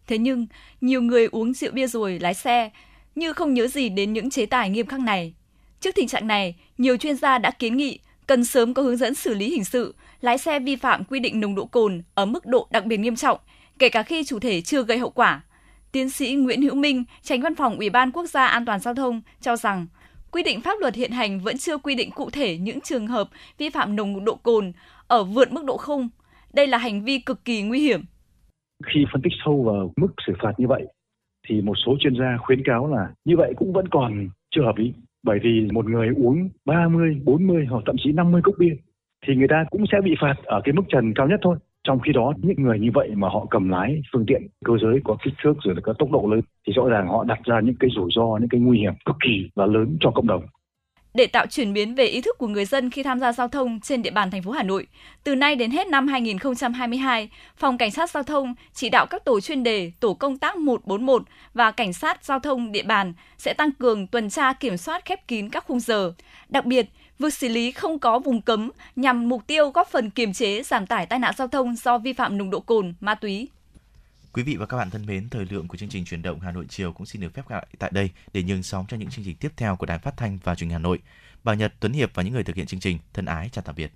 Thế nhưng, nhiều người uống rượu bia rồi lái xe, như không nhớ gì đến những chế tài nghiêm khắc này. Trước tình trạng này, nhiều chuyên gia đã kiến nghị cần sớm có hướng dẫn xử lý hình sự lái xe vi phạm quy định nồng độ cồn ở mức độ đặc biệt nghiêm trọng, kể cả khi chủ thể chưa gây hậu quả. Tiến sĩ Nguyễn Hữu Minh, tránh văn phòng Ủy ban Quốc gia An toàn giao thông cho rằng quy định pháp luật hiện hành vẫn chưa quy định cụ thể những trường hợp vi phạm nồng độ cồn ở vượt mức độ không. Đây là hành vi cực kỳ nguy hiểm. Khi phân tích sâu vào mức xử phạt như vậy, thì một số chuyên gia khuyến cáo là như vậy cũng vẫn còn chưa hợp lý. Bởi vì một người uống 30, 40 hoặc thậm chí 50 cốc bia thì người ta cũng sẽ bị phạt ở cái mức trần cao nhất thôi. Trong khi đó những người như vậy mà họ cầm lái phương tiện cơ giới có kích thước rồi có tốc độ lớn thì rõ ràng họ đặt ra những cái rủi ro, những cái nguy hiểm cực kỳ và lớn cho cộng đồng. Để tạo chuyển biến về ý thức của người dân khi tham gia giao thông trên địa bàn thành phố Hà Nội, từ nay đến hết năm 2022, Phòng Cảnh sát Giao thông chỉ đạo các tổ chuyên đề, tổ công tác 141 và Cảnh sát Giao thông địa bàn sẽ tăng cường tuần tra kiểm soát khép kín các khung giờ. Đặc biệt, Việc xử lý không có vùng cấm nhằm mục tiêu góp phần kiềm chế giảm tải tai nạn giao thông do vi phạm nồng độ cồn, ma túy. Quý vị và các bạn thân mến, thời lượng của chương trình truyền động Hà Nội chiều cũng xin được phép lại tại đây để nhường sóng cho những chương trình tiếp theo của Đài Phát thanh và Truyền hình Hà Nội. Bà Nhật, Tuấn Hiệp và những người thực hiện chương trình thân ái chào tạm biệt.